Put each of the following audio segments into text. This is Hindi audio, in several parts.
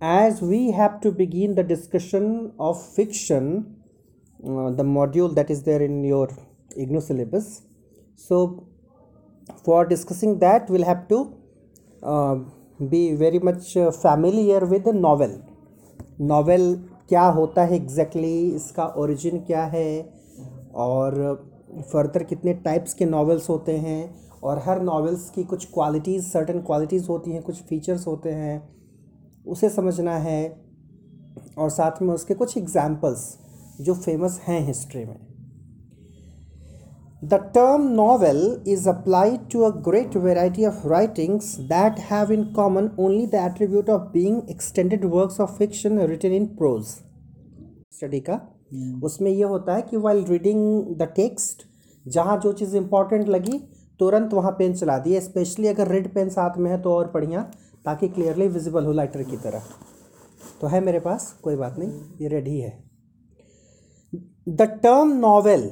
as we have to begin the discussion of fiction, uh, the module that is there in your IGNO syllabus. So, for discussing that, we'll have to uh, be very much uh, familiar with the novel. Novel क्या होता है एग्जैक्टली exactly, इसका ओरिजिन क्या है और फर्दर कितने टाइप्स के नॉवेल्स होते हैं और हर नॉवेल्स की कुछ क्वालिटीज़ सर्टन क्वालिटीज़ होती हैं कुछ फीचर्स होते हैं उसे समझना है और साथ में उसके कुछ एग्जाम्पल्स जो फ़ेमस हैं हिस्ट्री में। The term novel is applied to a great variety of writings that have in common only the attribute of being extended works of fiction written in prose study का। Hmm. उसमें यह होता है कि वाइल रीडिंग द टेक्स्ट जहाँ जो चीज़ इंपॉर्टेंट लगी तुरंत वहाँ पेन चला दिए स्पेशली अगर रेड पेन साथ में है तो और बढ़िया। ताकि क्लियरली विजिबल हो लाइटर की तरह। तो है मेरे पास कोई बात नहीं ये रेडी है। The term novel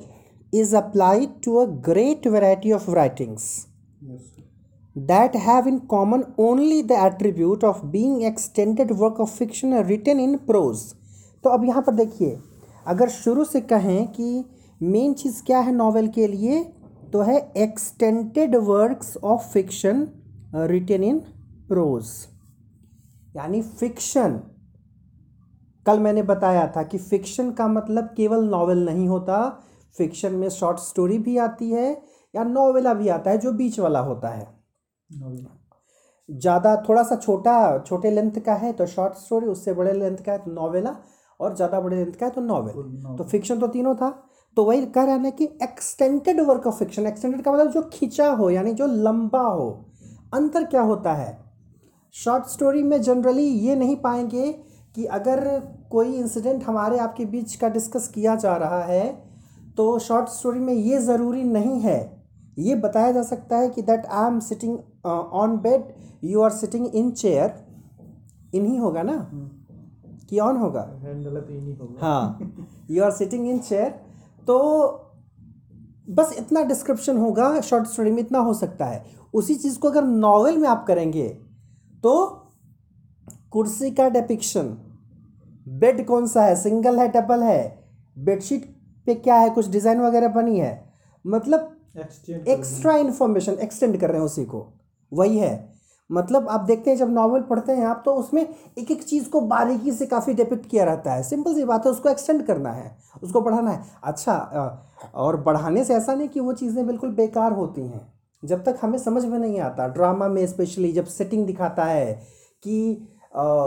is applied to a great variety of writings that have in common only the attribute of being extended work of fiction written in prose तो अब यहाँ पर देखिए अगर शुरू से कहें कि मेन चीज़ क्या है नॉवेल के लिए तो है extended works of fiction written in prose यानी फिक्शन कल मैंने बताया था कि फिक्शन का मतलब केवल नॉवेल नहीं होता। फिक्शन में शॉर्ट स्टोरी भी आती है या नॉवेला भी आता है जो बीच वाला होता है। ज़्यादा थोड़ा सा छोटा छोटे लेंथ का है तो शॉर्ट स्टोरी उससे बड़े लेंथ का है तो नॉवेला और ज़्यादा बड़े लेंथ का है तो नॉवेल तो फिक्शन तो तीनों था। तो वही कह रहा है कि extended work of fiction extended का मतलब जो खिंचा हो यानी जो लंबा हो अंतर क्या होता है? शॉर्ट स्टोरी में जनरली ये नहीं पाएँगे कि अगर कोई इंसिडेंट हमारे आपके बीच का डिस्कस किया जा रहा है तो शॉर्ट स्टोरी में ये ज़रूरी नहीं है। ये बताया जा सकता है कि that I am sitting on bed you are sitting in chair in ही होगा ना? कि ऑन होगा? हाँ you are sitting in chair तो बस इतना डिस्क्रिप्शन होगा शॉर्ट स्टोरी में इतना हो सकता है। उसी चीज़ को अगर नॉवेल में आप करेंगे तो कुर्सी का डेपिक्शन बेड कौन सा है? सिंगल है डबल है? बेडशीट पे क्या है? कुछ डिज़ाइन वगैरह बनी है? मतलब एक्स्ट्रा इन्फॉर्मेशन एक्सटेंड कर रहे हैं उसी को। वही है। मतलब आप देखते हैं जब नॉवल पढ़ते हैं आप तो उसमें एक एक चीज़ को बारीकी से काफ़ी डिपिक्ट किया रहता है। सिंपल सी बात है उसको एक्सटेंड करना है उसको बढ़ाना है। अच्छा और बढ़ाने से ऐसा नहीं कि वो चीज़ें बिल्कुल बेकार होती हैं। जब तक हमें समझ में नहीं आता ड्रामा में स्पेशली जब सेटिंग दिखाता है कि आ,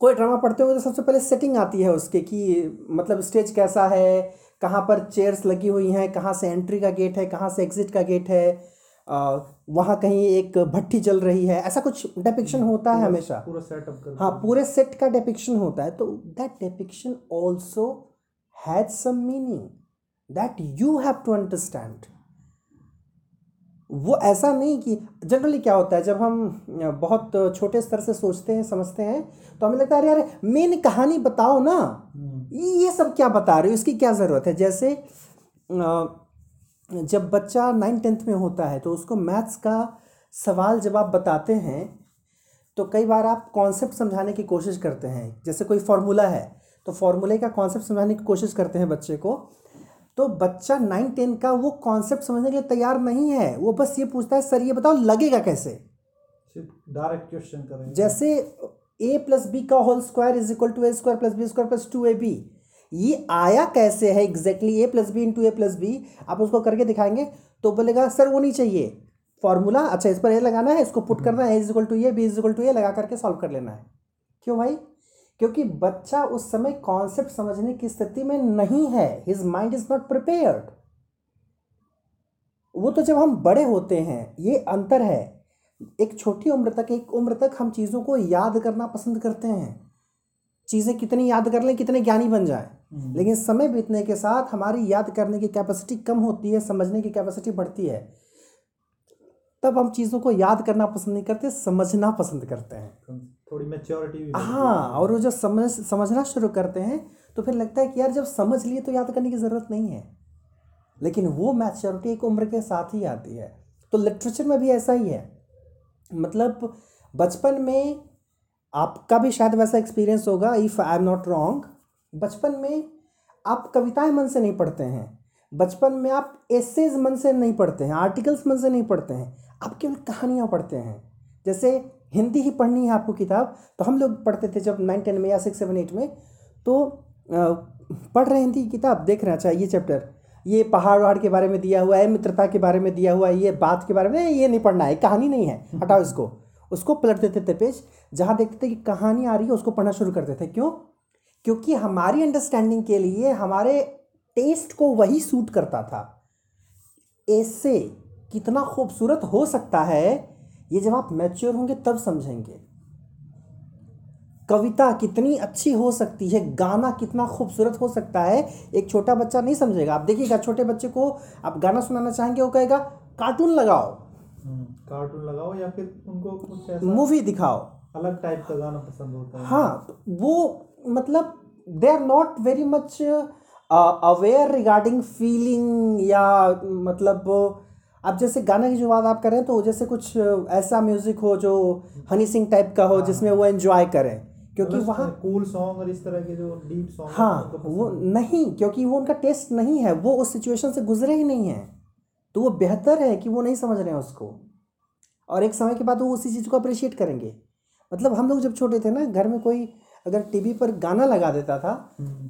कोई ड्रामा पढ़ते हो तो सबसे पहले सेटिंग आती है उसके कि मतलब स्टेज कैसा है कहाँ पर चेयर्स लगी हुई हैं कहाँ से एंट्री का गेट है कहाँ से एग्ज़िट का गेट है वहाँ कहीं एक भट्टी चल रही है ऐसा कुछ डेपिक्शन होता है हमेशा। पूरा सेटअप हाँ पूरे सेट का डेपिक्शन होता है तो that depiction also has some meaning that you have to understand वो ऐसा नहीं कि जनरली क्या होता है जब हम बहुत छोटे स्तर से सोचते हैं समझते हैं तो हमें लगता है अरे यार मेन कहानी बताओ ना। हम्म। ये सब क्या बता रहे हो? इसकी क्या ज़रूरत है? जैसे जब बच्चा नाइन टेंथ में होता है तो उसको मैथ्स का सवाल जब आप बताते हैं तो कई बार आप कॉन्सेप्ट समझाने की कोशिश करते हैं। जैसे कोई फार्मूला है तो फार्मूले का कॉन्सेप्ट समझाने की कोशिश करते हैं बच्चे को तो बच्चा नाइन टेन का वो कॉन्सेप्ट समझने के लिए तैयार नहीं है। वो बस ये पूछता है सर ये बताओ लगेगा कैसे? डायरेक्ट क्वेश्चन करें जैसे ए प्लस बी का whole square is equal to a square plus b square plus two a b ये आया कैसे है exactly a plus b into a plus b आप उसको करके दिखाएँगे तो बोलेगा सर वो नहीं चाहिए। फॉर्मूला अच्छा इस पर ए लगाना है इसको पुट करना है is equal to a b is equal to a लगा करके सॉल्व कर लेना है। क्यों भाई? क्योंकि बच्चा उस समय कॉन्सेप्ट समझने की स्थिति में नहीं है। His mind is not prepared वो तो जब हम बड़े होते हैं ये अंतर है। एक छोटी उम्र तक एक उम्र तक हम चीज़ों को याद करना पसंद करते हैं। चीज़ें कितनी याद कर लें कितने ज्ञानी बन जाए। हम्म। लेकिन समय बीतने के साथ हमारी याद करने की कैपेसिटी कम होती है समझने की कैपेसिटी बढ़ती है। तब हम चीज़ों को याद करना पसंद नहीं करते समझना पसंद करते हैं। थोड़ी मेच्योरिटी भी हाँ और वो जब समझ समझना शुरू करते हैं तो फिर लगता है कि यार जब समझ लिए तो याद करने की ज़रूरत नहीं है। लेकिन वो मैच्योरिटी एक उम्र के साथ ही आती है। तो लिटरेचर में भी ऐसा ही है। मतलब बचपन में आपका भी शायद वैसा एक्सपीरियंस होगा if I am not wrong बचपन में आप कविताएँ मन से नहीं पढ़ते हैं। बचपन में आप एसेज मन से नहीं पढ़ते हैं आर्टिकल्स मन से नहीं पढ़ते हैं। आप केवल कहानियाँ पढ़ते हैं। जैसे हिंदी ही पढ़नी है आपको किताब। तो हम लोग पढ़ते थे जब नाइन टेन में या सिक्स सेवन एट में। तो पढ़ रहे हिंदी की किताब देख रहे अच्छा ये चैप्टर ये पहाड़ वहाड़ के बारे में दिया हुआ है मित्रता के बारे में दिया हुआ है ये बात के बारे में ये नहीं पढ़ना है कहानी नहीं है। हटाओ इसको। उसको पलट देते थे पेज जहाँ देखते थे कि कहानी आ रही है उसको पढ़ना शुरू कर देते थे। क्यों? क्योंकि हमारी अंडरस्टैंडिंग के लिए हमारे टेस्ट को वही सूट करता था। ऐसे कितना खूबसूरत हो सकता है ये जब आप मैच्योर होंगे तब समझेंगे। कविता कितनी अच्छी हो सकती है गाना कितना खूबसूरत हो सकता है एक छोटा बच्चा नहीं समझेगा। आप देखिएगा छोटे बच्चे को आप गाना सुनाना चाहेंगे वो कहेगा कार्टून लगाओ। हम्म, कार्टून लगाओ या फिर उनको कुछ मूवी दिखाओ। अलग टाइप का गाना पसंद होता है। हाँ वो मतलब they are not very much aware regarding feeling या मतलब अब जैसे गाने की जो बात आप करें तो जैसे कुछ ऐसा म्यूज़िक हो जो हनी सिंह टाइप का हो जिसमें वो एंजॉय करें। क्योंकि वहाँ कूल सॉन्ग और इस तरह के जो डीप सॉन्ग हाँ वो नहीं क्योंकि वो उनका टेस्ट नहीं है वो उस सिचुएशन से गुजरे ही नहीं है। तो वो बेहतर है कि वो नहीं समझ रहे हैं उसको। और एक समय के बाद वो उसी चीज़ को अप्रिशिएट करेंगे। मतलब हम लोग जब छोटे थे ना घर में कोई अगर टीवी पर गाना लगा देता था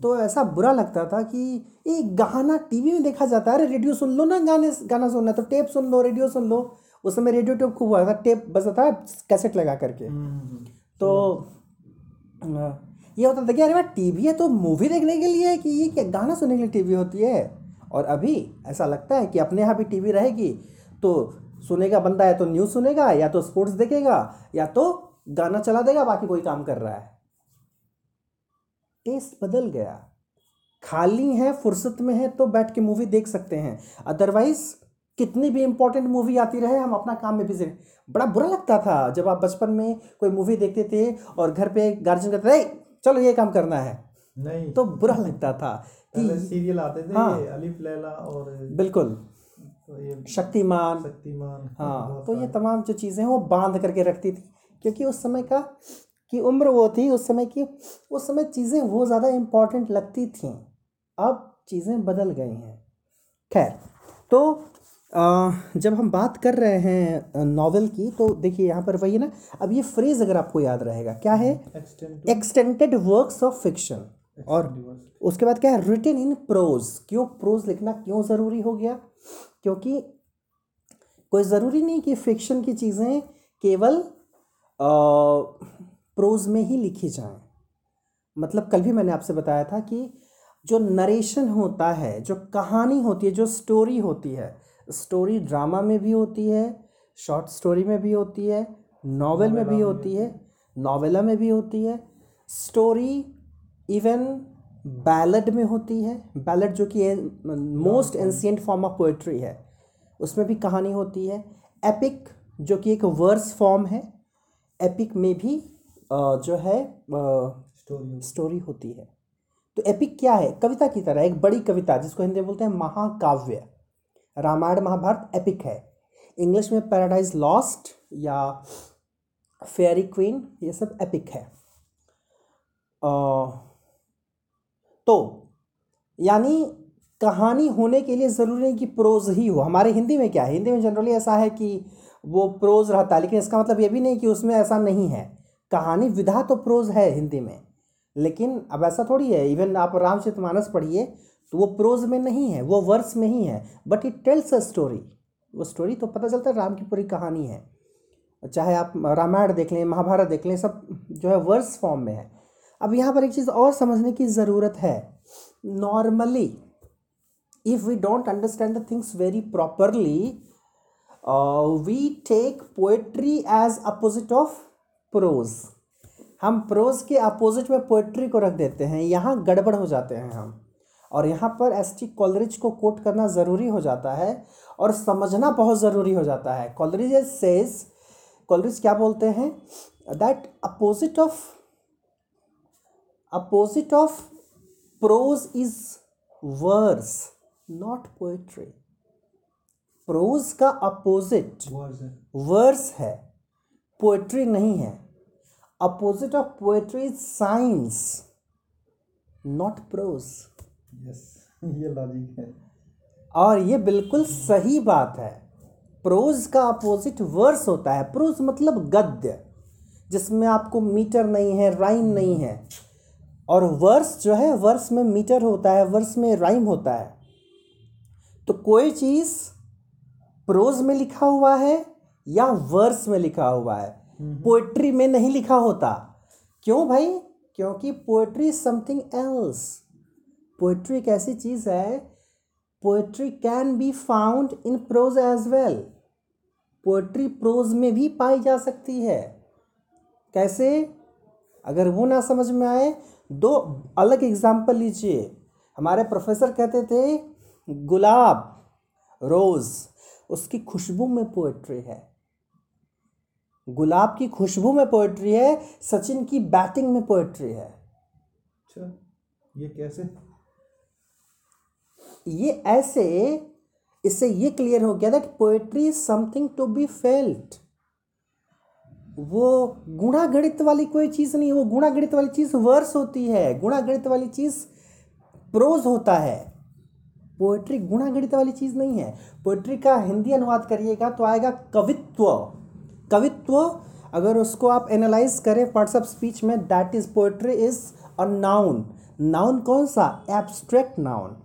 तो ऐसा बुरा लगता था कि ये गाना टीवी में देखा जाता है। अरे रेडियो सुन लो ना गाने गाना सुनना तो टेप सुन लो रेडियो सुन लो। उस समय रेडियो टेप खूब हुआ था टेप बजता था कैसेट लगा करके। हम्म, तो ये होता था कि अरे भाई टीवी है तो मूवी देखने के लिए है कि ये क्या गाना सुनने के लिए टीवी होती है? और अभी ऐसा लगता है कि अपने यहाँ भी टीवी रहेगी। तो सुनेगा बंदा या तो न्यूज़ सुनेगा या तो स्पोर्ट्स देखेगा या तो गाना चला देगा बाकी कोई काम कर रहा है। टेस्ट बदल गया। खाली है फुर्सत में है तो बैठ के मूवी देख सकते हैं। अदरवाइज़ कितनी भी इंपॉर्टेंट मूवी आती रहे हम अपना काम में बिज़ी रहें। बड़ा बुरा लगता था जब आप बचपन में कोई मूवी देखते थे और घर पे गार्जियन कहते थे चलो ये काम करना है। नहीं। तो बुरा लगता था कि सीरियल आते थे हाँ। ये अलिफ लैला और बिल्कुल। तो शक्तिमान। शक्तिमान हाँ तो ये तमाम जो चीज़ें हैं वो बाँध करके रखती थी। क्योंकि उस समय का की उम्र वो थी उस समय की उस समय चीज़ें वो ज़्यादा इम्पोर्टेंट लगती थीं। अब चीज़ें बदल गई हैं। खैर तो अ, जब हम बात कर रहे हैं नॉवेल की तो देखिए यहाँ पर वही ना अब ये फ्रेज़ अगर आपको याद रहेगा क्या है? Extend extended works of fiction और उसके बाद क्या है? रिटन इन प्रोज क्यों प्रोज लिखना क्यों ज़रूरी हो गया? क्योंकि कोई ज़रूरी नहीं कि फिक्शन की चीज़ें केवल प्रोज में ही लिखी जाएँ। मतलब कल भी मैंने आपसे बताया था कि जो नरेशन होता है जो कहानी होती है जो स्टोरी होती है स्टोरी ड्रामा में भी होती है शॉर्ट स्टोरी में भी होती है नॉवेल में भी होती है नॉवेला में भी होती है स्टोरी इवन बैलड में होती है बैलड जो कि most ancient form of poetry है उसमें भी कहानी होती है एपिक जो कि एक वर्स फॉर्म है एपिक में भी जो है स्टोरी स्टोरी होती है। तो एपिक क्या है? कविता की तरह एक बड़ी कविता जिसको हिंदी में बोलते हैं महाकाव्य। रामायण महाभारत एपिक है। इंग्लिश में पैराडाइज लॉस्ट या फेयरी क्वीन ये सब एपिक है। अ, तो यानी कहानी होने के लिए ज़रूरी नहीं कि प्रोज ही हो। हमारे हिंदी में क्या है? हिंदी में जनरली ऐसा है कि वो प्रोज रहता है लेकिन इसका मतलब ये भी नहीं कि उसमें ऐसा नहीं है। कहानी विधा तो प्रोज है हिंदी में, लेकिन अब ऐसा थोड़ी है इवन आप रामचरितमानस पढ़िए तो वो प्रोज में नहीं है, वो वर्स में ही है but it tells a story वो स्टोरी तो पता चलता है राम की पूरी कहानी है। चाहे आप रामायण देख लें, महाभारत देख लें, सब जो है वर्स फॉर्म में है। अब यहाँ पर एक चीज़ और समझने की ज़रूरत है। Normally if we don't understand the things very properly we take poetry as opposite opposite prose हम प्रोज के अपोजिट में पोएट्री को रख देते हैं यहाँ गड़बड़ हो जाते हैं हम। और यहाँ पर एस टी कॉलरिज को कोट करना ज़रूरी हो जाता है और समझना बहुत ज़रूरी हो जाता है। कॉलरिज सेज कॉलरिज क्या बोलते हैं? That opposite of opposite of prose is verse not poetry prose का अपोजिट वर्स है। पोएट्री नहीं है। Opposite of poetry is science not prose yes ये लॉजिक है। और ये बिल्कुल सही बात है। प्रोज का अपोजिट वर्स होता है। प्रोज मतलब गद्य जिसमें आपको मीटर नहीं है राइम नहीं है। और वर्स जो है वर्स में मीटर होता है वर्स में राइम होता है। तो कोई चीज़ प्रोज में लिखा हुआ है या वर्स में लिखा हुआ है। पोएट्री में नहीं लिखा होता। क्यों भाई? क्योंकि पोएट्री समथिंग एल्स। पोएट्री एक ऐसी चीज़ है poetry can be found in prose as well. Poetry prose में भी पाई जा सकती है। कैसे? अगर वो ना समझ में आए दो अलग एग्ज़ाम्पल लीजिए। हमारे प्रोफेसर कहते थे गुलाब रोज़ उसकी खुशबू में पोएट्री है। गुलाब की खुशबू में पोएट्री है सचिन की बैटिंग में पोएट्री है। अच्छा ये कैसे? ये ऐसे इससे ये क्लियर हो गया that poetry is something to be felt वो गुणागणित वाली कोई चीज़ नहीं वो गुणागणित वाली चीज़ वर्स होती है गुणागणित वाली चीज़ प्रोज होता है। पोएट्री गुणागणित वाली चीज़ नहीं है। पोएट्री का हिंदी अनुवाद करिएगा तो आएगा कवित्व। कवित्व अगर उसको आप एनालाइज करें पार्ट्स ऑफ़ स्पीच में that is poetry is a noun noun कौन सा? एब्स्ट्रैक्ट नाउन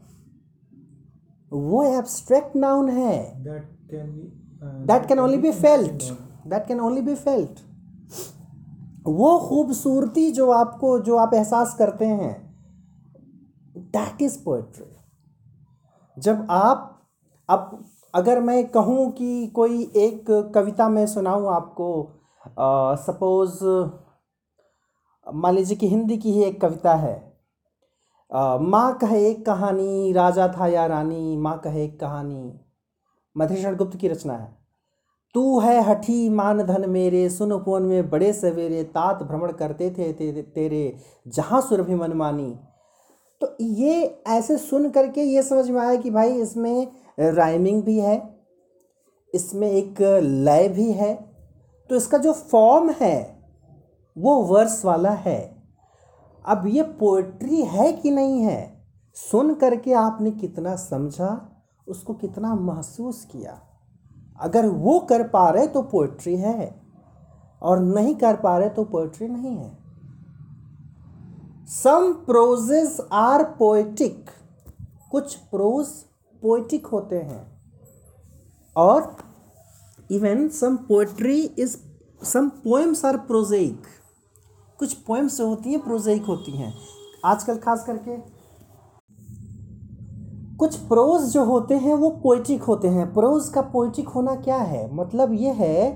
वो एब्स्ट्रैक्ट नाउन है। That can be that can only be felt that can only be felt वो खूबसूरती जो आपको जो आप एहसास करते हैं दैट इज़ पोएट्री जब आप अब अगर मैं कहूँ कि कोई एक कविता मैं सुनाऊँ आपको सपोज़ मान लीजिए कि हिंदी की ही एक कविता है। माँ कहे एक कहानी राजा था या रानी माँ कहे एक कहानी। मधुषण गुप्त की रचना है। तू है हठी मान धन मेरे सुन उपवन में बड़े सवेरे तात भ्रमण करते थे ते, तेरे जहाँ सुरभि मनमानी तो ये ऐसे सुन करके ये समझ में आया कि भाई इसमें राइमिंग भी है, इसमें एक, लय भी है। तो इसका जो फॉर्म है, वो वर्स वाला है। अब ये पोइट्री है कि नहीं है, सुन करके आपने कितना समझा, उसको कितना महसूस किया। अगर वो कर पा रहे तो पोइट्री है, और नहीं कर पा रहे तो पोइट्री नहीं है। सम प्रोजेज आर पोएटिक कुछ प्रोज पोएटिक होते हैं। और even some poetry is some poems are prosaic कुछ पोएम्स होती हैं प्रोजेइक होती हैं। आजकल खास करके कुछ प्रोज जो होते हैं, वो पोइटिक होते हैं। प्रोज का पोइटिक होना क्या है? मतलब ये है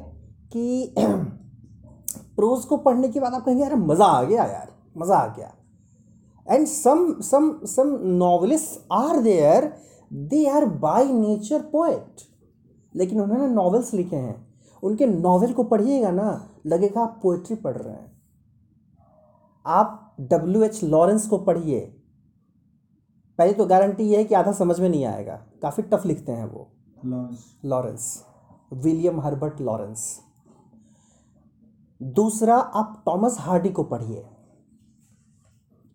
कि प्रोज को पढ़ने के बाद आप कहेंगे यार मज़ा आ गया यार, मज़ा आ गया। And some some some novelist are there they are by nature poet लेकिन उन्होंने नॉवेल्स लिखे हैं। उनके नॉवेल को पढ़िएगा ना लगेगा आप पोएट्री पढ़ रहे हैं। आप डब्ल्यू एच लॉरेंस को पढ़िए। पहले तो गारंटी ये है कि आधा समझ में नहीं आएगा। काफ़ी टफ लिखते हैं वो। लॉरेंस विलियम हर्बर्ट लॉरेंस दूसरा आप टॉमस हार्डी को पढ़िए।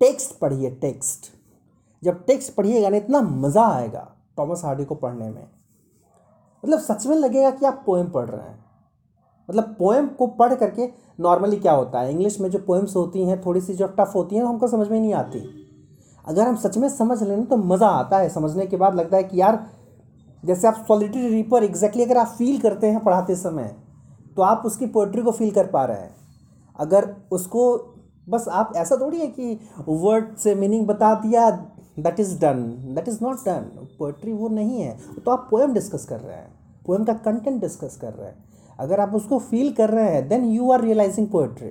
टेक्स्ट पढ़िए टेक्स्ट जब टेक्स्ट पढ़िएगा ना, इतना मज़ा आएगा टॉमस हार्डी को पढ़ने में। मतलब सच में लगेगा कि आप पोएम पढ़ रहे हैं। मतलब पोएम को पढ़ करके नॉर्मली क्या होता है? इंग्लिश में जो पोएम्स होती हैं थोड़ी सी जो टफ होती हैं हमको समझ में नहीं आती। अगर हम सच में समझ लें तो मज़ा आता है। समझने के बाद लगता है कि यार, जैसे आप सॉलिटरी रीपर एग्जैक्टली अगर आप फील करते हैं पढ़ाते समय तो आप उसकी पोइट्री को फील कर पा रहे हैं। अगर उसको, बस आप ऐसा थोड़ी है कि वर्ड से मीनिंग बता दिया that is done that is not done poetry वो नहीं है। तो आप पोएम डिस्कस कर रहे हैं। पोएम का कंटेंट डिस्कस कर रहे हैं। अगर आप उसको फील कर रहे हैं then you are realising poetry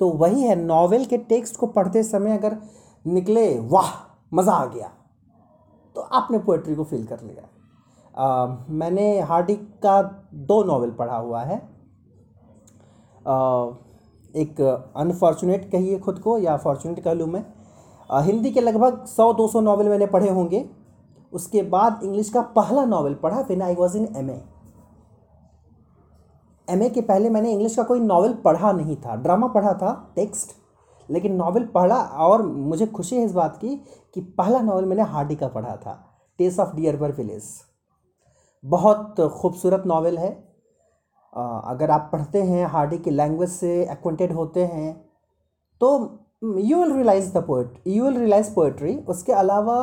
तो वही है नॉवेल के टेक्स्ट को पढ़ते समय अगर निकले वाह मज़ा आ गया। तो आपने पोएट्री को फील कर लिया। आ, मैंने हार्डिक का दो नॉवेल पढ़ा हुआ है। आ, एक अनफॉर्चुनेट कहिए खुद को या फॉर्चुनेट कह लूँ मैं। हिंदी के लगभग सौ दो सौ नॉवल मैंने पढ़े होंगे। उसके बाद इंग्लिश का पहला नॉवल पढ़ा, फिर I was in M A के पहले मैंने इंग्लिश का कोई नावल पढ़ा नहीं था। ड्रामा पढ़ा था, टेक्स्ट, लेकिन नावल पढ़ा और मुझे खुशी है इस बात की कि पहला नावल मैंने हार्डी का पढ़ा था टेस ऑफ़ डियरबर विलेज बहुत खूबसूरत नावल है। अगर आप पढ़ते हैं, हार्डी की लैंग्वेज से एक्वेंटेड होते हैं तो you will realise the poet you will realise poetry उसके अलावा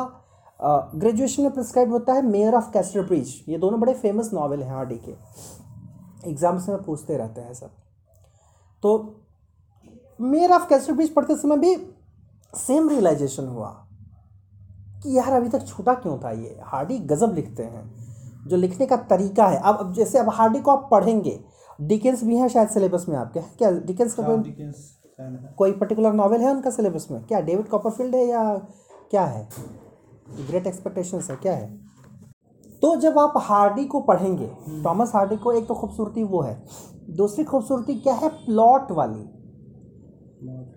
ग्रेजुएशन में प्रिस्क्राइब होता है मेयर ऑफ़ कैस्टर ब्रिज ये दोनों बड़े फ़ेमस नावल हैं हार्डी के। एग्ज़ाम्स में पूछते रहते हैं सब। तो मेयर ऑफ़ कैस्टर ब्रिज पढ़ते समय भी सेम रियलाइजेशन हुआ कि यार अभी तक छूटा क्यों था ये? हार्डी गजब लिखते हैं। जो लिखने का तरीका है। अब जैसे अब हार्डी को आप पढ़ेंगे डिकेंस भी हैं शायद सिलेबस में आपके। क्या डिकेंस का कोई कोई पर्टिकुलर नॉवल है उनका सिलेबस में? क्या डेविड कॉपरफील्ड है या क्या है? ग्रेट एक्सपेक्टेशंस है, क्या है? तो जब आप हार्डी को पढ़ेंगे थॉमस हार्डी को एक तो खूबसूरती वो है, दूसरी खूबसूरती क्या है? प्लॉट वाली।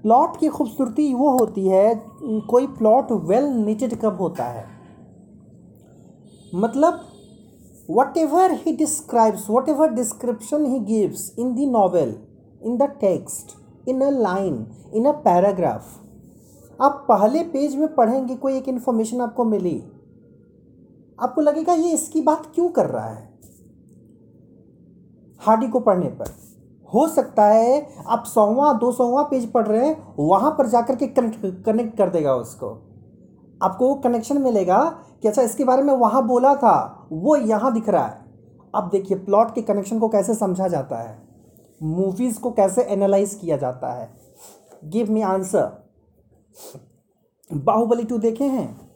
प्लॉट की खूबसूरती वो होती है, कोई प्लॉट वेल निटेड कब होता है? मतलब whatever he describes whatever description he gives in the novel in the text in a line in a paragraph आप पहले पेज में पढ़ेंगे, कोई एक इन्फॉर्मेशन आपको मिली। आपको लगेगा, ये इसकी बात क्यों कर रहा है? हार्डी को पढ़ने पर। हो सकता है, आप सौवा, दो सौवा पेज पढ़ रहे हैं, वहाँ पर जाकर के कनेक्ट कनेक्ट कर देगा उसको। आपको वो कनेक्शन मिलेगा कि अच्छा इसके बारे में वहाँ बोला था, वो यहाँ दिख रहा है। अब देखिए प्लॉट के कनेक्शन को कैसे समझा जाता है। मूवीज़ को कैसे एनालाइज किया जाता है? Give me answer Baahubali two देखे हैं?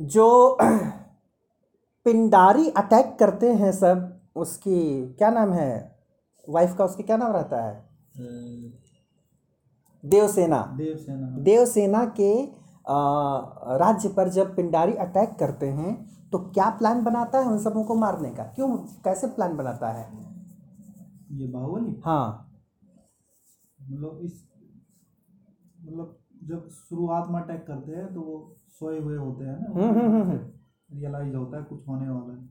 जो पिंडारी अटैक करते हैं सब उसकी क्या नाम है? वाइफ का उसकी क्या नाम रहता है? देवसेना। देवसेना। देवसेना के राज्य पर जब पिंडारी अटैक करते हैं तो क्या प्लान बनाता है उन सबों को मारने का? क्यों? कैसे प्लान बनाता है? ये बाहुबली? हाँ। मतलब इस मतलब जब शुरुआत में अटैक करते हैं तो वो सोए हुए होते हैं हम्म, हम्म, हम्म, हम्म। ना रियलाइज़ होता है कुछ होने वाला है।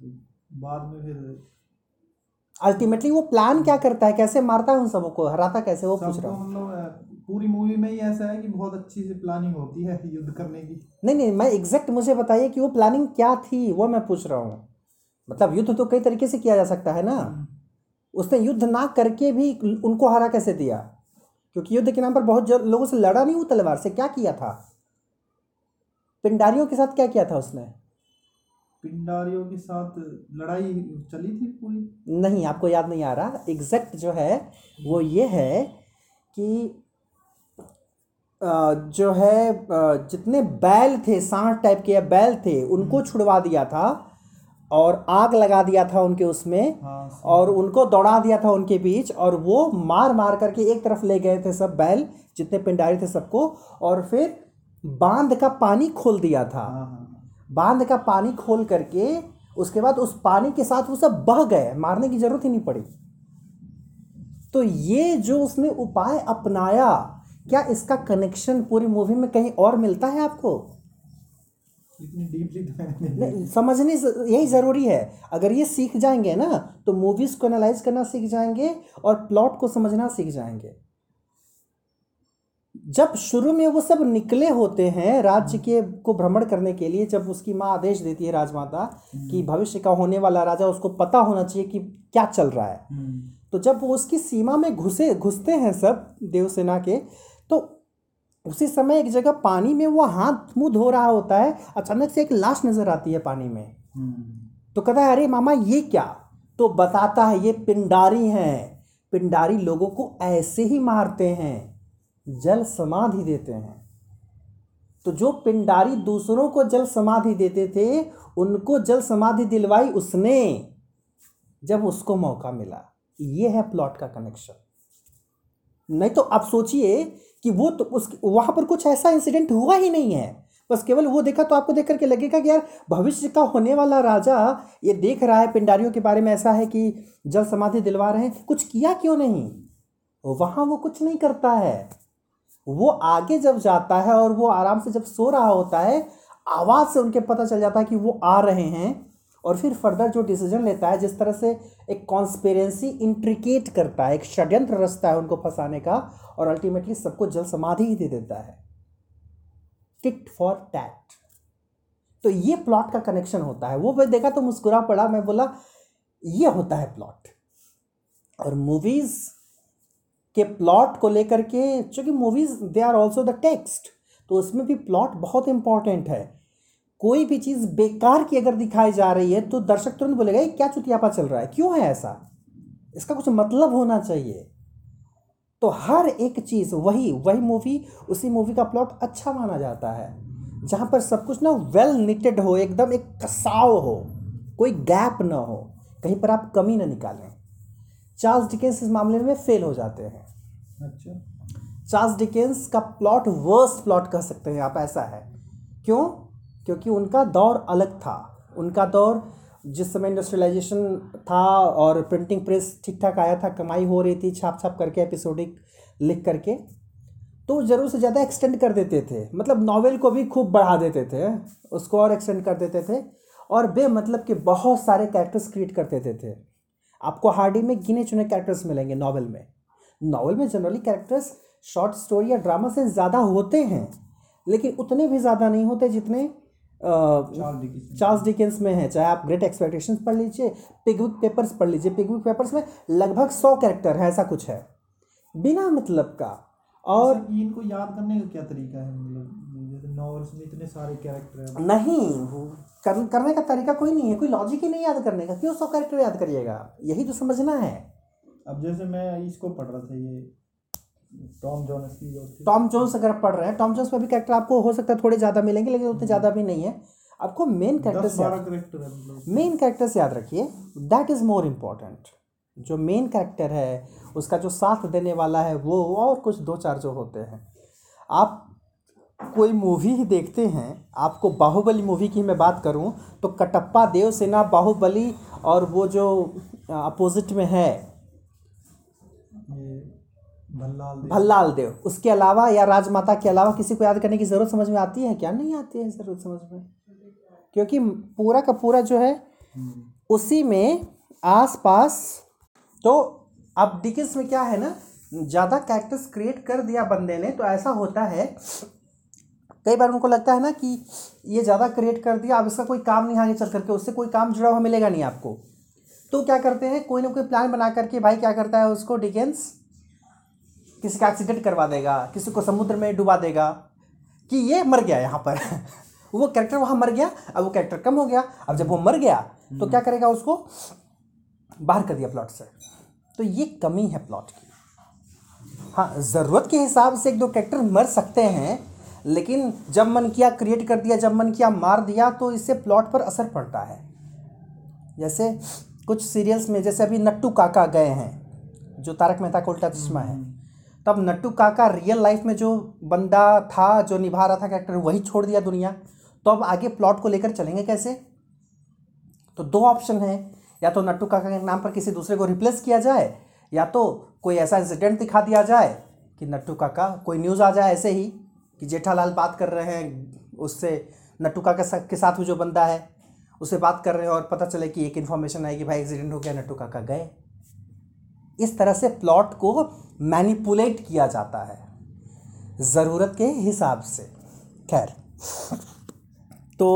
तो बाद में फिर अल्टीमेटली वो प्लान क्या करता है? कैसे मारता है उन सबों को? हराता कैसे? वो पूछ रहा हूँ। मतलब पूरी मूवी में ही ऐसा है कि बहुत अच्छी से प्लानिंग होती है युद्ध करने की। नहीं नहीं मैं एग्जैक्ट मुझे बताइए कि वो प्लानिंग क्या थी वो मैं पूछ रहा हूँ। मतलब युद्ध तो कई तरीके से किया जा सकता है ना? उसने युद्ध ना करके भी उनको हरा कैसे दिया? क्योंकि युद्ध के नाम पर बहुत लोगों से लड़ा नहीं वो तलवार से क्या किया था? पिंडारियों के साथ क्या किया था उसने? पिंडारियों के साथ लड़ाई चली थी पूरी? नहीं आपको याद नहीं आ रहा। एग्जैक्ट जो है वो ये है कि जो है जितने बैल थे सांड टाइप के या बैल थे उनको छुड़वा दिया था। और आग लगा दिया था उनके उसमें हाँ और उनको दौड़ा दिया था उनके बीच और वो मार मार करके एक तरफ़ ले गए थे सब बैल जितने पिंडारी थे सबको और फिर बाँध का पानी खोल दिया था। हाँ हाँ बाँध का पानी खोल करके उसके बाद उस पानी के साथ वो सब बह गए मारने की ज़रूरत ही नहीं पड़ी। तो ये जो उसने उपाय अपनाया क्या इसका कनेक्शन पूरी मूवी में कहीं और मिलता है आपको इतनी डीपली तो मैंने नहीं नहीं समझने यही ज़रूरी है। अगर ये सीख जाएँगे ना तो मूवीज़ को एनालाइज करना सीख जाएँगे और प्लॉट को समझना सीख जाएँगे। जब शुरू में वो सब निकले होते हैं राज्य के को भ्रमण करने के लिए जब उसकी माँ आदेश देती है राजमाता कि भविष्य का होने वाला राजा उसको पता होना चाहिए कि क्या चल रहा है। हम्म, तो जब वो उसकी सीमा में घुसे घुसते हैं सब देवसेना के तो उसी समय एक जगह पानी में वो हाथ मुँह धो रहा होता है अचानक से एक लाश नज़र आती है पानी में। हम्म, तो कहता है अरे मामा ये क्या? तो बताता है ये पिंडारी हैं। पिंडारी लोगों को ऐसे ही मारते हैं जल समाधि देते हैं। तो जो पिंडारी दूसरों को जल समाधि देते थे उनको जल समाधि दिलवाई उसने जब उसको मौका मिला। ये है प्लॉट का कनेक्शन। नहीं तो आप सोचिए कि वो तो उस, वहाँ पर कुछ ऐसा इंसिडेंट हुआ ही नहीं है। बस केवल वो देखा तो आपको देख करके लगेगा कि यार, भविष्य का होने वाला राजा ये देख रहा है, पिंडारियों के बारे में ऐसा है कि जल समाधि दिलवा रहे हैं। कुछ किया क्यों नहीं? वहाँ वो कुछ नहीं करता है। वो आगे जब जाता है और वो आराम से जब सो रहा होता है, आवाज़ से उनके पता चल जाता है कि वो आ रहे हैं। और फिर फर्दर जो डिसीज़न लेता है, जिस तरह से एक कॉन्स्पेरेंसी इंट्रिकेट करता है, एक षड्यंत्र रचता है उनको फंसाने का और अल्टीमेटली सबको जल समाधि ही दे देता है। टिट फॉर टैट तो ये प्लॉट का कनेक्शन होता है। वो मैं देखा तो मुस्कुरा पड़ा। मैं बोला, ये होता है प्लॉट और मूवीज़ के प्लॉट को लेकर के, चूँकि movies they are also the text तो उसमें भी प्लॉट बहुत इंपॉर्टेंट है। कोई भी चीज़ बेकार की अगर दिखाई जा रही है तो दर्शक तुरंत बोलेगा ये क्या चुतियापा चल रहा है? क्यों है ऐसा? इसका कुछ मतलब होना चाहिए। तो हर एक चीज़ वही वही मूवी उसी मूवी का प्लॉट अच्छा माना जाता है जहाँ पर सब कुछ ना वेल निटेड हो एकदम एक कसाव हो कोई गैप ना हो कहीं पर आप कमी ना निकालें। चार्ल्स डिकेंस इस मामले में फेल हो जाते हैं। अच्छा। चार्ल्स डिकेंस का प्लॉट वर्स्ट प्लॉट कह सकते हैं आप ऐसा है। क्यों? क्योंकि उनका दौर अलग था। उनका दौर जिस समय इंडस्ट्रियलाइजेशन था और प्रिंटिंग प्रेस ठीक ठाक आया था, कमाई हो रही थी छाप छाप करके एपिसोडिक लिख करके तो ज़रूर से ज़्यादा एक्सटेंड कर देते थे। मतलब नावल को भी खूब बढ़ा देते थे, उसको और एक्सटेंड कर देते थे और बेमतलब के बहुत सारे कैरेक्टर्स क्रिएट कर देते थे। आपको हार्डी में गिने चुने कैरेक्टर्स मिलेंगे नावल में। नावल में जनरली कैरेक्टर्स शॉर्ट स्टोरी या ड्रामा से ज़्यादा होते हैं, लेकिन उतने भी ज़्यादा नहीं होते जितने चार्ल्स डिकेंस में। है चाहे आप ग्रेट एक्सपेक्टेशंस पढ़ लीजिए पिगविक पेपर्स पढ़ लीजिए पिगविक पेपर्स में लगभग सौ कैरेक्टर है ऐसा कुछ है। बिना मतलब का। और और इनको याद करने का क्या तरीका है मतलब नॉवेल्स में इतने सारे कैरेक्टर नहीं कर, करने का तरीका कोई नहीं है कोई लॉजिक ही नहीं याद करने का। क्यों सौ कैरेक्टर याद करिएगा यही तो समझना है। अब जैसे मैं इसको पढ़ रहा था ये टॉम जोनस की टॉम जोन्स अगर आप पढ़ रहे हैं टॉम जोन्स में भी कैरेक्टर आपको हो सकता है थोड़े ज़्यादा मिलेंगे लेकिन उतने ज़्यादा भी नहीं है। आपको मेन कैरेक्टर मेन कैरेक्टर्स याद रखिए। दैट इज़ मोर इंपॉर्टेंट जो मेन कैरेक्टर है उसका जो साथ देने वाला है वो और कुछ दो चार जो होते हैं। आप कोई मूवी ही देखते हैं आपको बाहुबली मूवी की मैं बात करूँ तो कटप्पा देव सेना बाहुबली और वो जो अपोजिट में है भल्लाल देव। भल्लाल देव। उसके अलावा या राजमाता के अलावा किसी को याद करने की ज़रूरत समझ में आती है क्या? नहीं आती है ज़रूरत समझ में। क्योंकि पूरा का पूरा जो है हम्म, उसी में आस पास तो अब डिकिंस में क्या है ना ज़्यादा कैरेक्टर्स क्रिएट कर दिया बंदे ने तो ऐसा होता है कई बार उनको लगता है ना कि ये ज़्यादा क्रिएट कर दिया अब इसका कोई काम नहीं आगे चल करके उससे कोई काम जुड़ा हुआ मिलेगा नहीं आपको। तो क्या करते हैं कोई ना कोई प्लान बना करके भाई क्या करता है उसको डिकेंस किसी का एक्सीडेंट करवा देगा किसी को समुद्र में डुबा देगा कि ये मर गया यहाँ पर। वो कैरेक्टर वहाँ मर गया अब वो कैरेक्टर कम हो गया अब जब वो मर गया तो क्या करेगा उसको? बाहर कर दिया प्लॉट से। तो ये कमी है प्लॉट की। हाँ ज़रूरत के हिसाब से एक दो कैरेक्टर मर सकते हैं लेकिन जब मन किया क्रिएट कर दिया जब मन किया मार दिया तो इससे प्लॉट पर असर पड़ता है। जैसे कुछ सीरियल्स में जैसे अभी नट्टू काका गए हैं जो तारक मेहता का उल्टा चश्मा है। तब नट्टू काका रियल लाइफ में जो बंदा था, जो निभा रहा था कैरेक्टर वही छोड़ दिया दुनिया। तो अब आगे प्लॉट को लेकर चलेंगे कैसे? तो दो ऑप्शन है। या तो नट्टू काका के नाम पर किसी दूसरे को रिप्लेस किया जाए, या तो कोई ऐसा इंसिडेंट दिखा दिया जाए कि नट्टू काका, कोई न्यूज़ आ जाए ऐसे ही कि जेठालाल बात कर रहे हैं, उससे नट्टू काका के साथ भी जो बंदा है उससे बात कर रहे हैं और पता चले कि एक इन्फॉर्मेशन आई कि भाई एक्सीडेंट हो गया, नट्टू काका गए। इस तरह से प्लॉट को मैनिपुलेट किया जाता है, ज़रूरत के हिसाब से। खैर तो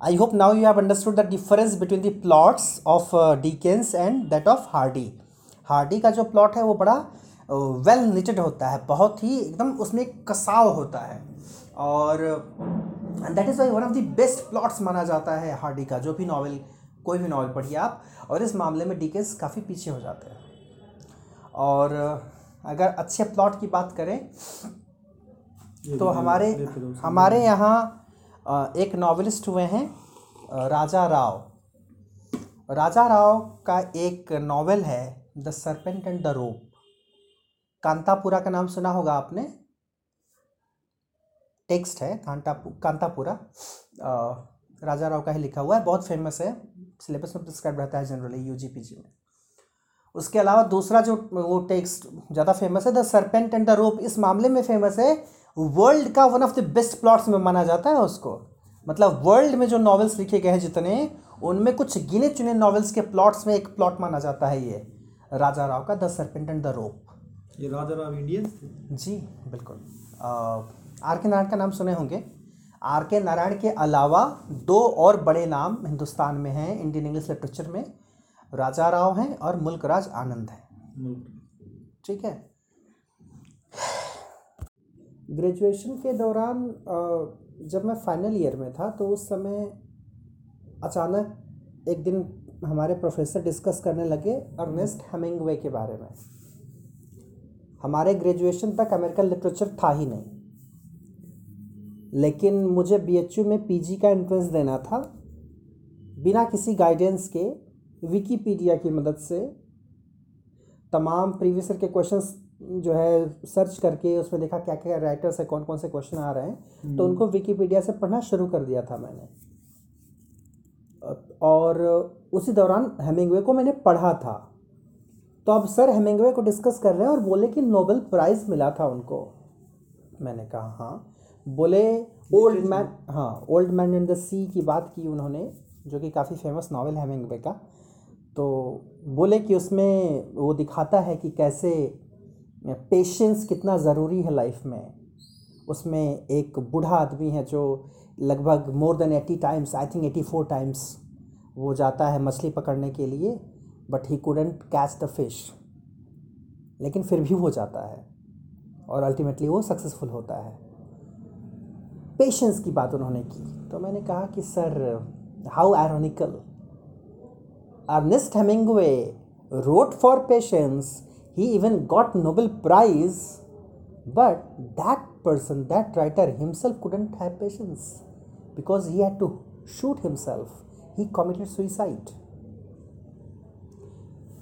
I hope now you have understood the difference between the plots of Dickens and that of Hardy Hardy का जो प्लॉट है, वो बड़ा वेल निटेड होता है, बहुत ही एकदम उसमें कसाव होता है। और that is why one of the best plots माना जाता है हार्डी का, जो भी नावल कोई भी नावल पढ़िए आप, और इस मामले में डिकेंस काफ़ी पीछे हो जाते हैं। और अगर अच्छे प्लॉट की बात करें तो हमारे। हमारे यहाँ एक नॉवेलिस्ट हुए हैं राजा राव। राजा राव का एक नॉवेल है the Serpent and the Rope Kanthapura का नाम सुना होगा आपने? टेक्स्ट है कांता कांतापुरा। राजा राव का ही लिखा हुआ है बहुत फ़ेमस है। सिलेबस में प्रिस्क्राइब रहता है generally U G P G में। उसके अलावा दूसरा जो वो टेक्स्ट ज़्यादा फ़ेमस है the Serpent and the Rope इस मामले में फ़ेमस है वर्ल्ड का one of the best plots में माना जाता है उसको। मतलब वर्ल्ड में जो नॉवेल्स लिखे गए हैं जितने उनमें कुछ गिने चुने नॉवेल्स के प्लॉट्स में एक प्लॉट माना जाता है ये राजा राव का the Serpent and the Rope ये राजा राव इंडियन जी बिल्कुल। आर के नारायण का नाम सुने होंगे। आर के नारायण के अलावा दो और बड़े नाम हिंदुस्तान में हैं इंडियन इंग्लिश लिटरेचर में। राजा राव हैं और मुल्कराज आनंद हैं। ठीक है? ग्रेजुएशन के दौरान जब मैं फाइनल ईयर में था तो उस समय अचानक एक दिन हमारे प्रोफेसर डिस्कस करने लगे अर्नेस्ट हेमिंगवे के बारे में। हमारे ग्रेजुएशन तक अमेरिकन लिटरेचर था ही नहीं। लेकिन मुझे बीएचयू में पीजी का एंट्रेंस देना था बिना किसी गाइडेंस के विकीपीडिया की मदद से तमाम प्रीवियस ईयर के क्वेश्चंस जो है सर्च करके उसमें देखा क्या क्या राइटर्स है कौन कौन से क्वेश्चन आ रहे हैं। तो उनको विकीपीडिया से पढ़ना शुरू कर दिया था मैंने। और उसी दौरान हेमिंगवे को मैंने पढ़ा था। तो अब सर हेमिंगवे को डिस्कस कर रहे हैं और बोले कि नोबेल प्राइज़ मिला था उनको। मैंने कहा हाँ। बोले ओल्ड मैन हाँ Old Man in the Sea की बात की उन्होंने जो कि काफ़ी फ़ेमस नावल हेमिंगवे का। तो बोले कि उसमें वो दिखाता है कि कैसे पेशेंस कितना ज़रूरी है लाइफ में। उसमें एक बूढ़ा आदमी है जो लगभग more than eighty times I think eighty four times वो जाता है मछली पकड़ने के लिए but he couldn't catch the fish लेकिन फिर भी वो जाता है और अल्टीमेटली वो सक्सेसफुल होता है। पेशेंस की बात उन्होंने की। तो मैंने कहा कि, sir how ironical Ernest Hemingway wrote for patience he even got nobel prize but that person that writer himself couldn't have patience because he had to shoot himself he committed suicide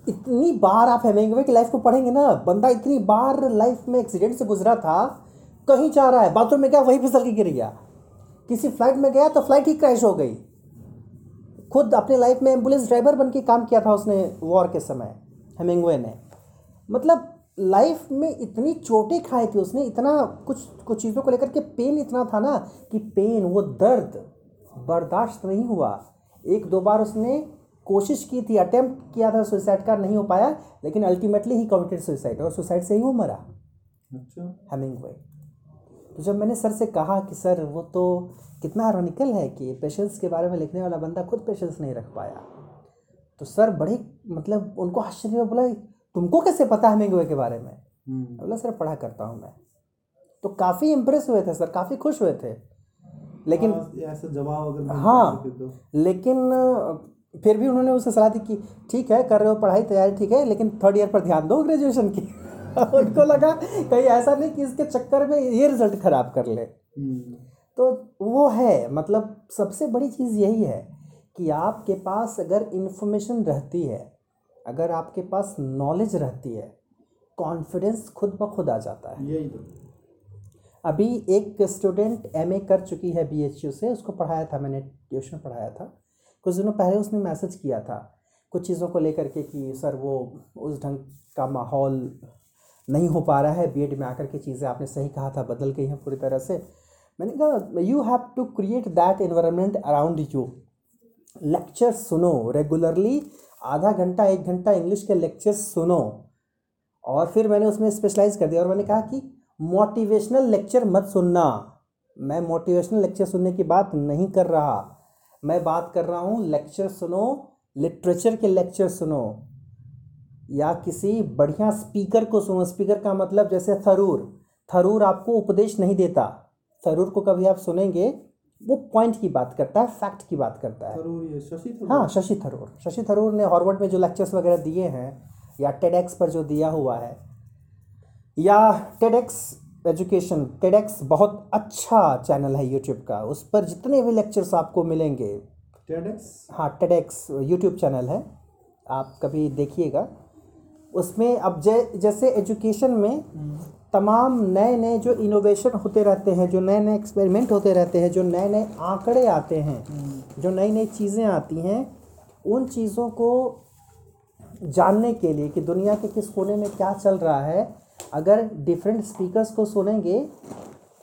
इतनी बार आप हेमिंगवे की लाइफ को पढ़ेंगे ना बंदा इतनी बार लाइफ में एक्सीडेंट से गुजरा था कहीं जा रहा है बाथरूम में गया वहीं फिसल के गिर गया किसी फ़्लाइट में गया तो फ़्लाइट ही क्रैश हो गई खुद अपने लाइफ में एंबुलेंस ड्राइवर बन के काम किया था उसने वॉर के समय हेमिंगवे ने। मतलब लाइफ में इतनी चोटें खाई थी उसने इतना कुछ कुछ चीज़ों को लेकर के पेन इतना था ना कि पेन वो दर्द बर्दाश्त नहीं हुआ। एक दो बार उसने कोशिश की थी अटेम्प्ट किया था सुसाइड का नहीं हो पाया लेकिन अल्टीमेटली ही कमिटेड सुसाइड और सुसाइड से ही वो मरा। अच्छा। हेमिंगवे तो जब मैंने सर से कहा कि सर वो तो कितना आयरॉनिकल है कि पेशेंस के बारे में लिखने वाला बंदा खुद पेशेंस नहीं रख पाया। तो सर बड़े मतलब उनको आश्चर्य में बोला तुमको कैसे पता है हेमिंगवे के बारे में? हम्म। बोला सर पढ़ा करता हूँ मैं। तो काफ़ी इम्प्रेस हुए थे सर काफ़ी खुश हुए थे। लेकिन हाँ, ऐसा जवाब अगर हाँ। तो। लेकिन फिर भी उन्होंने उसे सलाह दी कि ठीक है कर रहे हो पढ़ाई तैयारी ठीक है लेकिन थर्ड ईयर पर ध्यान दो ग्रेजुएशन की। उनको लगा कहीं ऐसा नहीं कि इसके चक्कर में ये रिज़ल्ट खराब कर ले। हम्म, तो वो है मतलब सबसे बड़ी चीज़ यही है कि आपके पास अगर इन्फॉर्मेशन रहती है अगर आपके पास नॉलेज रहती है कॉन्फिडेंस खुद ब खुद आ जाता है। यही तो। अभी एक स्टूडेंट एमए कर चुकी है बीएचयू से उसको पढ़ाया था मैंने ट्यूशन पढ़ाया था। कुछ दिनों पहले उसने मैसेज किया था कुछ चीज़ों को लेकर के कि सर वो उस ढंग का माहौल नहीं हो पा रहा है बीएड में आकर के चीज़ें आपने सही कहा था बदल गई हैं पूरी तरह से। मैंने कहा you have to create that environment around you lecture सुनो रेगुलरली आधा घंटा, एक घंटा इंग्लिश के लेक्चर सुनो। और फिर मैंने उसमें स्पेशलाइज कर दिया और मैंने कहा कि मोटिवेशनल लेक्चर मत सुनना। मैं मोटिवेशनल लेक्चर सुनने की बात नहीं कर रहा। मैं बात कर रहा हूँ लेक्चर सुनो लिटरेचर के लेक्चर सुनो। या किसी बढ़िया स्पीकर को सुनो। स्पीकर का मतलब जैसे थरूर। थरूर आपको उपदेश नहीं देता। थरूर को कभी आप सुनेंगे वो पॉइंट की बात करता है फैक्ट की बात करता है। थरूर शशि थरूर हाँ शशि थरूर शशि थरूर ने हॉर्वर्ड में जो लेक्चर्स वगैरह दिए हैं या टेडेक्स पर जो दिया हुआ है या टेडेक्स एजुकेशन टेडेक्स बहुत अच्छा चैनल है यूट्यूब का उस पर जितने भी लेक्चर्स आपको मिलेंगे टेडेक्स हाँ टेडेक्स यूट्यूब चैनल है आप कभी देखिएगा। उसमें अब जै जैसे एजुकेशन में तमाम नए नए जो इनोवेशन होते रहते हैं जो नए नए एक्सपेरिमेंट होते रहते हैं जो नए नए आंकड़े आते हैं जो नई नई चीज़ें आती हैं उन चीज़ों को जानने के लिए कि दुनिया के किस कोने में क्या चल रहा है अगर डिफरेंट स्पीकर्स को सुनेंगे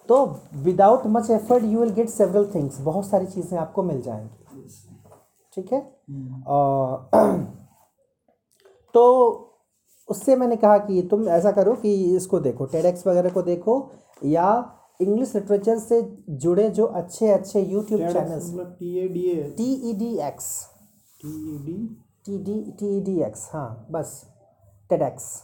तो without much effort you will get several things बहुत सारी चीज़ें आपको मिल जाएँगी। ठीक है? और तो उससे मैंने कहा कि तुम ऐसा करो कि इसको देखो टेडेक्स वगैरह को देखो या इंग्लिश लिटरेचर से जुड़े जो अच्छे अच्छे यूट्यूब चैनल्स मतलब T E D X T E D T D T E D X हाँ बस टेडेक्स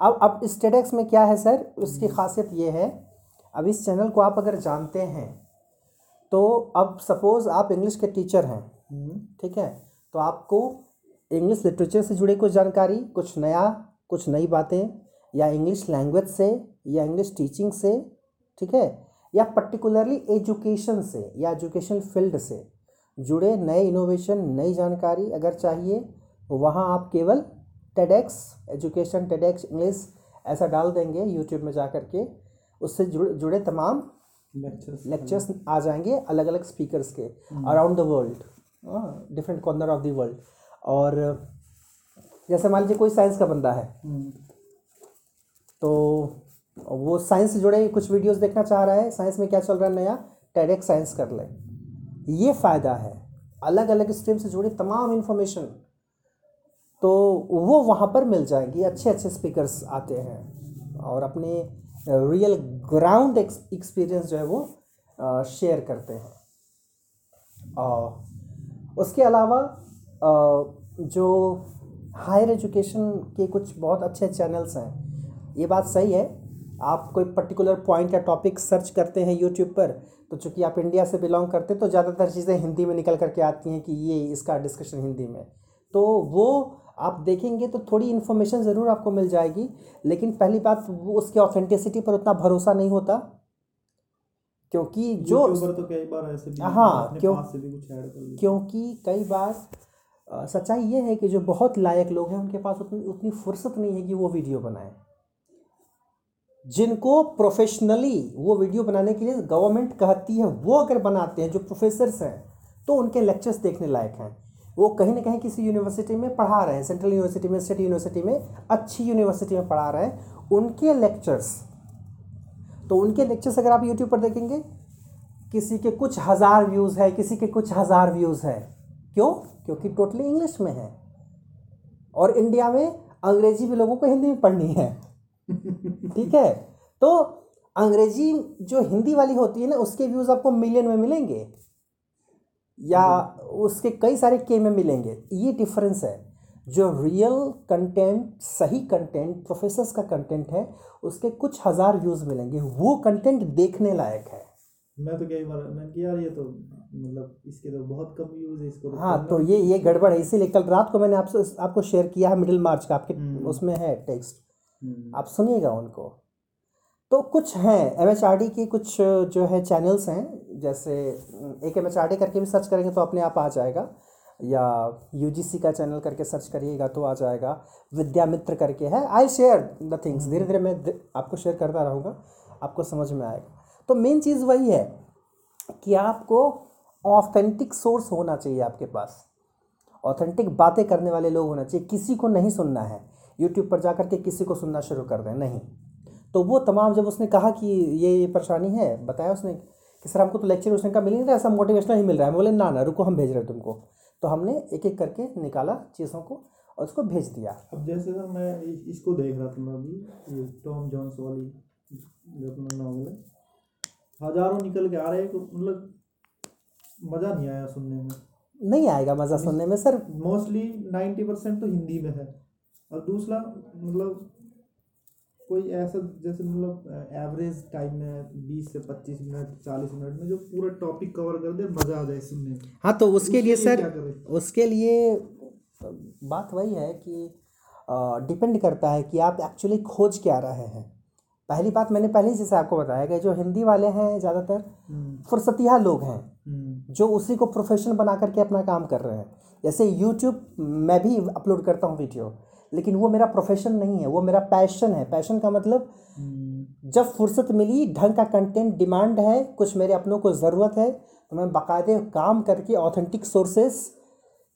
अब अब इस टेडेक्स में क्या है सर? उसकी खासियत ये है अब इस चैनल को आप अगर जानते हैं तो अब सपोज़ आप इंग्लिश के टीचर हैं ठीक है? तो आपको इंग्लिश लिटरेचर से जुड़े कुछ जानकारी कुछ नया कुछ नई बातें या इंग्लिश लैंग्वेज से या इंग्लिश टीचिंग से ठीक है? या पर्टिकुलरली एजुकेशन से या एजुकेशन फ़ील्ड से जुड़े नए इनोवेशन नई जानकारी अगर चाहिए वहाँ आप केवल टेडेक्स एजुकेशन टेडेक्स इंग्लिश ऐसा डाल देंगे यूट्यूब में जा कर के। उससे जुड़े जुड़े तमाम लेक्चर्स लेक्चर्स आ जाएँगे अलग अलग स्पीकर्स के around the world different corner of the world और जैसे मान लीजिए कोई साइंस का बंदा है तो वो साइंस से जुड़े कुछ वीडियोस देखना चाह रहा है साइंस में क्या चल रहा है नया टेडेक्स साइंस कर ले। ये फ़ायदा है। अलग अलग स्ट्रीम से जुड़ी तमाम इन्फॉर्मेशन तो वो वहाँ पर मिल जाएँगी अच्छे अच्छे स्पीकर्स आते हैं। और अपने रियल ग्राउंड एक्सपीरियंस जो है वो शेयर करते हैं। और उसके अलावा जो हायर एजुकेशन के कुछ बहुत अच्छे चैनल्स हैं। ये बात सही है। आप कोई पर्टिकुलर पॉइंट या टॉपिक सर्च करते हैं यूट्यूब पर तो चूँकि आप इंडिया से बिलोंग करते हैं तो ज़्यादातर चीज़ें हिंदी में निकल करके आती हैं कि ये इसका डिस्कशन हिंदी में। तो वो आप देखेंगे तो थोड़ी इन्फॉर्मेशन ज़रूर आपको मिल जाएगी लेकिन पहली बात वो उसके ऑथेंटिसिटी पर उतना भरोसा नहीं होता क्योंकि जो तो कई बार ऐसे भी हाँ, क्यों- क्योंकि कई बार सच्चाई ये है कि जो बहुत लायक लोग हैं, उनके पास उतनी उतनी फुर्सत नहीं है कि वो वीडियो बनाएँ। जिनको प्रोफेशनली वो वीडियो बनाने के लिए गवर्नमेंट कहती है, वो अगर बनाते हैं, जो प्रोफेसर्स हैं तो उनके लेक्चर्स देखने लायक हैं। वो कहीं ना कहीं किसी यूनिवर्सिटी में पढ़ा रहे हैं सेंट्रल यूनिवर्सिटी में स्टेट यूनिवर्सिटी में, अच्छी यूनिवर्सिटी में पढ़ा रहे हैं, उनके लेक्चर्स तो उनके लेक्चर्स अगर आप यूट्यूब पर देखेंगे, किसी के कुछ हज़ार व्यूज़ है, किसी के कुछ हज़ार व्यूज़ है क्यों? क्योंकि टोटली इंग्लिश में है। और इंडिया में अंग्रेज़ी भी लोगों को हिंदी में पढ़नी है। ठीक है? तो अंग्रेज़ी जो हिंदी वाली होती है ना उसके व्यूज़ आपको मिलियन में मिलेंगे। या उसके कई सारे के में मिलेंगे। ये डिफरेंस है। जो रियल कंटेंट सही कंटेंट प्रोफेसर्स का कंटेंट है उसके कुछ हज़ार व्यूज़ मिलेंगे। वो कंटेंट देखने लायक है। मैं तो कई बार मैंने यार ये तो मतलब इसके तो बहुत कम व्यूज़ है इसको तो हाँ तो ये ये गड़बड़ है। इसीलिए कल रात को मैंने आपसे आपको शेयर किया है मिडिल मार्च का आपके हम्म। उसमें है टेक्स्ट हम्म, आप सुनिएगा उनको। तो कुछ हैं एम एच आर डी के कुछ जो है चैनल्स हैं जैसे एक एम एच आर डी करके भी सर्च करेंगे तो अपने आप आ जाएगा। या यू जी सी का चैनल करके सर्च करिएगा तो आ जाएगा। विद्यामित्र करके है। आई शेयर द थिंग्स धीरे धीरे मैं आपको शेयर करता रहूँगा। आपको समझ में आएगा। तो मेन चीज़ वही है कि आपको ऑथेंटिक सोर्स होना चाहिए आपके पास। ऑथेंटिक बातें करने वाले लोग होना चाहिए। किसी को नहीं सुनना है। यूट्यूब पर जा के किसी को सुनना शुरू कर दें। नहीं। तो वो तमाम जब उसने कहा कि ये ये परेशानी है, बताया उसने कि, सर, हमको तो लेक्चर उसने कहा, मिल नहीं रहा ऐसा मोटिवेशनल ही मिल रहा है। बोले, ना ना, रुको, हम भेज रहे हैं तुमको। तो हमने एक एक करके निकाला चीज़ों को और उसको भेज दिया। अब जैसे सर, मैं इसको देख रहा था मैं अभी टॉम जॉन्स वाली जो अपना नॉवल है। हज़ारों निकल के आ रहे मतलब मज़ा नहीं आया सुनने में। नहीं आएगा मज़ा सुनने में सर। मोस्टली नाइन्टी परसेंट तो हिंदी में है। और दूसरा मतलब कोई ऐसा जैसे मतलब एवरेज टाइम में बीस से पच्चीस मिनट चालीस मिनट में जो पूरा टॉपिक कवर कर दे मज़ा आ जाए सुनने में। हाँ तो उसके लिए सर उसके लिए बात वही है कि डिपेंड करता है कि आप एक्चुअली खोज क्या रहे हैं। पहली बात मैंने पहले ही जैसे आपको बताया कि जो हिंदी वाले हैं ज़्यादातर हम्म, फुर्सतिया लोग हैं हम्म, जो उसी को प्रोफेशन बना करके अपना काम कर रहे हैं। जैसे यूट्यूब मैं भी अपलोड करता हूँ वीडियो लेकिन वो मेरा प्रोफेशन नहीं है वो मेरा पैशन है। पैशन का मतलब हम्म, जब फुर्सत मिली ढंग का कंटेंट डिमांड है कुछ मेरे अपनों को ज़रूरत है तो मैं बाकायदे काम करके ऑथेंटिक सोर्सेस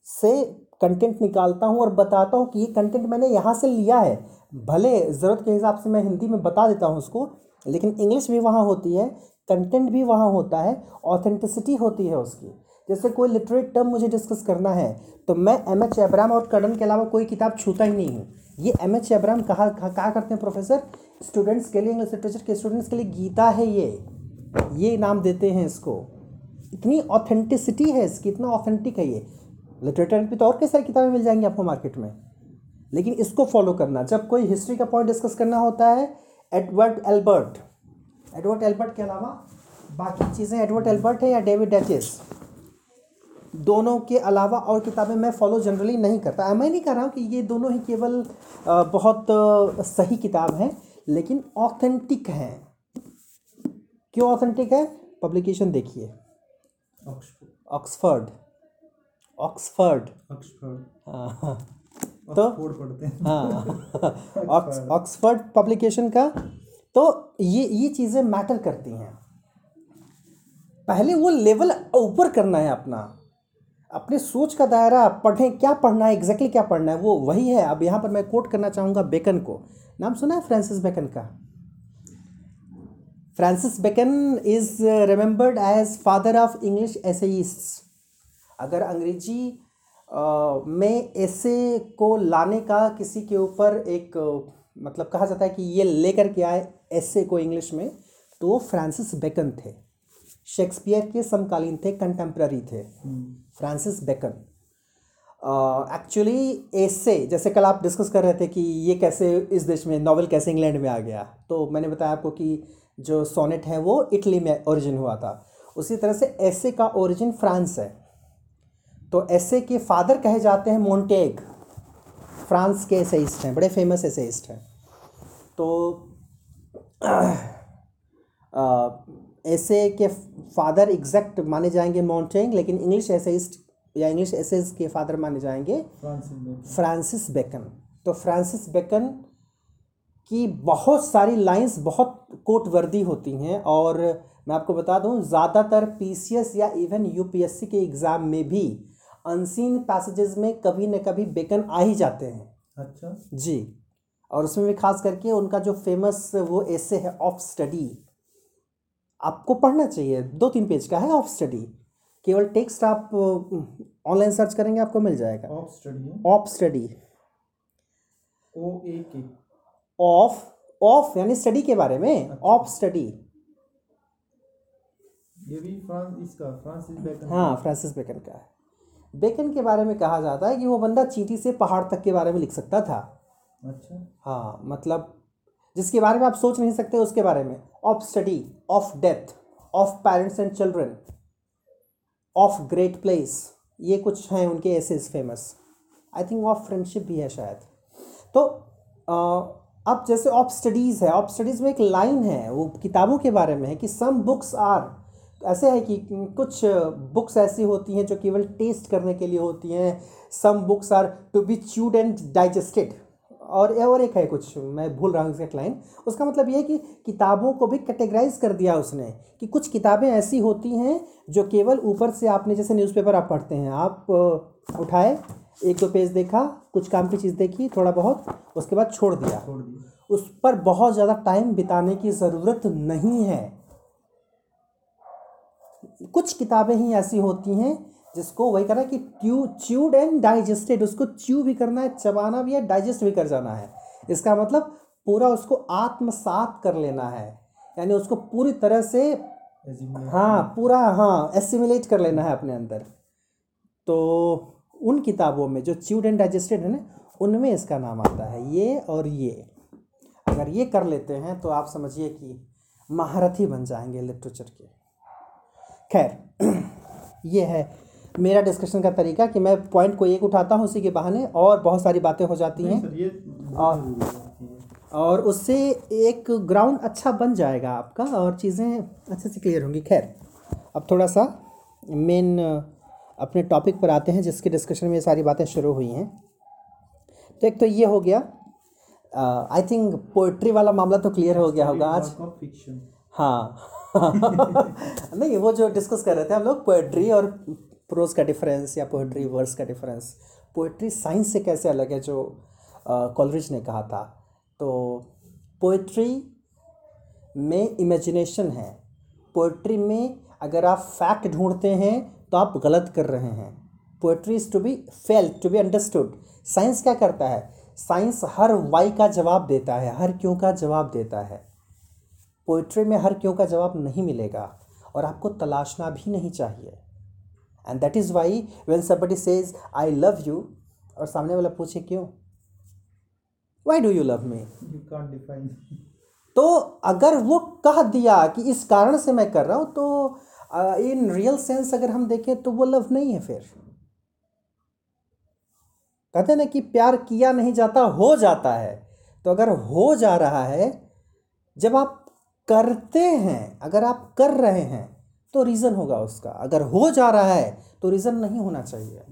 से कंटेंट निकालता हूँ और बताता हूँ कि ये कंटेंट मैंने यहाँ से लिया है। भले ज़रूरत के हिसाब से मैं हिंदी में बता देता हूँ उसको, लेकिन इंग्लिश भी वहाँ होती है कंटेंट भी वहाँ होता है ऑथेंटिसिटी होती है उसकी। जैसे कोई लिटरेट टर्म मुझे डिस्कस करना है तो मैं एम एच एब्राम और कड़न के अलावा कोई किताब छूता ही नहीं हूँ। ये एम एच एब्राम कहा कहा करते हैं प्रोफेसर स्टूडेंट्स के लिए इंग्लिश लिटरेचर के स्टूडेंट्स के लिए गीता है ये। ये नाम देते हैं इसको। इतनी ऑथेंटिसिटी है इसकी, इतना ऑथेंटिक है ये। लिटरेचर पे तो और कई सारी किताबें मिल जाएँगी आपको मार्केट में। लेकिन इसको फॉलो करना। जब कोई हिस्ट्री का पॉइंट डिस्कस करना होता है एडवर्ड एल्बर्ट एडवर्ड एल्बर्ट के अलावा बाकी चीज़ें एडवर्ड एल्बर्ट है या डेविड डैचेस दोनों के अलावा और किताबें मैं फॉलो जनरली नहीं करता। मैं नहीं कह रहा हूँ कि ये दोनों ही केवल बहुत सही किताब हैं लेकिन ऑथेंटिक हैं। क्यों ऑथेंटिक है? पब्लिकेशन देखिए। ऑक्सफर्ड ऑक्सफर्ड ऑक्सफर्ड हाँ। तो पढ़ते हैं। हाँ। ऑक्सफर्ड पब्लिकेशन का तो ये ये चीज़ें मैटर करती हैं। पहले वो लेवल ऊपर करना है अपना। अपने सोच का दायरा पढ़ें क्या पढ़ना है एग्जैक्टली क्या पढ़ना है वो वही है। अब यहाँ पर मैं कोट करना चाहूँगा बेकन को। नाम सुना है फ्रांसिस बेकन का? Francis Bacon is remembered as father of English essayist अगर अंग्रेज़ी में ऐसे को लाने का किसी के ऊपर एक मतलब कहा जाता है कि ये लेकर के आए ऐसे को इंग्लिश में तो फ्रांसिस बेकन थे। शेक्सपियर के समकालीन थे, कंटेम्प्ररी थे। Francis bacon. एक्चुअली ऐसे, जैसे कल आप डिस्कस कर रहे थे कि ये कैसे इस देश में नॉवल कैसे इंग्लैंड में आ गया तो मैंने बताया आपको कि जो सोनेट है वो इटली में ओरिजिन हुआ था। उसी तरह से ऐसे का ओरिजिन फ्रांस है। तो ऐसे के फादर कहे जाते हैं मोन्टेग फ्रांस के एसेइस्ट हैं बड़े फ़ेमस एसेइस्ट हैं। तो ऐसे के फादर एग्जैक्ट माने जाएँगे मोन्टेग लेकिन इंग्लिश एसेइस्ट या इंग्लिश एसेज के फादर माने जाएँगे फ्रांसिस बेकन तो फ्रांसिस बेकन की बहुत सारी लाइंस बहुत कोट वर्दी होती हैं और मैं आपको बता दूँ ज़्यादातर पीसीएस या इवन यूपीएससी के एग्ज़ाम में भी अनसीन पैसेजेस में कभी न कभी बेकन आ ही जाते हैं। अच्छा। जी। और उसमें भी खास करके उनका जो फ़ेमस वो ऐसे है ऑफ़ स्टडी आपको पढ़ना चाहिए। दो तीन पेज का है ऑफ़ स्टडी केवल टेक्स्ट आप ऑनलाइन सर्च करेंगे आपको मिल जाएगा। Of study of study O A के ऑफ़ ऑफ़ यानी स्टडी के बारे में। ऑफ़ अच्छा। स्टडी ये भी फ्रांस इसका फ्रांसिस बेकन हाँ फ्रांसिस बेकन का है। बेकन के बारे में कहा जाता है कि वो बंदा चींटी से पहाड़ तक के बारे में लिख सकता था। अच्छा। हाँ मतलब जिसके बारे में आप सोच नहीं सकते उसके बारे में। Of study of death of parents and children of great place ये कुछ हैं उनके ऐसे फ़ेमस आई थिंक ऑफ़ फ्रेंडशिप भी है शायद। तो अब जैसे ऑफ़ स्टडीज़ है ऑफ़ स्टडीज़ में एक लाइन है वो किताबों के बारे में है कि सम बुक्स आर ऐसे है कि कुछ बुक्स ऐसी होती हैं जो केवल टेस्ट करने के लिए होती हैं। Some books are to be chewed and digested और और एक है कुछ मैं भूल रहा हूँ एग्जैक्ट लाइन उसका मतलब ये है कि किताबों को भी कैटेगराइज कर दिया उसने कि कुछ किताबें ऐसी होती हैं जो केवल ऊपर से आपने जैसे न्यूज़पेपर आप पढ़ते हैं आप उठाए एक दो पेज देखा कुछ काम की चीज़ देखी थोड़ा बहुत उसके बाद छोड़ दिया। छोड़ दिया। उस पर बहुत ज़्यादा टाइम बिताने की ज़रूरत नहीं है। कुछ किताबें ही ऐसी होती हैं जिसको वही करना कि ट्यू च्यूड एंड डाइजेस्टेड उसको च्यू भी करना है चबाना भी है डाइजेस्ट भी कर जाना है। इसका मतलब पूरा उसको आत्मसात कर लेना है। यानी उसको पूरी तरह से हाँ पूरा हाँ एसिमुलेट कर लेना है अपने अंदर। तो उन किताबों में जो च्यूड एंड डाइजेस्टेड है ना उनमें इसका नाम आता है ये और ये। अगर ये कर लेते हैं तो आप समझिए कि महारथी बन जाएँगे लिटरेचर के। खैर ये है मेरा डिस्कशन का तरीका कि मैं पॉइंट को एक उठाता हूँ उसी के बहाने और बहुत सारी बातें हो जाती हैं। और और उससे एक ग्राउंड अच्छा बन जाएगा आपका और चीज़ें अच्छे से क्लियर होंगी। खैर अब थोड़ा सा मेन अपने टॉपिक पर आते हैं जिसके डिस्कशन में ये सारी बातें शुरू हुई हैं। तो एक तो ये हो गया आई थिंक पोइट्री वाला मामला तो क्लियर हो गया होगा आज। हाँ। नहीं, वो जो डिस्कस कर रहे थे हम लोग पोएट्री और प्रोज का डिफरेंस या पोएट्री वर्स का डिफरेंस पोएट्री साइंस से कैसे अलग है जो कॉलरिज ने कहा था? तो पोइट्री में इमेजिनेशन है। पोइट्री में अगर आप फैक्ट ढूंढते हैं तो आप गलत कर रहे हैं। Poetry is to be felt to be understood science क्या करता है? साइंस हर वाई का जवाब देता है, हर क्यों का जवाब देता है। पोइट्री में हर क्यों का जवाब नहीं मिलेगा और आपको तलाशना भी नहीं चाहिए। And that is why when somebody says I love you और सामने वाला पूछे क्यों? Why do you love me you can't define तो अगर वो कह दिया कि इस कारण से मैं कर रहा हूँ तो इन रियल सेंस अगर हम देखें तो वो लव नहीं है फिर। कहते हैं ना कि प्यार किया नहीं जाता हो जाता है। तो अगर हो जा रहा है जब आप करते हैं अगर आप कर रहे हैं तो रीज़न होगा उसका। अगर हो जा रहा है तो रीज़न नहीं होना चाहिए।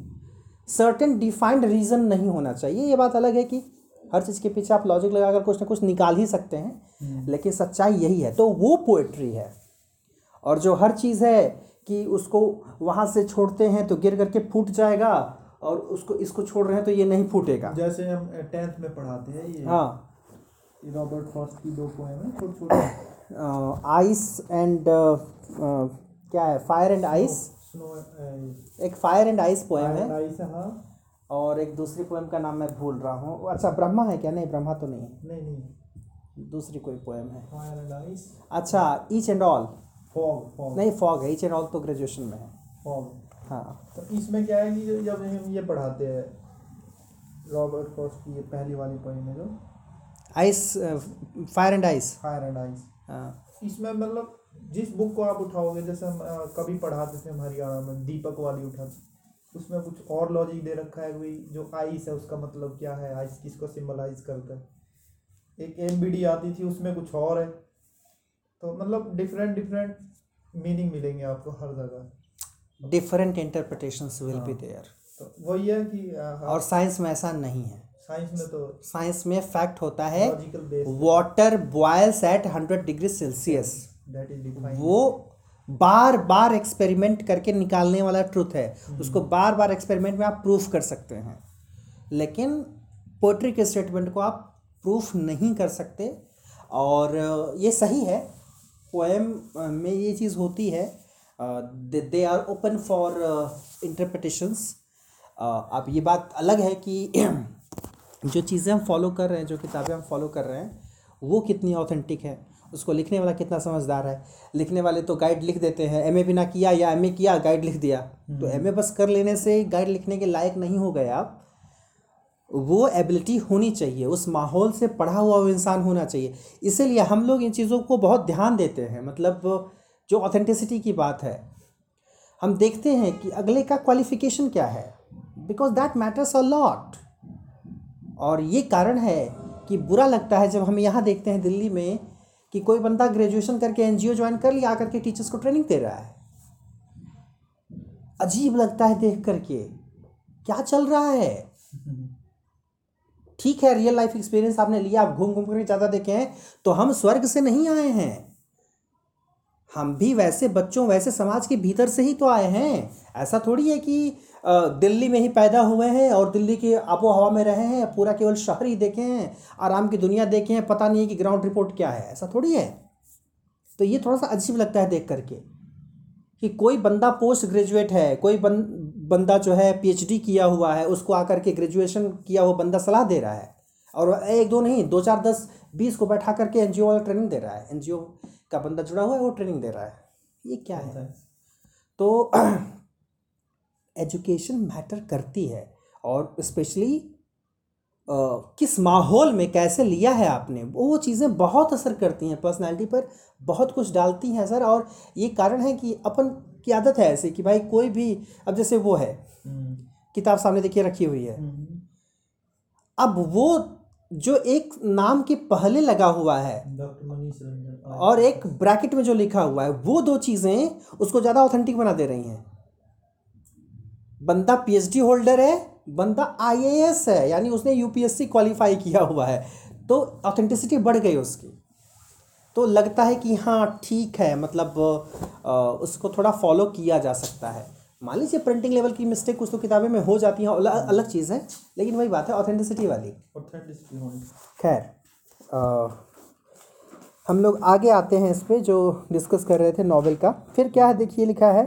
सर्टेन डिफाइंड रीज़न नहीं होना चाहिए। ये बात अलग है कि हर चीज़ के पीछे आप लॉजिक लगाकर कुछ ना कुछ निकाल ही सकते हैं लेकिन सच्चाई यही है। तो वो पोएट्री है। और जो हर चीज़ है कि उसको वहाँ से छोड़ते हैं तो गिर करके फूट जाएगा और उसको इसको छोड़ रहे हैं तो ये नहीं फूटेगा। जैसे हम टेंथ में पढ़ाते हैं ये। हाँ। रॉबर्ट फ्रॉस्ट की दो पोएम है छोटे छोटे आइस एंड क्या है? फायर एंड आइस एक फायर एंड आइस पोएम है। हाँ। और एक दूसरी पोएम का नाम मैं भूल रहा हूँ। अच्छा ब्रह्मा है क्या? नहीं ब्रह्मा तो नहीं है। नहीं नहीं। दूसरी कोई पोएम है। फायर एंड आइस अच्छा ईच एंड ऑल फॉग नहीं फॉग है। ईच एंड ऑल तो ग्रेजुएशन में है। फॉग हाँ। तो इसमें क्या है कि जब हम ये पढ़ाते हैं रॉबर्ट फ्रॉस्ट की ये पहली वाली पोएम है जो। Ice fire and ice fire and ice इसमें मतलब जिस बुक को आप उठाओगे जैसे हम कभी पढ़ाते थे हम हरियाणा में दीपक वाली उठाते उसमें कुछ और लॉजिक दे रखा है कोई जो आइस है उसका मतलब क्या है? आइस किसको सिम्बलाइज करता है? एक एमबीडी आती थी उसमें कुछ और है। तो मतलब डिफरेंट डिफरेंट मीनिंग मिलेंगे आपको हर जगह। Different interpretations will be there तो वही है कि और साइंस में ऐसा नहीं है। साइंस में तो साइंस में फैक्ट होता है water boils at hundred degree Celsius. वो बार बार एक्सपेरिमेंट करके निकालने वाला ट्रूथ है। उसको बार बार एक्सपेरिमेंट में आप प्रूफ कर सकते हैं। लेकिन पोट्री के स्टेटमेंट को आप प्रूफ नहीं कर सकते। और ये सही है। पोएम में ये चीज़ होती है। They are open for interpretations अब ये बात अलग है कि जो चीज़ें हम फॉलो कर रहे हैं जो किताबें हम फॉलो कर रहे हैं वो कितनी ऑथेंटिक है? उसको लिखने वाला कितना समझदार है? लिखने वाले तो गाइड लिख देते हैं। एम एमए बिना किया या एमए किया गाइड लिख दिया। तो एमए बस कर लेने से गाइड लिखने के लायक नहीं हो गए आप। वो एबिलिटी होनी चाहिए। उस माहौल से पढ़ा हुआ वो इंसान होना चाहिए। इसीलिए हम लोग इन चीज़ों को बहुत ध्यान देते हैं। मतलब जो ऑथेंटिसिटी की बात है हम देखते हैं कि अगले का क्वालिफिकेशन क्या है? Because that matters a lot और ये कारण है कि बुरा लगता है जब हम यहाँ देखते हैं दिल्ली में कि कोई बंदा ग्रेजुएशन करके एनजीओ ज्वाइन कर लिया, आकर के टीचर्स को ट्रेनिंग दे रहा है। अजीब लगता है देख करके। क्या चल रहा है? ठीक है रियल लाइफ एक्सपीरियंस आपने लिया, आप घूम घूम करके ज़्यादा देखे हैं तो हम स्वर्ग से नहीं आए हैं। हम भी वैसे बच्चों, वैसे समाज के भीतर से ही तो आए हैं। ऐसा थोड़ी है कि दिल्ली में ही पैदा हुए हैं और दिल्ली की आबो हवा में रहे हैं पूरा केवल शहर ही देखे हैं आराम की दुनिया देखे हैं पता नहीं है कि ग्राउंड रिपोर्ट क्या है ऐसा थोड़ी है। तो ये थोड़ा सा अजीब लगता है देख करके कि कोई बंदा पोस्ट ग्रेजुएट है कोई बन, बंदा जो है पीएचडी किया हुआ है उसको आकर के ग्रेजुएशन किया हुआ बंदा सलाह दे रहा है और एक दो नहीं दो चार दस बीस को बैठा करके एनजीओ वाला ट्रेनिंग दे रहा है एनजीओ का बंदा जुड़ा हुआ है वो ट्रेनिंग दे रहा है। ये क्या है? तो एजुकेशन मैटर करती है और स्पेशली किस माहौल में कैसे लिया है आपने वो चीज़ें बहुत असर करती हैं पर्सनालिटी पर बहुत कुछ डालती हैं सर और ये कारण है कि अपन की आदत है ऐसे कि भाई कोई भी अब जैसे वो है किताब सामने देखिए रखी हुई है। अब वो जो एक नाम के पहले लगा हुआ है और एक ब्रैकेट में जो लिखा हुआ है वो दो चीज़ें उसको ज़्यादा ऑथेंटिक बना दे रही हैं। बंदा पीएचडी होल्डर है बंदा आईएएस है यानी उसने यूपीएससी क्वालिफाई किया हुआ है तो ऑथेंटिसिटी बढ़ गई उसकी। तो लगता है कि हाँ ठीक है मतलब अ, उसको थोड़ा फॉलो किया जा सकता है। मान लीजिए प्रिंटिंग लेवल की मिस्टेक कुछ तो किताबें में हो जाती हैं अलग अलग चीज़ है लेकिन वही बात है ऑथेंटिसिटी वाली। ऑथेंटिसिटी खैर हम लोग आगे आते हैं इस पर जो डिस्कस कर रहे थे नॉवेल का। फिर क्या है देखिए लिखा है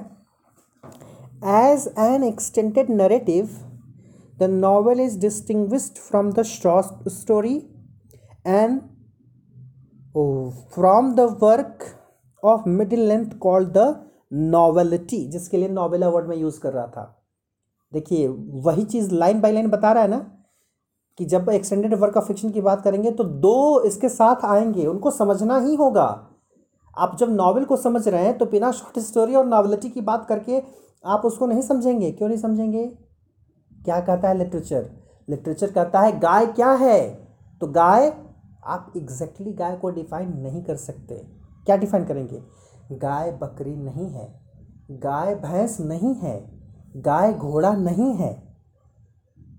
as an extended narrative the novel is distinguished from the short story and from the work of middle length called the novelette जिसके लिए नॉवेला वर्ड में यूज़ कर रहा था। देखिए, वही चीज़ लाइन बाय लाइन बता रहा है ना, कि जब एक्सटेंडेड वर्क ऑफ़ फिक्शन की बात करेंगे तो दो इसके साथ आएँगे, उनको समझना ही होगा। आप जब नावल को समझ रहे हैं तो बिना शॉर्ट स्टोरी और नावलिटी की बात करके आप उसको नहीं समझेंगे। क्यों नहीं समझेंगे? क्या कहता है लिटरेचर लिटरेचर कहता है, गाय क्या है? तो गाय, आप एग्जैक्टली exactly गाय को डिफाइन नहीं कर सकते। क्या डिफाइन करेंगे? गाय बकरी नहीं है। गाय भैंस नहीं है। गाय घोड़ा नहीं है।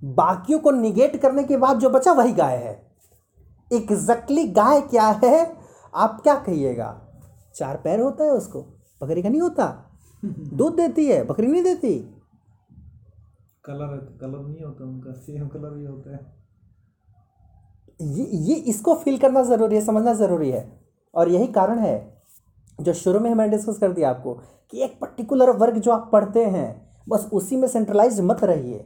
बाकियों को निगेट करने के बाद जो बचा वही गाय है। एग्जैक्टली exactly गाय क्या है? आप क्या कहिएगा? चार पैर होता है उसको। बकरी का नहीं होता। दूध देती है बकरी नहीं देती? कलर कलर नहीं होता उनका सेम कलर ही होता है। ये ये इसको फील करना ज़रूरी है समझना ज़रूरी है। और यही कारण है जो शुरू में मैंने डिस्कस कर दिया आपको कि एक पर्टिकुलर वर्ग जो आप पढ़ते हैं बस उसी में सेंट्रलाइज मत रहिए।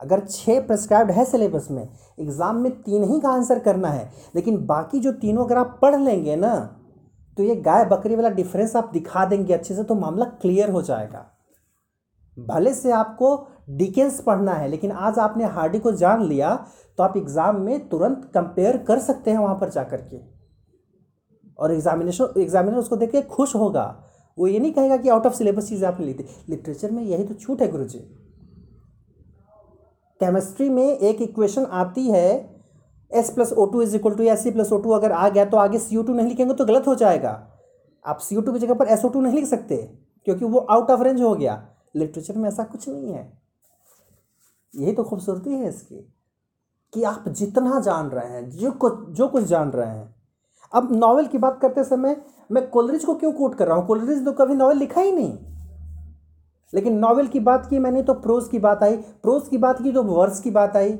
अगर छः प्रिस्क्राइब्ड है सिलेबस में एग्ज़ाम में तीन ही का आंसर करना है लेकिन बाकी जो तीनों अगर आप पढ़ लेंगे ना तो ये गाय बकरी वाला डिफरेंस आप दिखा देंगे अच्छे से तो मामला क्लियर हो जाएगा। भले से आपको डिकेंस पढ़ना है, लेकिन आज आपने हार्डी को जान लिया तो आप एग्ज़ाम में तुरंत कंपेयर कर सकते हैं वहाँ पर जा कर के। और एग्जामिनेशन एग्जामिनर उसको देख के खुश होगा। वो ये नहीं कहेगा कि आउट ऑफ़ सिलेबस चीज़ें आपने ली थी। लिटरेचर में यही तो छूट है गुरु जी केमिस्ट्री में एक इक्वेशन आती है S plus O two is equal to S C plus O two अगर आ गया तो आगे सी ओ टू नहीं लिखेंगे तो गलत हो जाएगा। आप सी ओ टू की जगह पर एस ओ टू नहीं लिख सकते, क्योंकि वो आउट ऑफ़ रेंज हो गया। लिटरेचर में ऐसा कुछ नहीं है। यही तो खूबसूरती है इसकी, कि आप जितना जान रहे हैं, जो कुछ जो कुछ जान रहे हैं। अब नावल की बात करते समय मैं कोलरिज को क्यों कोट कर रहा हूँ? कोलरिज तो कभी नावल लिखा ही नहीं। लेकिन नावल की बात की मैंने तो प्रोज की बात आई। प्रोज की बात की तो वर्स की बात आई।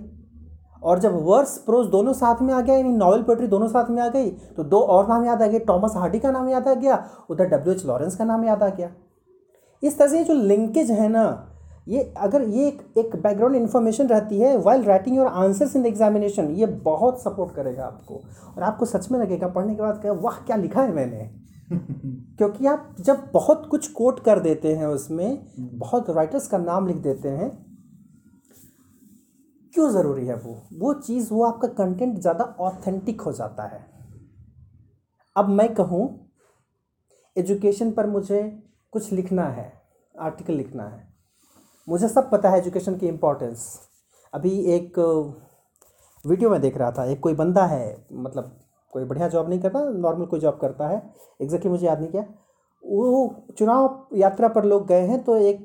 और जब वर्स प्रोज दोनों साथ में आ गया यानी नॉवल पोएट्री दोनों साथ में आ गई तो दो और नाम याद आ गए टॉमस हार्डी का नाम याद आ गया उधर डब्ल्यू एच लॉरेंस का नाम याद आ गया। इस तरह से जो लिंकेज है ना ये अगर ये एक एक बैकग्राउंड इन्फॉर्मेशन रहती है while writing your answers in the examination ये बहुत सपोर्ट करेगा आपको। और आपको सच में लगेगा पढ़ने के बाद क्या वाह क्या लिखा है मैंने? क्योंकि आप जब बहुत कुछ कोट कर देते हैं उसमें बहुत राइटर्स का नाम लिख देते हैं क्यों ज़रूरी है वो? वो चीज़, वो आपका कंटेंट ज़्यादा ऑथेंटिक हो जाता है। अब मैं कहूँ एजुकेशन पर मुझे कुछ लिखना है आर्टिकल लिखना है। मुझे सब पता है एजुकेशन की इम्पोर्टेंस अभी एक वीडियो में देख रहा था, एक कोई बंदा है मतलब कोई बढ़िया जॉब नहीं करता नॉर्मल कोई जॉब करता है। एग्जैक्टली मुझे याद नहीं किया। वो चुनाव यात्रा पर लोग गए हैं तो एक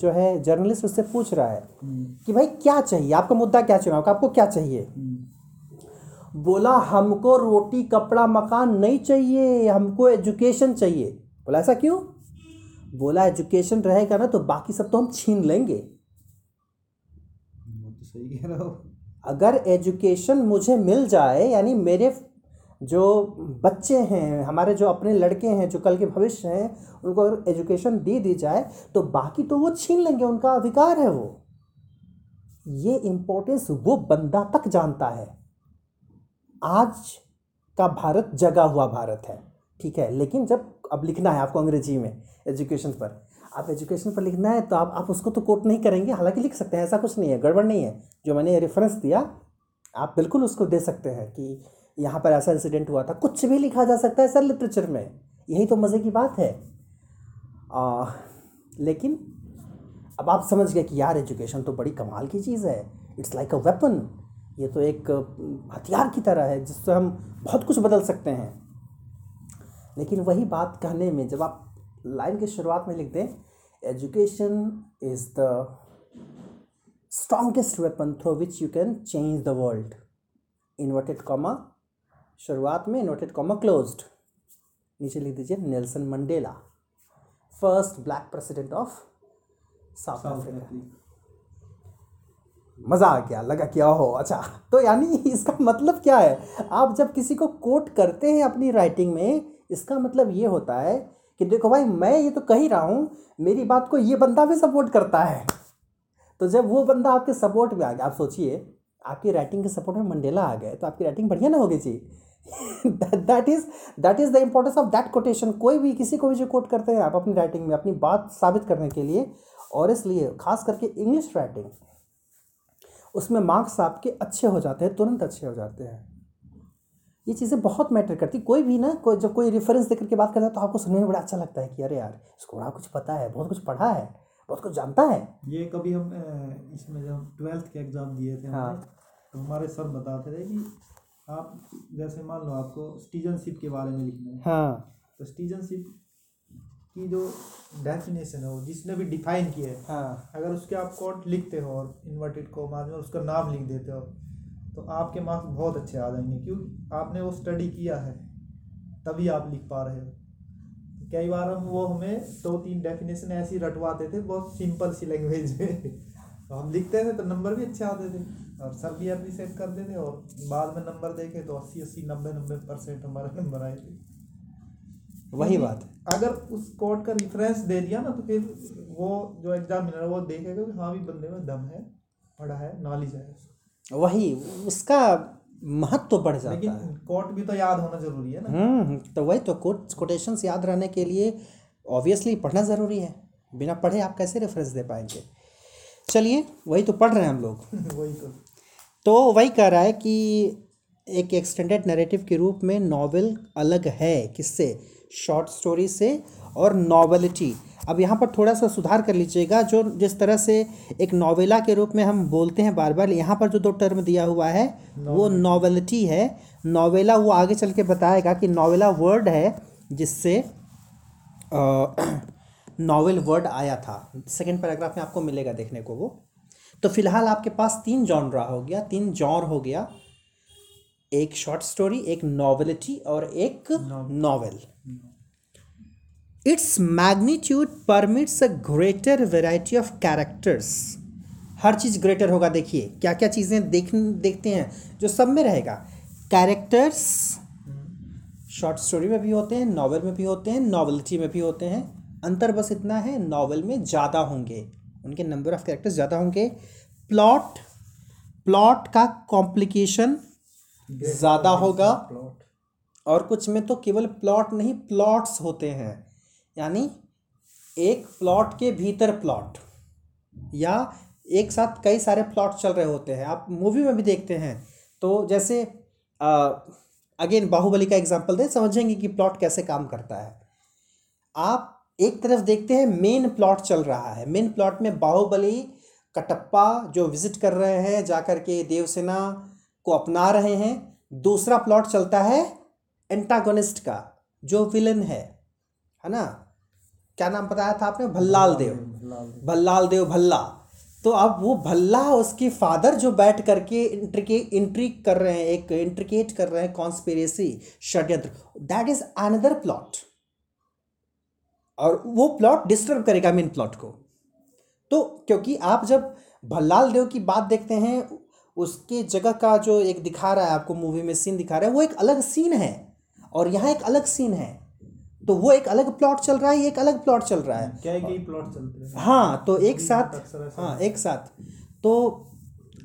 जो है जर्नलिस्ट उससे पूछ रहा है हम्म। कि भाई क्या चाहिए? आपका मुद्दा क्या चुनाव का? आपको क्या चाहिए? हम्म। बोला हमको रोटी कपड़ा मकान नहीं चाहिए हमको एजुकेशन चाहिए। बोला ऐसा क्यों? बोला एजुकेशन रहेगा ना तो बाकी सब तो हम छीन लेंगे। तो सही कह रहा हो। अगर एजुकेशन मुझे मिल जाए यानी मेरे जो बच्चे हैं, हमारे जो अपने लड़के हैं, जो कल के भविष्य हैं, उनको अगर एजुकेशन दे दी जाए तो बाकी तो वो छीन लेंगे, उनका अधिकार है वो। ये इम्पोर्टेंस वो बंदा तक जानता है। आज का भारत जगा हुआ भारत है, ठीक है? लेकिन जब अब लिखना है आपको अंग्रेज़ी में एजुकेशन पर। आप एजुकेशन पर लिखना है तो आप आप उसको तो कोट नहीं करेंगे, हालाँकि लिख सकते हैं, ऐसा कुछ नहीं है, गड़बड़ नहीं है। जो मैंने रेफरेंस दिया, आप बिल्कुल उसको दे सकते हैं कि यहाँ पर ऐसा इंसिडेंट हुआ था। कुछ भी लिखा जा सकता है सर लिटरेचर में। यही तो मज़े की बात है। आ, लेकिन अब आप समझ गए कि यार एजुकेशन तो बड़ी कमाल की चीज़ है। इट्स लाइक अ वेपन ये तो एक हथियार की तरह है जिससे हम बहुत कुछ बदल सकते हैं। लेकिन वही बात कहने में जब आप लाइन की शुरुआत में लिख दें education is the strongest weapon through which you can change the world inverted comma शुरुआत में नोटेड कॉमा क्लोज्ड नीचे लिख दीजिए Nelson Mandela first black president of South Africa मज़ा आ गया लगा क्या ओहो अच्छा तो यानी इसका मतलब क्या है? आप जब किसी को कोट करते हैं अपनी राइटिंग में इसका मतलब ये होता है कि देखो भाई मैं ये तो कह ही रहा हूँ मेरी बात को ये बंदा भी सपोर्ट करता है। तो जब वो बंदा आपके सपोर्ट में आ गया आप सोचिए आपकी राइटिंग के सपोर्ट में मंडेला आ गए तो आपकी राइटिंग बढ़िया ना होगी जी। That is that is the importance of that quotation कोई भी किसी को भी जो कोट करते हैं आप अपनी राइटिंग में अपनी बात साबित करने के लिए और इसलिए खास करके इंग्लिश राइटिंग उसमें मार्क्स आपके अच्छे हो जाते हैं तुरंत अच्छे हो जाते हैं। ये चीज़ें बहुत मैटर करती कोई भी ना कोई जब कोई रेफरेंस देकर के बात करता है तो आपको सुनने में बड़ा अच्छा लगता है कि अरे यार इसको बड़ा कुछ पता है बहुत कुछ पढ़ा है बहुत कुछ जानता है। ये कभी हम इसमें जब ट्वेल्थ के एग्ज़ाम दिए थे हाँ। तो हमारे सर बताते थे कि आप जैसे मान लो आपको सिटीजनशिप के बारे में लिखना है। हाँ। तो सिटीजनशिप की जो डेफिनेशन है वो जिसने भी डिफाइन किया है हाँ। अगर उसके आप कोड लिखते हो और इन्वर्टेड कोमा में उसका नाम लिख देते हो तो आपके मार्क्स बहुत अच्छे आ जाएँगे। क्योंकि आपने वो स्टडी किया है तभी आप लिख पा रहे हो। कई बार हम वो हमें दो तीन डेफिनेशन ऐसी रटवाते थे बहुत सिंपल सी लैंग्वेज में। तो हम लिखते थे तो नंबर भी अच्छे आते थे और सर भी अप्रिशिएट करते थे और बाद में नंबर देखे तो अस्सी अस्सी नब्बे नब्बे परसेंट हमारे नंबर आए थे। वही बात अगर उस कोड का रेफरेंस दे दिया ना तो फिर वो जो एग्जामिनर है वो देखेगा कि हाँ भी बंदे में दम है पढ़ा है नॉलेज है। वही उसका महत्व तो बढ़ जाता लेकिन है। कोट भी तो याद होना ज़रूरी है ना। हम्म तो वही तो कोट कोटेशंस याद रहने के लिए ऑब्वियसली पढ़ना ज़रूरी है। बिना पढ़े आप कैसे रेफरेंस दे पाएँगे? चलिए वही तो पढ़ रहे हैं हम लोग। वही तो। तो वही कह रहा है कि एक एक्सटेंडेड नैरेटिव के रूप में नॉवेल अलग है। किससे? शॉर्ट स्टोरी से और नॉवेलिटी अब यहाँ पर थोड़ा सा सुधार कर लीजिएगा जो जिस तरह से एक नॉवेला के रूप में हम बोलते हैं बार बार यहाँ पर जो दो टर्म दिया हुआ है वो नॉवेलिटी है। नॉवेला वो आगे चल के बताएगा कि नॉवेला वर्ड है जिससे नॉवेल वर्ड आया था। सेकेंड पैराग्राफ में आपको मिलेगा देखने को वो। तो फ़िलहाल आपके पास तीन जॉनरा हो गया तीन जॉन हो गया। एक शॉर्ट स्टोरी एक नॉवेलिटी और एक novel. Its magnitude permits a greater variety of characters. हर चीज़ ग्रेटर होगा देखिए। क्या क्या चीज़ें देख देखते हैं जो सब में रहेगा। कैरेक्टर्स शॉर्ट स्टोरी में भी होते हैं नॉवेल में भी होते हैं नॉवेलिटी में भी होते हैं। अंतर बस इतना है नॉवेल में ज़्यादा होंगे। उनके नंबर ऑफ़ कैरेक्टर्स ज़्यादा होंगे। प्लॉट प्लॉट का कॉम्प्लिकेशन ज़्यादा होगा। और कुछ में तो केवल प्लॉट नहीं प्लॉट्स होते हैं। यानी एक प्लॉट के भीतर प्लॉट या एक साथ कई सारे प्लॉट चल रहे होते हैं। आप मूवी में भी देखते हैं। तो जैसे अगेन बाहुबली का एग्जांपल दें, समझेंगे कि प्लॉट कैसे काम करता है। आप एक तरफ़ देखते हैं मेन प्लॉट चल रहा है। मेन प्लॉट में बाहुबली कटप्पा जो विज़िट कर रहे हैं जाकर के देवसेना को अपना रहे हैं। दूसरा प्लॉट चलता है एंटागोनिस्ट का जो विलन है। है ना? क्या नाम बताया था आपने? भल्लाल देव। भल्लाल देव भल्ला। तो अब वो भल्ला उसके फादर जो बैठ करके इंट्रिके इंट्रिक कर रहे हैं एक इंट्रिकेट कर रहे हैं कॉन्स्पिरेसी षड्यंत्र। दैट इज़ अनदर प्लॉट और वो प्लॉट डिस्टर्ब करेगा मेन प्लॉट को। तो क्योंकि आप जब भल्लाल देव की बात देखते हैं उसके जगह का जो एक दिखा रहा है आपको मूवी में सीन दिखा रहा है वो एक अलग सीन है। और यहाँ एक अलग सीन है। तो वो एक अलग प्लॉट चल रहा है एक अलग प्लॉट चल रहा है। क्या कई प्लॉट चलते हैं? हाँ तो एक साथ हाँ एक साथ। तो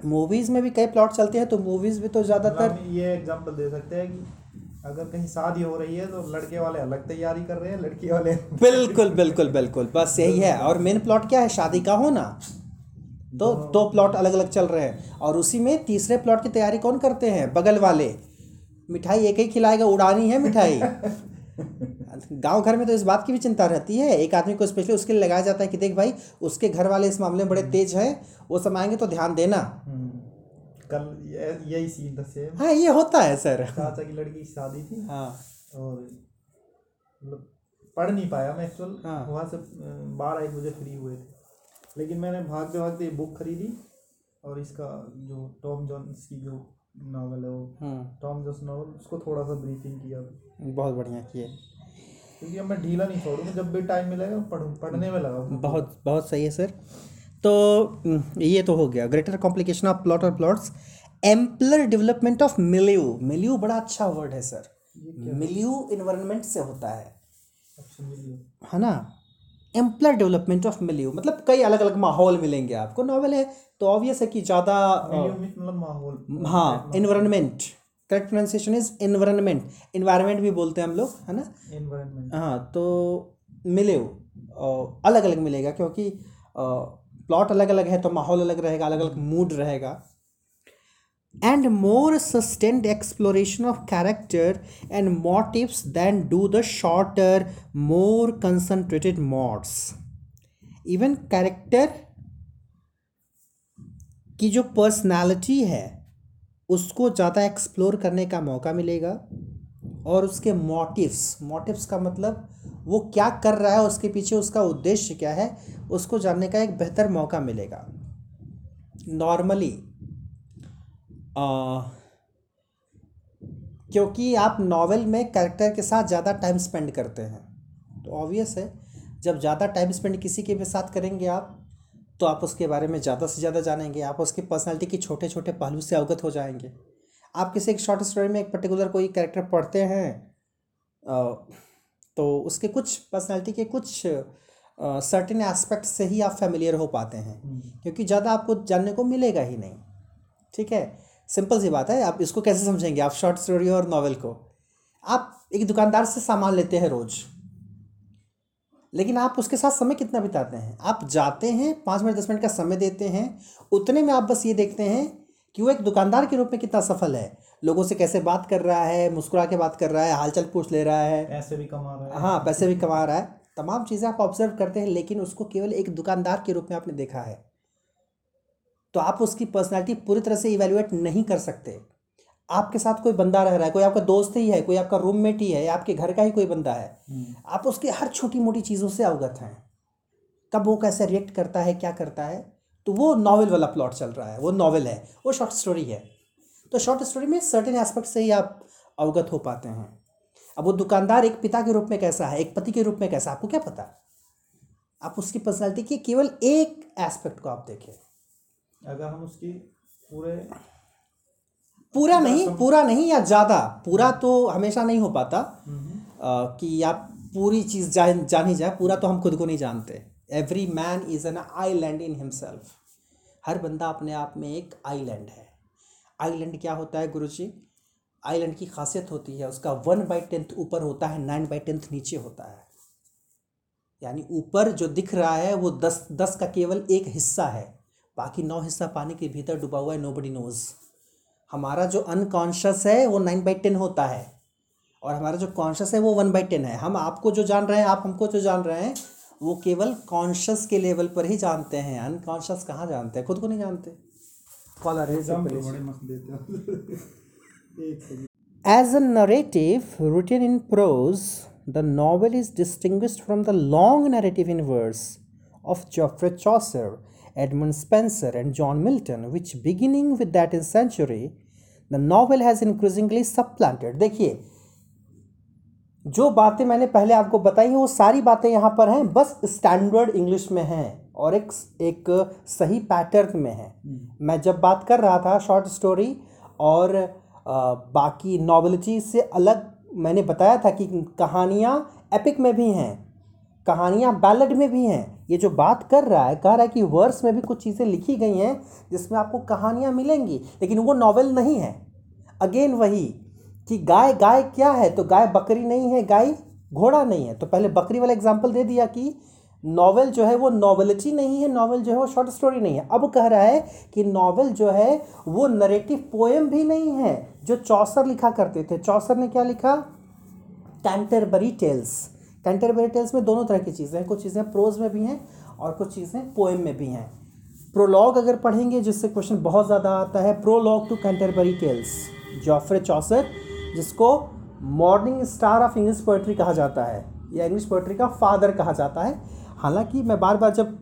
मूवीज़ में भी कई प्लॉट चलते हैं तो मूवीज़ में तो ज़्यादातर ये एग्जांपल दे सकते हैं कि अगर कहीं शादी हो रही है तो लड़के वाले अलग तैयारी कर रहे हैं लड़की वाले बिल्कुल बिल्कुल बिल्कुल बस यही है। और मेन प्लॉट क्या है? शादी का होना तो दो प्लॉट अलग अलग चल रहे हैं। और उसी में तीसरे प्लॉट की तैयारी कौन करते हैं? बगल वाले। मिठाई एक ही खिलाएगा उड़ानी है मिठाई। गाँव घर में तो इस बात की भी चिंता रहती है। एक आदमी को स्पेशली उसके लिए लगाया जाता है कि देख भाई उसके घर वाले इस मामले में बड़े तेज हैं वो सब आएँगे तो ध्यान देना। हम्म, कल यही सीन था सेम हाँ ये होता है सर। चाचा की लड़की की शादी थी। हाँ। और मतलब पढ़ नहीं पाया मैं एक्चुअल हाँ। वहाँ से बारह एक बजे फ्री हुए थे। लेकिन मैंने भागते भागते बुक खरीदी और इसका जो टॉम जॉन्स की जो नावल है वो टॉम जॉन्स नावल उसको थोड़ा सा ब्रीफिंग किया। बहुत बढ़िया किया। क्योंकि अब मैं ढीला नहीं छोड़ूँगा जब भी टाइम मिलेगा पढ़ूँ पढ़ने में लगा बहुत बहुत सही है सर। तो हम्म, ये तो हो गया। ग्रेटर कॉम्प्लिकेशन ऑफ़ प्लॉट और plots ampler development of milieu milieu बड़ा अच्छा वर्ड है सर मिल्यू इन्वायरमेंट से होता है। अच्छा है ना? एम्पलर डेवलपमेंट ऑफ़ मिल्यू मतलब कई अलग अलग माहौल मिलेंगे आपको। नॉवल है तो ऑब्वियस है कि ज़्यादा मतलब माहौल हाँ environment correct pronunciation is environment environment भी बोलते हैं हम लोग है ना? हाँ तो मिले अलग अलग मिलेगा क्योंकि प्लॉट अलग अलग है तो माहौल अलग रहेगा, अलग अलग मूड रहेगा। And more sustained exploration of character and motives than do the shorter more concentrated modes even character की जो पर्सनैलिटी है, उसको ज़्यादा एक्सप्लोर करने का मौका मिलेगा। और उसके मोटिव्स मोटिव्स का मतलब वो क्या कर रहा है, उसके पीछे उसका उद्देश्य क्या है, उसको जानने का एक बेहतर मौका मिलेगा। नॉर्मली क्योंकि आप नावल में कैरेक्टर के साथ ज़्यादा टाइम स्पेंड करते हैं तो ऑब्वियस है। जब ज़्यादा टाइम स्पेंड किसी के भी साथ करेंगे आप तो आप उसके बारे में ज़्यादा से ज़्यादा जानेंगे, आप उसकी पर्सनालिटी के छोटे छोटे पहलू से अवगत हो जाएँगे। आप किसी एक शॉर्ट स्टोरी में एक पर्टिकुलर कोई कैरेक्टर पढ़ते हैं तो उसके कुछ पर्सनालिटी के कुछ सर्टेन एस्पेक्ट से ही आप फेमिलियर हो पाते हैं। क्योंकि ज़्यादा आपको जानने को मिलेगा ही नहीं। ठीक है? सिंपल सी बात है आप इसको कैसे समझेंगे? आप शॉर्ट स्टोरी और नॉवेल को। आप एक दुकानदार से सामान लेते हैं रोज़। लेकिन आप उसके साथ समय कितना बिताते हैं? आप जाते हैं पाँच मिनट दस मिनट का समय देते हैं उतने में आप बस ये देखते हैं कि वो एक दुकानदार के रूप में कितना सफल है? लोगों से कैसे बात कर रहा है? मुस्कुरा के बात कर रहा है? हालचाल पूछ ले रहा है? पैसे भी कमा रहा है। हाँ पैसे भी कमा रहा है। तमाम चीज़ें आप ऑब्ज़र्व करते हैं लेकिन उसको केवल एक दुकानदार के रूप में आपने देखा है। तो आप उसकी पर्सनैलिटी पूरी तरह से इवेल्युएट नहीं कर सकते। आपके साथ कोई बंदा रह रहा है कोई आपका दोस्त ही है कोई आपका रूममेट ही है या आपके घर का ही कोई बंदा है हम्म, आप उसके हर छोटी मोटी चीज़ों से अवगत हैं। कब वो कैसे रिएक्ट करता है क्या करता है? तो वो नॉवल वाला प्लॉट चल रहा है वो नॉवल है वो शॉर्ट स्टोरी है। तो शॉर्ट स्टोरी में सर्टेन एस्पेक्ट से ही आप अवगत हो पाते हैं। अब वो दुकानदार एक पिता के रूप में कैसा है एक पति के रूप में कैसा है आपको क्या पता? आप उसकी पर्सनैलिटी के केवल एक एस्पेक्ट को आप देखें। अगर हम उसकी पूरे पूरा नहीं पूरा नहीं या ज़्यादा पूरा तो हमेशा नहीं हो पाता हम्म, अ, कि आप पूरी चीज़ जान जान ही जाए पूरा तो हम खुद को नहीं जानते। Every man is an island in himself हर बंदा अपने आप में एक आईलैंड है। आईलैंड क्या होता है गुरु जी आईलैंड की खासियत होती है, उसका वन बाई टेंथ ऊपर होता है नाइन बाई टेंथ नीचे होता है। यानी ऊपर जो दिख रहा है, वो दस दस का केवल एक हिस्सा है। बाकी नौ हिस्सा पानी के भीतर डूबा हुआ है नो बडी नोज़ हमारा जो अनकॉन्शियस है, वो नाइन बाई टेन होता है। और हमारा जो कॉन्शियस है, वो वन बाई टेन है। हम आपको जो जान रहे हैं, आप हमको जो जान रहे हैं वो केवल कॉन्शियस के लेवल पर ही जानते हैं अनकॉन्शियस कहाँ जानते हैं? खुद को नहीं जानते। As a narrative written in prose the novel is distinguished from the long narrative in verse of Geoffrey Chaucer Edmund Spenser and John Milton which beginning with that in century the novel has increasingly planted देखिए जो बातें मैंने पहले आपको बताई हैं वो सारी बातें यहाँ पर हैं बस स्टैंडर्ड इंग्लिश में हैं और एक एक सही पैटर्न में है। मैं जब बात कर रहा था शॉर्ट स्टोरी और अ, बाकी नॉवलिटी से अलग मैंने बताया था कि कहानियाँ एपिक में भी हैं कहानियाँ बैलड में भी हैं। ये जो बात कर रहा है कह रहा है कि वर्स में भी कुछ चीज़ें लिखी गई हैं जिसमें आपको कहानियाँ मिलेंगी लेकिन वो नॉवेल नहीं है। अगेन वही कि गाय गाय क्या है? तो गाय बकरी नहीं है, गाय घोड़ा नहीं है। तो पहले बकरी वाला एग्ज़ाम्पल दे दिया कि नॉवेल जो है वो नॉवेलिटी नहीं है नॉवेल जो है वो शॉर्ट स्टोरी नहीं है। अब कह रहा है कि नॉवेल जो है वो नरेटिव पोएम भी नहीं है, जो चौसर लिखा करते थे। चौसर ने क्या लिखा? कैंटरबरी टेल्स कैंटरबरी टेल्स में दोनों तरह की चीज़ें हैं। कुछ चीज़ें प्रोज में भी हैं और कुछ चीज़ें पोएम में भी हैं। प्रोलॉग अगर पढ़ेंगे, जिससे क्वेश्चन बहुत ज़्यादा आता है prologue to Canterbury Tales Geoffrey Chaucer जिसको morning star of English poetry कहा जाता है, या इंग्लिश पोइट्री का फादर कहा जाता है। हालाँकि मैं बार बार जब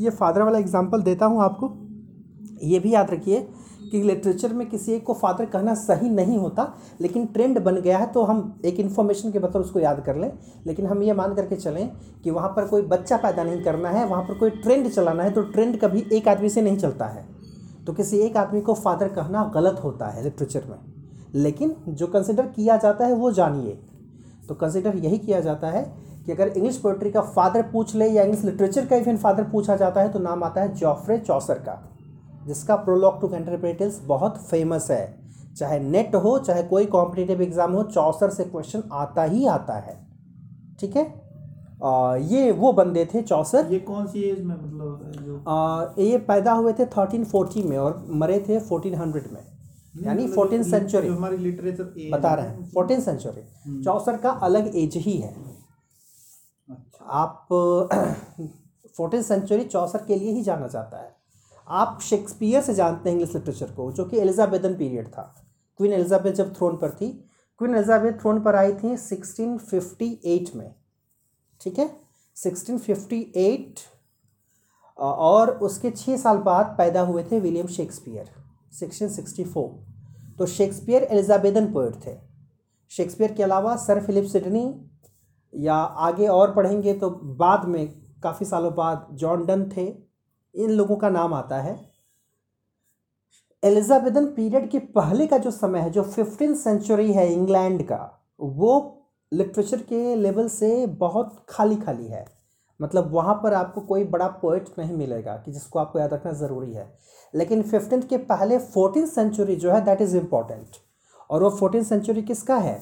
ये फादर वाला एग्जांपल देता हूँ आपको, ये भी याद रखिए कि लिटरेचर में किसी एक को फादर कहना सही नहीं होता, लेकिन ट्रेंड बन गया है तो हम एक इन्फॉर्मेशन के बतौर उसको याद कर लें। लेकिन हम ये मान करके चलें कि वहाँ पर कोई बच्चा पैदा नहीं करना है, वहाँ पर कोई ट्रेंड चलाना है तो ट्रेंड कभी एक आदमी से नहीं चलता है। तो किसी एक आदमी को फादर कहना गलत होता है लिटरेचर में। लेकिन जो कंसिडर किया जाता है वो जानिए। तो कंसिडर यही किया जाता है कि अगर इंग्लिश पोइट्री का फादर पूछ ले या इंग्लिश लिटरेचर का इवन फादर पूछा जाता है तो नाम आता है जॉफ्रे चौसर का जिसका प्रोलॉग टू कैंटरप्रेटल्स बहुत फ़ेमस है। चाहे नेट हो चाहे कोई कॉम्पिटेटिव एग्ज़ाम हो चौसर से क्वेश्चन आता ही आता है। ठीक है? आ, ये वो बंदे थे चौसर ये कौन सी एज में मतलब जो आ, ये पैदा हुए थे थर्टीन फोर्टी में और मरे थे फोर्टीन हंड्रेड में। यानी मतलब फोर्टीन सेंचुरी हमारी लिटरेचर बता रहे हैं फोर्टीन सेंचुरी चौसर का अलग एज ही है। अच्छा। आप फोर्टीन सेंचुरी चौसर के लिए ही जाना जाता है। आप शेक्सपियर से जानते हैं इंग्लिश लिटरेचर को जो कि एलिजाबेथन पीरियड था। क्वीन एलिजाबेथ जब थ्रोन पर थी क्वीन एलिजाबेथ थ्रोन पर आई थी 1658 में। ठीक है? 1658 और उसके छः साल बाद पैदा हुए थे विलियम शेक्सपियर 1664 तो शेक्सपियर एलिजाबेथन पोइट थे। शेक्सपियर के अलावा सर फिलिप सिडनी या आगे और पढ़ेंगे तो बाद में काफ़ी सालों बाद जॉन डन थे। इन लोगों का नाम आता है। एलिजाबेथन पीरियड के पहले का जो समय है, जो फिफ्टीन सेंचुरी है इंग्लैंड का, वो लिटरेचर के लेवल से बहुत खाली खाली है। मतलब वहाँ पर आपको कोई बड़ा पोइट नहीं मिलेगा कि जिसको आपको याद रखना ज़रूरी है। लेकिन फिफ्टीन के पहले फोर्टीन सेंचुरी जो है दैट इज़ इंपॉर्टेंट और वो फोर्टीन सेंचुरी किसका है?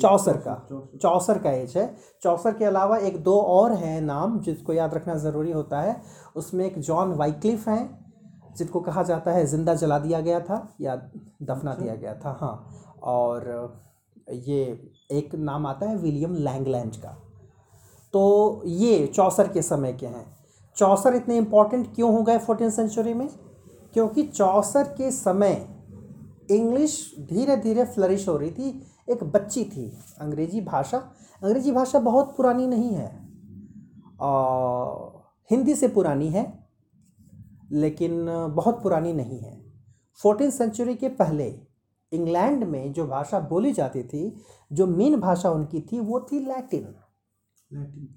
चौसर का। चौसर का एज है। चौसर के अलावा एक दो और हैं नाम जिसको याद रखना ज़रूरी होता है। उसमें एक जॉन वाइक्लिफ हैं जिनको कहा जाता है ज़िंदा जला दिया गया था या दफना दिया गया था हाँ। और ये एक नाम आता है विलियम लैंगलैंड का। तो ये चौसर के समय के हैं। चौसर इतने इम्पोर्टेंट क्यों हो गए फोर्टीन सेंचुरी में? क्योंकि चौसर के समय इंग्लिश धीरे धीरे फ्लरिश हो रही थी। एक बच्ची थी, अंग्रेज़ी भाषा। अंग्रेज़ी भाषा बहुत पुरानी नहीं है। और हिंदी से पुरानी है, लेकिन बहुत पुरानी नहीं है। फोर्टीन सेंचुरी के पहले इंग्लैंड में जो भाषा बोली जाती थी जो मेन भाषा उनकी थी वो थी लैटिन।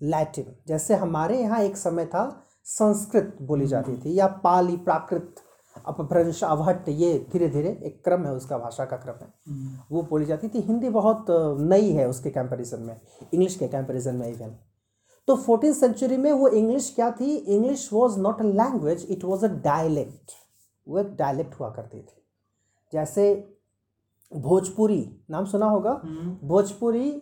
लैटिन। जैसे हमारे यहाँ एक समय था संस्कृत बोली जाती थी या पाली प्राकृत अपभ्रंश अवहट ये धीरे धीरे एक क्रम है उसका भाषा का क्रम है। वो बोली जाती थी। हिंदी बहुत नई है उसके कंपैरिजन में इंग्लिश के कंपैरिजन में इवन तो फोर्टीन सेंचुरी में वो इंग्लिश क्या थी? English was not a language it was a dialect वो एक डायलेक्ट हुआ करती थी। जैसे भोजपुरी नाम सुना होगा? भोजपुरी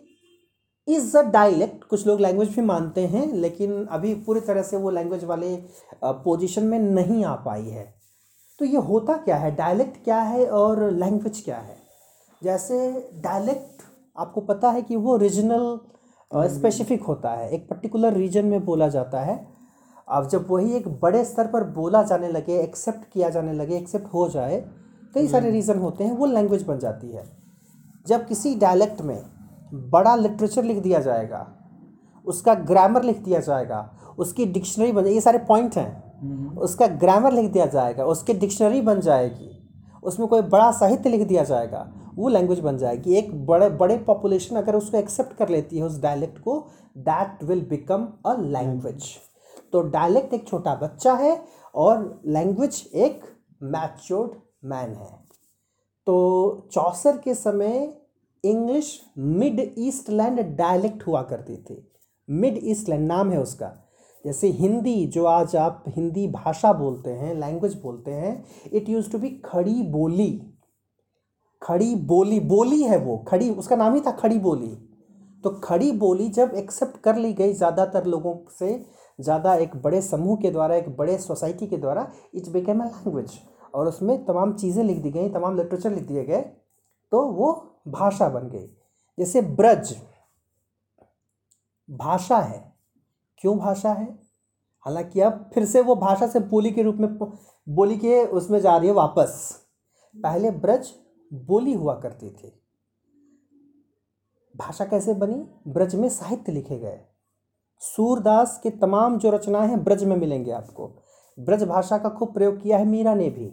इज़ अ डायलेक्ट कुछ लोग लैंग्वेज भी मानते हैं लेकिन अभी पूरी तरह से वो लैंग्वेज वाले पोजीशन में नहीं आ पाई है। तो ये होता क्या है? डायलेक्ट क्या है और लैंग्वेज क्या है? जैसे डायलेक्ट आपको पता है कि वो रीजनल स्पेसिफिक होता है। एक पर्टिकुलर रीजन में बोला जाता है। अब जब वही एक बड़े स्तर पर बोला जाने लगे एक्सेप्ट किया जाने लगे एक्सेप्ट हो जाए कई सारे रीज़न होते हैं वो लैंग्वेज बन जाती है। जब किसी डायलेक्ट में बड़ा लिटरेचर लिख दिया जाएगा उसका ग्रामर लिख दिया जाएगा उसकी डिक्शनरी बन ये सारे पॉइंट हैं। उसका ग्रामर लिख दिया जाएगा उसकी डिक्शनरी बन जाएगी उसमें कोई बड़ा साहित्य लिख दिया जाएगा वो लैंग्वेज बन जाएगी। एक बड़े बड़े पॉपुलेशन अगर उसको एक्सेप्ट कर लेती है उस डायलेक्ट को that will become a language तो डायलेक्ट एक छोटा बच्चा है और लैंग्वेज एक मैच्योर्ड मैन है। तो चौसर के समय English mid east land dialect हुआ करती थी। मिड ईस्ट लैंड नाम है उसका। जैसे हिंदी, जो आज आप हिंदी भाषा बोलते हैं लैंग्वेज बोलते हैं इट यूज़ टू बी खड़ी बोली। खड़ी बोली बोली है वो, खड़ी, उसका नाम ही था खड़ी बोली। तो खड़ी बोली जब एक्सेप्ट कर ली गई ज़्यादातर लोगों से, ज़्यादा एक बड़े समूह के द्वारा, एक बड़े सोसाइटी के द्वारा इट्स बिकेम अ लैंग्वेज और उसमें तमाम चीज़ें लिख दी गई, तमाम लिटरेचर लिख दिए गए तो वो भाषा बन गई। जैसे ब्रज, भाषा है। क्यों भाषा है? हालाँकि अब फिर से वो भाषा से बोली के रूप में, बोली के उसमें जा रही है वापस। पहले ब्रज बोली हुआ करती थी। भाषा कैसे बनी? ब्रज में साहित्य लिखे गए। सूरदास के तमाम जो रचनाएँ हैं, ब्रज में मिलेंगे आपको। ब्रज भाषा का खूब प्रयोग किया है मीरा ने भी।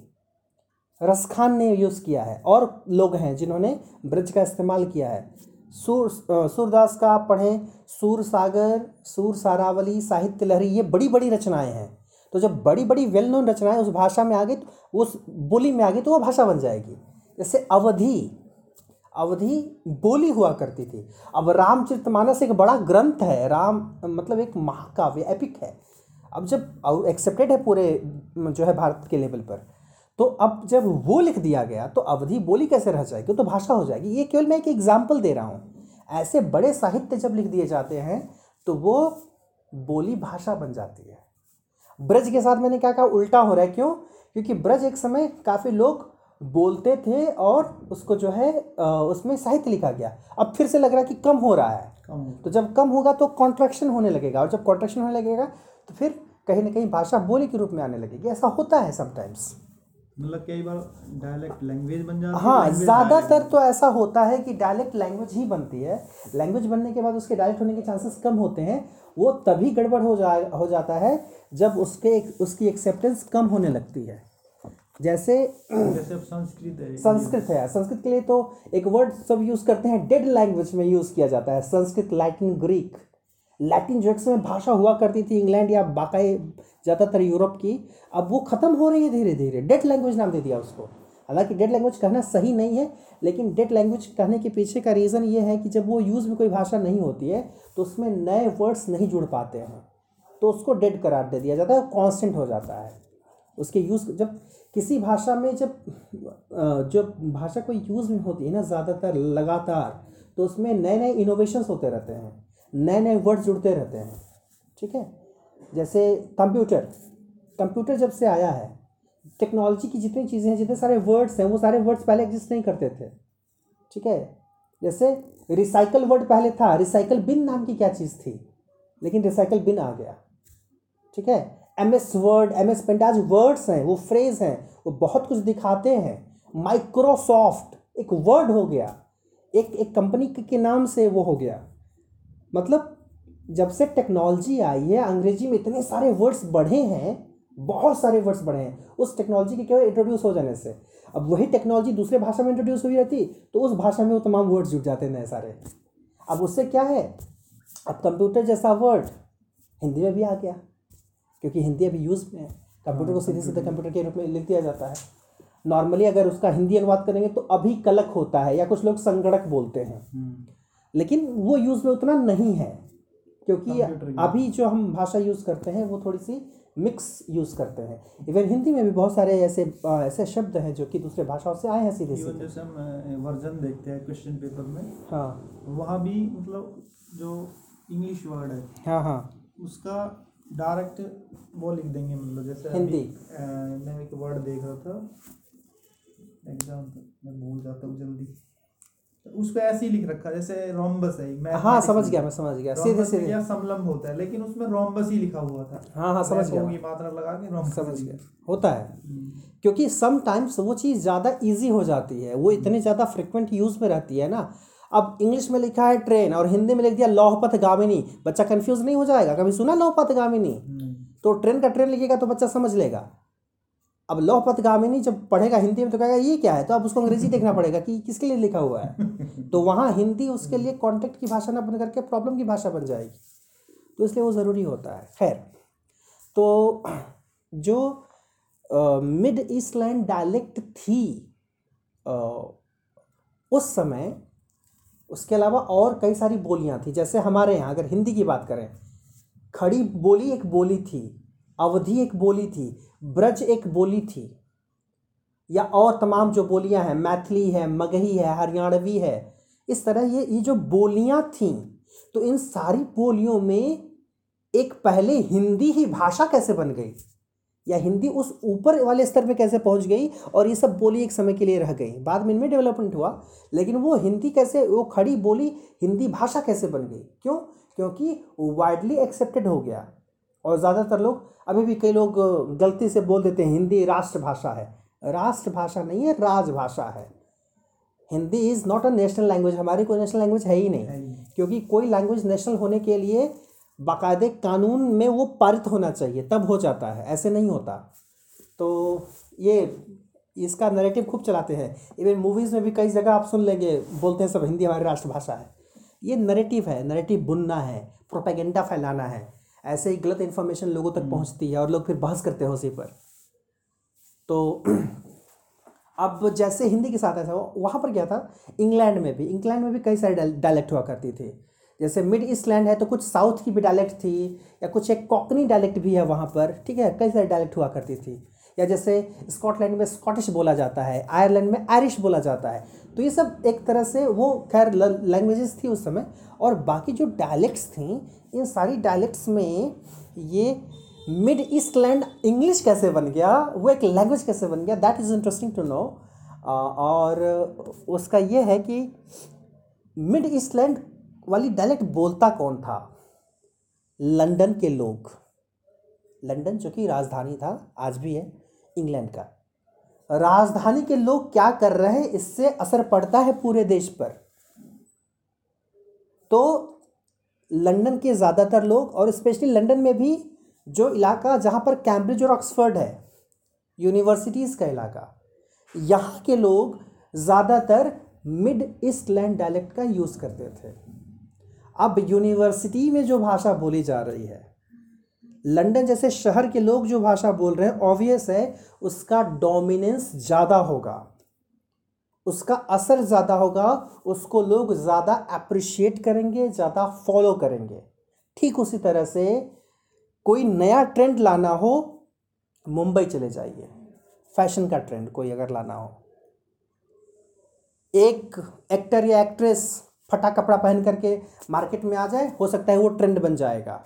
रसखान ने यूज़ किया है और लोग हैं जिन्होंने ब्रज का इस्तेमाल किया है। सूर सूरदास का आप पढ़ें, सूर सागर, सूर सारावली, साहित्य लहरी, ये बड़ी बड़ी रचनाएँ हैं। तो जब बड़ी बड़ी वेल नोन रचनाएँ उस भाषा में आ गई तो उस बोली में आ गई तो वो भाषा बन जाएगी। जैसे अवधि अवधि बोली हुआ करती थी। अब रामचरितमानस एक बड़ा ग्रंथ है, राम मतलब एक महाकाव्य एपिक है। अब जब एक्सेप्टेड है पूरे जो है भारत के लेवल पर तो अब जब वो लिख दिया गया तो अवधि बोली कैसे रह जाएगी? तो भाषा हो जाएगी। ये केवल मैं एक एग्ज़ाम्पल दे रहा हूँ। ऐसे बड़े साहित्य जब लिख दिए जाते हैं तो वो बोली भाषा बन जाती है। ब्रज के साथ मैंने क्या कहा? उल्टा हो रहा है। क्यों? क्योंकि ब्रज एक समय काफ़ी लोग बोलते थे और उसको जो है उसमें साहित्य लिखा गया। अब फिर से लग रहा है कि कम हो रहा है। तो जब कम होगा तो कॉन्ट्रैक्शन होने लगेगा और जब कॉन्ट्रैक्शन होने लगेगा तो फिर कहीं ना कहीं भाषा बोली के रूप में आने लगेगी। ऐसा होता है समटाइम्स मतलब कई बार डायलेक्ट लैंग्वेज बन जाती है हाँ ज़्यादातर तो ऐसा होता है कि डायलेक्ट लैंग्वेज ही बनती है। लैंग्वेज बनने के बाद उसके डायलेक्ट होने के चांसेस कम होते हैं। वो तभी गड़बड़ हो जा हो जाता है जब उसके उसकी एक्सेप्टेंस कम होने लगती है। जैसे जैसे अब संस्कृत है। संस्कृत है। संस्कृत के लिए तो एक वर्ड सब यूज़ करते हैं। डेड लैंग्वेज में यूज़ किया जाता है। संस्कृत लैटिन ग्रीक लैटिन जो समय भाषा हुआ करती थी इंग्लैंड या बाकाई ज़्यादातर यूरोप की। अब वो ख़त्म हो रही है धीरे धीरे। डेड लैंग्वेज नाम दे दिया उसको। हालाँकि डेड लैंग्वेज कहना सही नहीं है, लेकिन डेड लैंग्वेज कहने के पीछे का रीज़न ये है कि जब वो यूज़ में कोई भाषा नहीं होती है तो उसमें नए वर्ड्स नहीं जुड़ पाते हैं। तो उसको डेड करार दे दिया जाता है कांस्टेंट हो जाता है। उसके यूज़ जब किसी भाषा में जब जब भाषा कोई यूज़ में होती है ना, ज़्यादातर लगातार तो उसमें नए नए इनोवेशंस होते रहते हैं। नए नए वर्ड जुड़ते रहते हैं, ठीक है? जैसे कंप्यूटर कंप्यूटर जब से आया है, टेक्नोलॉजी की जितनी चीज़ें हैं, जितने सारे वर्ड्स हैं, वो सारे वर्ड्स पहले एग्जिस्ट नहीं करते थे, ठीक है? जैसे रिसाइकल वर्ड पहले था रिसाइकल बिन नाम की क्या चीज़ थी? लेकिन रिसाइकल बिन आ गया, ठीक है? M S word M S paint आज वर्ड्स हैं, वो फ्रेज हैं, वो बहुत कुछ दिखाते हैं। माइक्रोसॉफ्ट एक वर्ड हो गया, एक एक कंपनी के नाम से वो हो गया। मतलब जब से टेक्नोलॉजी आई है अंग्रेज़ी में इतने सारे वर्ड्स बढ़े हैं बहुत सारे वर्ड्स बढ़े हैं उस टेक्नोलॉजी के केवल इंट्रोड्यूस हो जाने से। अब वही टेक्नोलॉजी दूसरे भाषा में इंट्रोड्यूस हुई रहती तो उस भाषा में वो तमाम वर्ड्स जुड़ जाते नए सारे। अब उससे क्या है? अब कंप्यूटर जैसा वर्ड हिंदी में भी आ गया क्योंकि हिंदी अभी यूज़ में है। कंप्यूटर को सीधे सीधे कंप्यूटर के रूप में लिख दिया जाता है। नॉर्मली अगर उसका हिंदी अनुवाद करेंगे तो अभी कलक होता है या कुछ लोग संगणक बोलते हैं। हम्म, लेकिन वो यूज़ में उतना नहीं है क्योंकि अभी जो हम भाषा यूज़ करते हैं वो थोड़ी सी मिक्स यूज़ करते हैं। इवन हिंदी में भी बहुत सारे ऐसे ऐसे शब्द हैं जो कि दूसरे भाषाओं से आए हैं सीधे सीधे। जैसे हम वर्जन देखते हैं क्वेश्चन पेपर में हाँ। वहाँ भी मतलब जो इंग्लिश वर्ड है हाँ हाँ। उसका डायरेक्ट वो लिख देंगे मतलब जैसे हिंदी। मैं एक वर्ड देख रहा था एग्ज़ाम्पल मैं भूल जाता हूँ जल्दी। उसको ऐसे ही लिख रखा जैसे रोम्बस है हाँ समझ गया मैं समझ गया। सीधे सीधे। क्या समलंब होता है लेकिन उसमें रोम्बस ही लिखा हुआ था। हाँ हाँ समझ गया। की मात्रा लगा के रोम्बस समझ गया। होता है। हम्म, क्योंकि सम टाइम्स वो चीज़ ज़्यादा इजी हो जाती है वो इतनी ज़्यादा फ्रिक्वेंट यूज़ में रहती है ना। अब इंग्लिश में लिखा है ट्रेन और हिंदी में लिख दिया लौहपथ गामिनी बच्चा कंफ्यूज नहीं हो जाएगा कभी सुना लौहपथ गामिनी हम्म, तो ट्रेन का ट्रेन लिखेगा तो बच्चा समझ लेगा। अब लौहपथ गामिनी जब पढ़ेगा हिंदी में तो कहेगा ये क्या है? तो अब उसको अंग्रेज़ी देखना पड़ेगा कि किसके लिए लिखा हुआ है। तो वहाँ हिंदी उसके लिए कॉन्टेक्ट की भाषा ना बन करके प्रॉब्लम की भाषा बन जाएगी। तो इसलिए वो ज़रूरी होता है। खैर तो जो मिड ईस्ट ईस्टलैंड डायलेक्ट थी अ, उस समय उसके अलावा और कई सारी बोलियाँ थी। जैसे हमारे यहाँ अगर हिंदी की बात करें खड़ी बोली एक बोली थी अवधि एक बोली थी, ब्रज एक बोली थी, या और तमाम जो बोलियाँ हैं, मैथिली है, मगही है, हरियाणवी है, इस तरह ये ये जो बोलियाँ थीं तो इन सारी बोलियों में एक पहले हिंदी ही भाषा कैसे बन गई? या हिंदी उस ऊपर वाले स्तर पे कैसे पहुँच गई? और ये सब बोली एक समय के लिए रह गई। बाद में इनमें डेवलपमेंट हुआ, लेकिन वो हिंदी कैसे, वो खड़ी बोली हिंदी भाषा कैसे बन गई? क्यों? क्योंकि वाइडली एक्सेप्टेड हो गया। और ज़्यादातर लोग अभी भी कई लोग गलती से बोल देते हैं हिंदी राष्ट्रभाषा है। राष्ट्रभाषा नहीं है राजभाषा है। Hindi is not a national language हमारी कोई नेशनल लैंग्वेज है ही नहीं। क्योंकि कोई लैंग्वेज नेशनल होने के लिए बाकायदे कानून में वो पारित होना चाहिए तब हो जाता है ऐसे नहीं होता। तो ये इसका नैरेटिव खूब चलाते हैं। इवन मूवीज़ में भी कई जगह आप सुन लेंगे बोलते हैं सब हिंदी हमारी राष्ट्रभाषा है। ये नरेटिव है नरेटिव बुनना है प्रोपेगेंडा फैलाना है। ऐसे ही गलत इन्फॉर्मेशन लोगों तक पहुँचती है और लोग फिर बहस करते हैं उसी पर। तो अब जैसे हिंदी के साथ ऐसा वहाँ पर क्या था? इंग्लैंड में भी इंग्लैंड में भी कई सारे डायलेक्ट हुआ करती थी। जैसे मिड ईस्ट लैंड है तो कुछ साउथ की भी डायलेक्ट थी या कुछ एक कॉकनी डायलेक्ट भी है वहाँ पर ठीक है? कई सारे डायलेक्ट हुआ करती थी। या जैसे स्कॉटलैंड में स्कॉटिश बोला जाता है, आयरलैंड में आयरिश बोला जाता है तो ये सब एक तरह से वो खैर लैंग्वेजेस थी उस समय, और बाकी जो डायलेक्ट्स थी, इन सारी डायलेक्ट्स में ये मिड ईस्ट लैंड इंग्लिश कैसे बन गया, वो एक लैंग्वेज कैसे बन गया that is interesting to know और उसका ये है कि मिड ईस्ट लैंड वाली डायलेक्ट बोलता कौन था? लंदन के लोग। लंदन जो कि राजधानी था, आज भी है। इंग्लैंड का। राजधानी के लोग क्या कर रहे हैं, इससे असर पड़ता है पूरे देश पर। तो लंदन के ज़्यादातर लोग, और स्पेशली लंदन में भी जो इलाका जहाँ पर कैम्ब्रिज और ऑक्सफर्ड है, यूनिवर्सिटीज़ का इलाका, यहाँ के लोग ज़्यादातर मिड ईस्ट लैंड डायलेक्ट का यूज़ करते थे। अब यूनिवर्सिटी में जो भाषा बोली जा रही है लंदन जैसे शहर के लोग जो भाषा बोल रहे हैं ऑब्वियस है, उसका डोमिनेंस ज़्यादा होगा। उसका असर ज़्यादा होगा, उसको लोग ज़्यादा अप्रिशिएट करेंगे, ज़्यादा फॉलो करेंगे। ठीक उसी तरह से कोई नया ट्रेंड लाना हो, मुंबई चले जाइए। फ़ैशन का ट्रेंड कोई अगर लाना हो। एक एक्टर या एक्ट्रेस फटा कपड़ा पहन करके मार्केट में आ जाए, हो सकता है वो ट्रेंड बन जाएगा।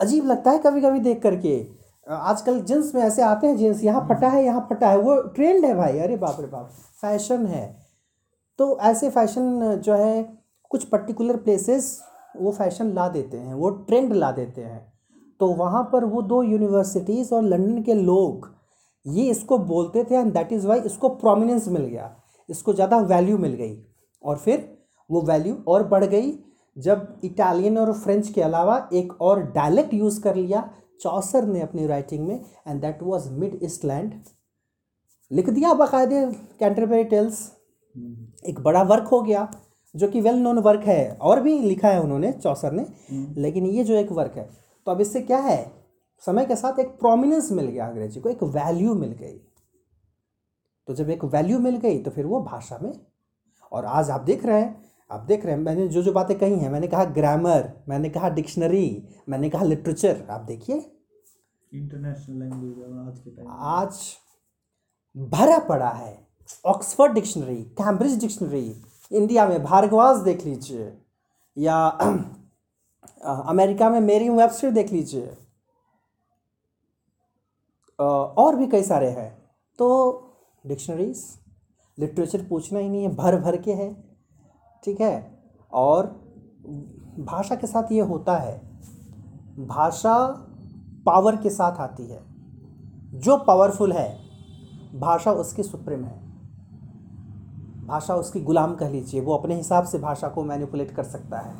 अजीब लगता है कभी कभी देख करके। आजकल जींस में ऐसे आते हैं जींस यहाँ फटा है, यहाँ फटा है, वो ट्रेंड है भाई, अरे बाप रे बाप, फ़ैशन है। तो ऐसे फ़ैशन जो है, कुछ पर्टिकुलर प्लेसेस वो फ़ैशन ला देते हैं, वो ट्रेंड ला देते हैं। तो वहाँ पर वो दो यूनिवर्सिटीज़ और लंदन के लोग ये इसको बोलते थे एंड दैट इज़ वाई इसको प्रोमिनेंस मिल गया, इसको ज़्यादा वैल्यू मिल गई। और फिर वो वैल्यू और बढ़ गई जब इटालियन और फ्रेंच के अलावा एक और डायलेक्ट यूज़ कर लिया चौसर ने अपनी राइटिंग में and that was mid east land लिख दिया बाकायदे कैंटरबरी टेल्स एक बड़ा वर्क हो गया जो कि वेल नोन वर्क है और भी लिखा है उन्होंने चौसर ने लेकिन ये जो एक वर्क है तो अब इससे क्या है? समय के साथ एक प्रोमिनेंस मिल गया अंग्रेज़ी को एक वैल्यू मिल गई। तो जब एक वैल्यू मिल गई तो फिर वो भाषा में और आज आप देख रहे हैं आप देख रहे हैं मैंने जो जो बातें कही हैं मैंने कहा ग्रामर मैंने कहा डिक्शनरी मैंने कहा लिटरेचर आप देखिए। इंटरनेशनल लैंग्वेज आज के टाइम आज भरा पड़ा है। Oxford dictionary Cambridge dictionary India में भारगवास देख लीजिए या अमेरिका में मेरी वेबसाइट देख लीजिए और भी कई सारे हैं। तो डिक्शनरीज लिटरेचर पूछना ही नहीं है भर भर के है। ठीक है? और भाषा के साथ ये होता है, भाषा पावर के साथ आती है। जो पावरफुल है, भाषा उसकी सुप्रीम है। भाषा उसकी गुलाम कह लीजिए, वो अपने हिसाब से भाषा को मैनिपुलेट कर सकता है।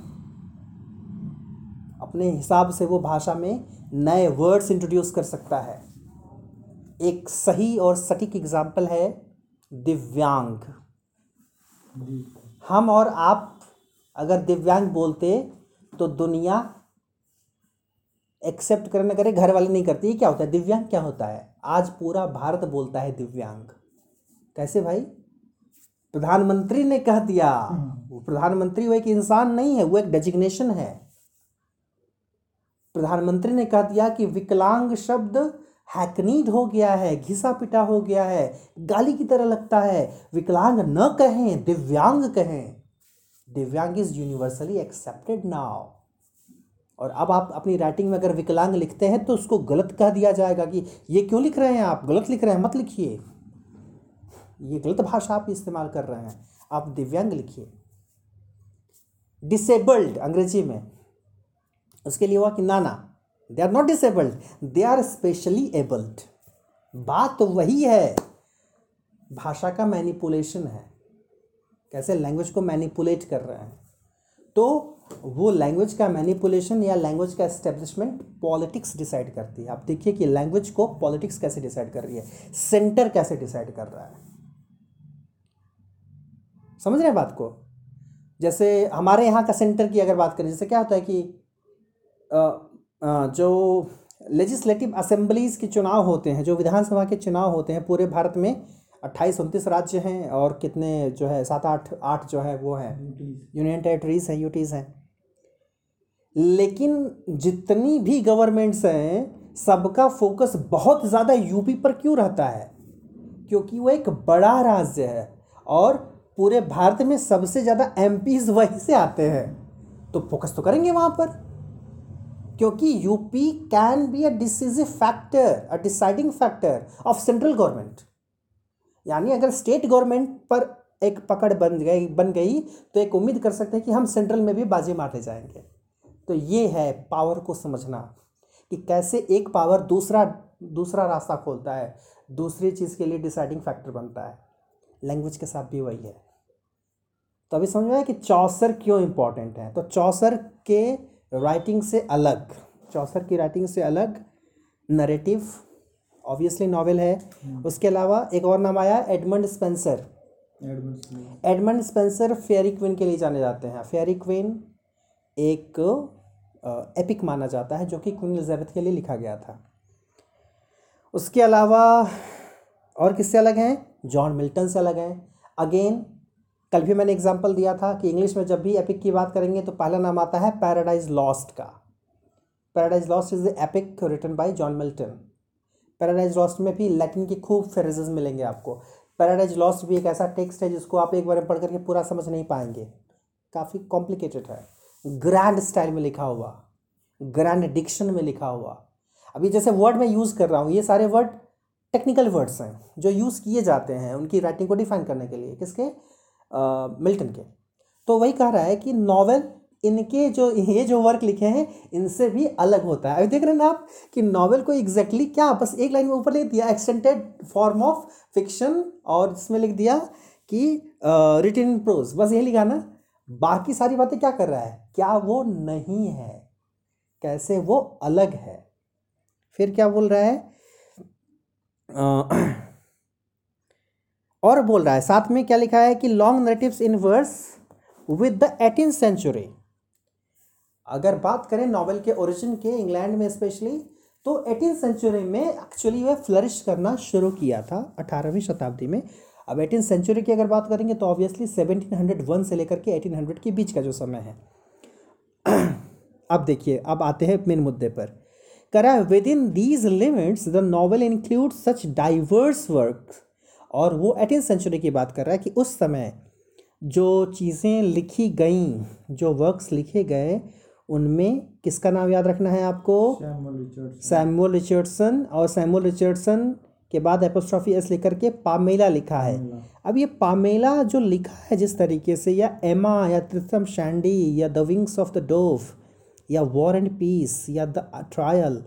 अपने हिसाब से वो भाषा में नए वर्ड्स इंट्रोड्यूस कर सकता है। एक सही और सटीक एग्ज़ाम्पल है दिव्यांग। हम और आप अगर दिव्यांग बोलते तो दुनिया एक्सेप्ट करे ना करे घर वाले नहीं करती। ये क्या होता है? दिव्यांग क्या होता है? आज पूरा भारत बोलता है दिव्यांग। कैसे भाई? प्रधानमंत्री ने कह दिया। हम्म। वो प्रधानमंत्री वो एक इंसान नहीं है वो एक डेजिग्नेशन है। प्रधानमंत्री ने कह दिया कि विकलांग शब्द हैकनीड हो गया है घिसा पिटा हो गया है, गाली की तरह लगता है। विकलांग न कहें, दिव्यांग कहें। दिव्यांग इज़ यूनिवर्सली एक्सेप्टेड नाउ और अब आप अपनी राइटिंग में अगर विकलांग लिखते हैं तो उसको गलत कह दिया जाएगा कि ये क्यों लिख रहे हैं आप? गलत लिख रहे हैं, मत लिखिए। ये गलत भाषा आप इस्तेमाल कर रहे हैं। आप दिव्यांग लिखिए। डिसेबल्ड अंग्रेज़ी में। उसके लिए हुआ कि नाना they are not disabled they are specially abled बात तो वही है। भाषा का मैनिपुलेशन है। कैसे लैंग्वेज को मैनिपुलेट कर रहे हैं। तो वो लैंग्वेज का मैनिपुलेशन या लैंग्वेज का एस्टेब्लिशमेंट पॉलिटिक्स डिसाइड करती है। आप देखिए कि लैंग्वेज को पॉलिटिक्स कैसे डिसाइड कर रही है। सेंटर कैसे डिसाइड कर रहा है। समझ रहे हैं बात को? जैसे हमारे यहाँ का सेंटर की अगर बात करें, जैसे क्या होता है कि जो लेजिस्लेटिव असेंबलीज के चुनाव होते हैं जो विधानसभा के चुनाव होते हैं पूरे भारत में अट्ठाईस उनतीस राज्य हैं और कितने जो है सात आठ आठ जो है वो हैं। यूनियन टेरेटरीज़ हैं यूटीज़ हैं। लेकिन जितनी भी गवर्नमेंट्स हैं सबका फोकस बहुत ज़्यादा यूपी पर क्यों रहता है? क्योंकि वो एक बड़ा राज्य है और पूरे भारत में सबसे ज़्यादा एम वहीं से आते हैं। तो फोकस तो करेंगे वहाँ पर। क्योंकि UP can be a decisive factor a deciding factor of central government यानी अगर स्टेट गवर्नमेंट पर एक पकड़ बन गई बन गई तो एक उम्मीद कर सकते हैं कि हम सेंट्रल में भी बाजी मारते जाएँगे। तो ये है पावर को समझना कि कैसे एक पावर दूसरा दूसरा रास्ता खोलता है, दूसरी चीज़ के लिए डिसाइडिंग फैक्टर बनता है। लैंग्वेज के साथ भी वही है। तो अभी समझ में आया कि चौसर क्यों इम्पोर्टेंट है? तो चौसर के राइटिंग से अलग चौसर की राइटिंग से अलग नरेटिव ऑब्वियसली नॉवेल है। उसके अलावा एक और नाम आया Edmund Spenser Edmund Edmund Spenser Faerie Queene के लिए जाने जाते हैं। फेयरी क्वीन एक एपिक माना जाता है जो कि क्वीन एलिजाबेथ के लिए लिखा गया था। उसके अलावा और किससे अलग हैं? जॉन मिल्टन से अलग हैं। अगेन कल भी मैंने एग्ज़ाम्पल दिया था कि इंग्लिश में जब भी एपिक की बात करेंगे तो पहला नाम आता है पैराडाइज लॉस्ट का। Paradise Lost is the epic written by John Milton Paradise Lost में भी लैटिन की खूब फ्रेजेस मिलेंगे आपको। पैराडाइज लॉस्ट भी एक ऐसा टेक्स्ट है जिसको आप एक बार पढ़ करके पूरा समझ नहीं पाएँगे। काफ़ी कॉम्प्लिकेटेड है। ग्रैंड स्टाइल में लिखा हुआ। ग्रैंड डिक्शन में लिखा हुआ। अभी जैसे वर्ड मैं यूज़ कर रहा हूँ, ये सारे वर्ड टेक्निकल वर्ड्स हैं, जो यूज़ किए जाते हैं उनकी राइटिंग को डिफाइन करने के लिए। किसके? मिल्टन के। तो वही कह रहा है कि नॉवेल इनके जो ये जो वर्क लिखे हैं इनसे भी अलग होता है। अभी देख रहे हैं ना आप कि नॉवेल को एग्जैक्टली exactly क्या बस एक लाइन में ऊपर लिख दिया एक्सटेंडेड फॉर्म ऑफ़ फिक्शन और इसमें लिख दिया कि रिटर्न इन प्रोज बस यही लिखा ना बाकी सारी बातें क्या कर रहा है? क्या वो नहीं है? कैसे वो अलग है? फिर क्या बोल रहा है? अ, और बोल रहा है, साथ में क्या लिखा है कि long narratives in verse with the eighteen century अगर बात करें नॉवेल के ओरिजिन के इंग्लैंड में स्पेशली तो एटीन सेंचुरी में एक्चुअली वह फ्लरिश करना शुरू किया था अठारहवीं शताब्दी में। अब एटीन सेंचुरी की अगर बात करेंगे तो ऑब्वियसली सेवनटीन हंड्रेड वन से लेकर के एटीन हंड्रेड के बीच का जो समय है। अब देखिए, अब आते हैं मेन मुद्दे पर। करा within these limits the novel include such diverse work और वो एटीन सेंचुरी की बात कर रहा है कि उस समय जो चीज़ें लिखी गईं जो वर्क्स लिखे गए उनमें किसका नाम याद रखना है आपको? सैमुअल रिचर्डसन और सैमुअल रिचर्डसन के बाद एपोस्ट्रॉफी एस लेकर करके पामेला लिखा है। अब ये पामेला जो लिखा है जिस तरीके से या एमा या त्रिथम शैंडी या the wings of the dove या वॉर एंड पीस या द ट्रायल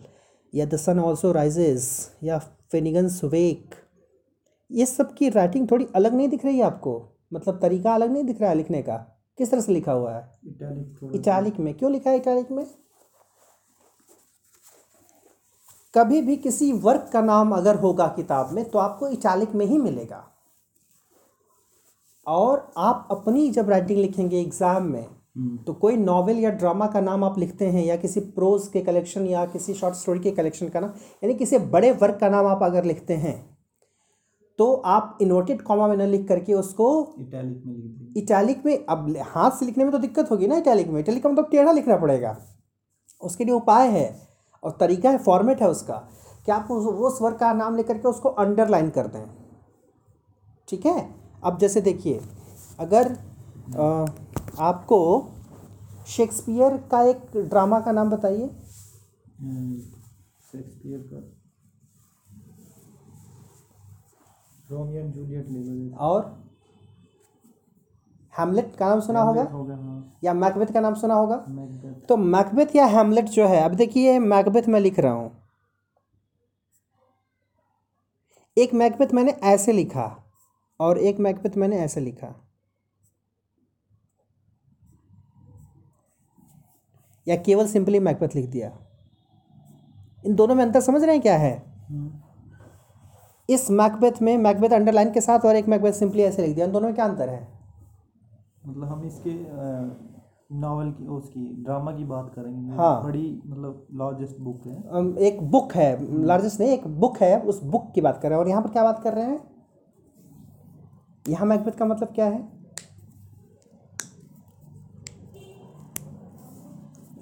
या द सन ऑल्सो राइजेस या फिनिगन्स वेक ये सब की राइटिंग थोड़ी अलग नहीं दिख रही है आपको? मतलब तरीका अलग नहीं दिख रहा है लिखने का? किस तरह से लिखा हुआ है? इटैलिक में। क्यों लिखा है इटालिक में? कभी भी किसी वर्क का नाम अगर होगा किताब में तो आपको इटालिक में ही मिलेगा। और आप अपनी जब राइटिंग लिखेंगे एग्ज़ाम में तो कोई नॉवेल या ड्रामा का नाम आप लिखते हैं या किसी प्रोज के कलेक्शन या किसी शॉर्ट स्टोरी के कलेक्शन का नाम यानी किसी बड़े वर्क का नाम आप अगर लिखते हैं तो आप इन्वर्टेड कॉमा में न लिख करके उसको इटैलिक में लिख इटैलिक में अब हाथ से लिखने में तो दिक्कत होगी ना इटैलिक में। इटैलिक का मतलब टेढ़ा लिखना पड़ेगा। उसके लिए उपाय है और तरीका है फॉर्मेट है उसका कि आप उस वो स्वर का नाम लेकर के उसको अंडरलाइन कर दें। ठीक है? अब जैसे देखिए अगर अ, आपको शेक्सपियर का एक ड्रामा का नाम बताइए। शेक्सपियर का? रोमियो एंड जूलियट ले लो और हेमलेट का नाम सुना होगा? हो हाँ। या मैकबेथ का नाम सुना होगा? तो मैकबेथ या हैमलेट जो है अब देखिए मैकबेथ मैं लिख रहा हूँ। एक मैकबेथ मैंने ऐसे लिखा और एक मैकबेथ मैंने ऐसे लिखा। या केवल सिंपली मैकबेथ लिख दिया। इन दोनों में अंतर समझ रहे हैं क्या है। इस मैकबेथ में मैकबेथ अंडरलाइन के साथ और एक मैकबेथ सिंपली ऐसे लिख दिया। दोनों में क्या अंतर है? मतलब हम इसके नॉवल की उसकी ड्रामा की बात करेंगे। हाँ। बड़ी मतलब लार्जेस्ट बुक है। एक बुक है लार्जेस्ट नहीं एक बुक है उस बुक की बात कर रहे हैं। और यहाँ पर क्या बात कर रहे हैं? यहाँ मैकबेथ का मतलब क्या है?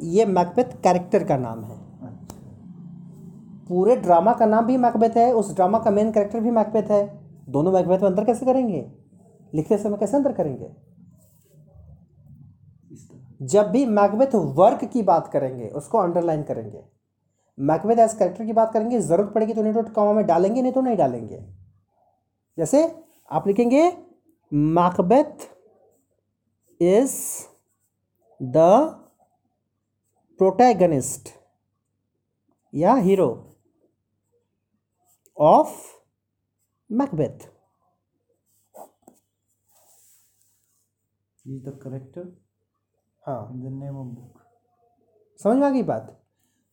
ये मैकबेथ कैरेक्टर का नाम है। पूरे ड्रामा का नाम भी मैकबेथ है उस ड्रामा का मेन कैरेक्टर भी मैकबेथ है। दोनों मैकबेथ में अंतर कैसे करेंगे? लिखते समय कैसे अंतर करेंगे? जब भी मैकबेथ वर्क की बात करेंगे उसको अंडरलाइन करेंगे। मैकबेथ एज कैरेक्टर की बात करेंगे ज़रूरत पड़ेगी तो नीटोट कॉमा में डालेंगे नहीं तो नहीं डालेंगे। जैसे आप लिखेंगे मैकबेथ इज़ द प्रोटैगनिस्ट या hero of Macbeth is the character हाँ। द नेम ऑफ़ बुक समझ में आ गई बात?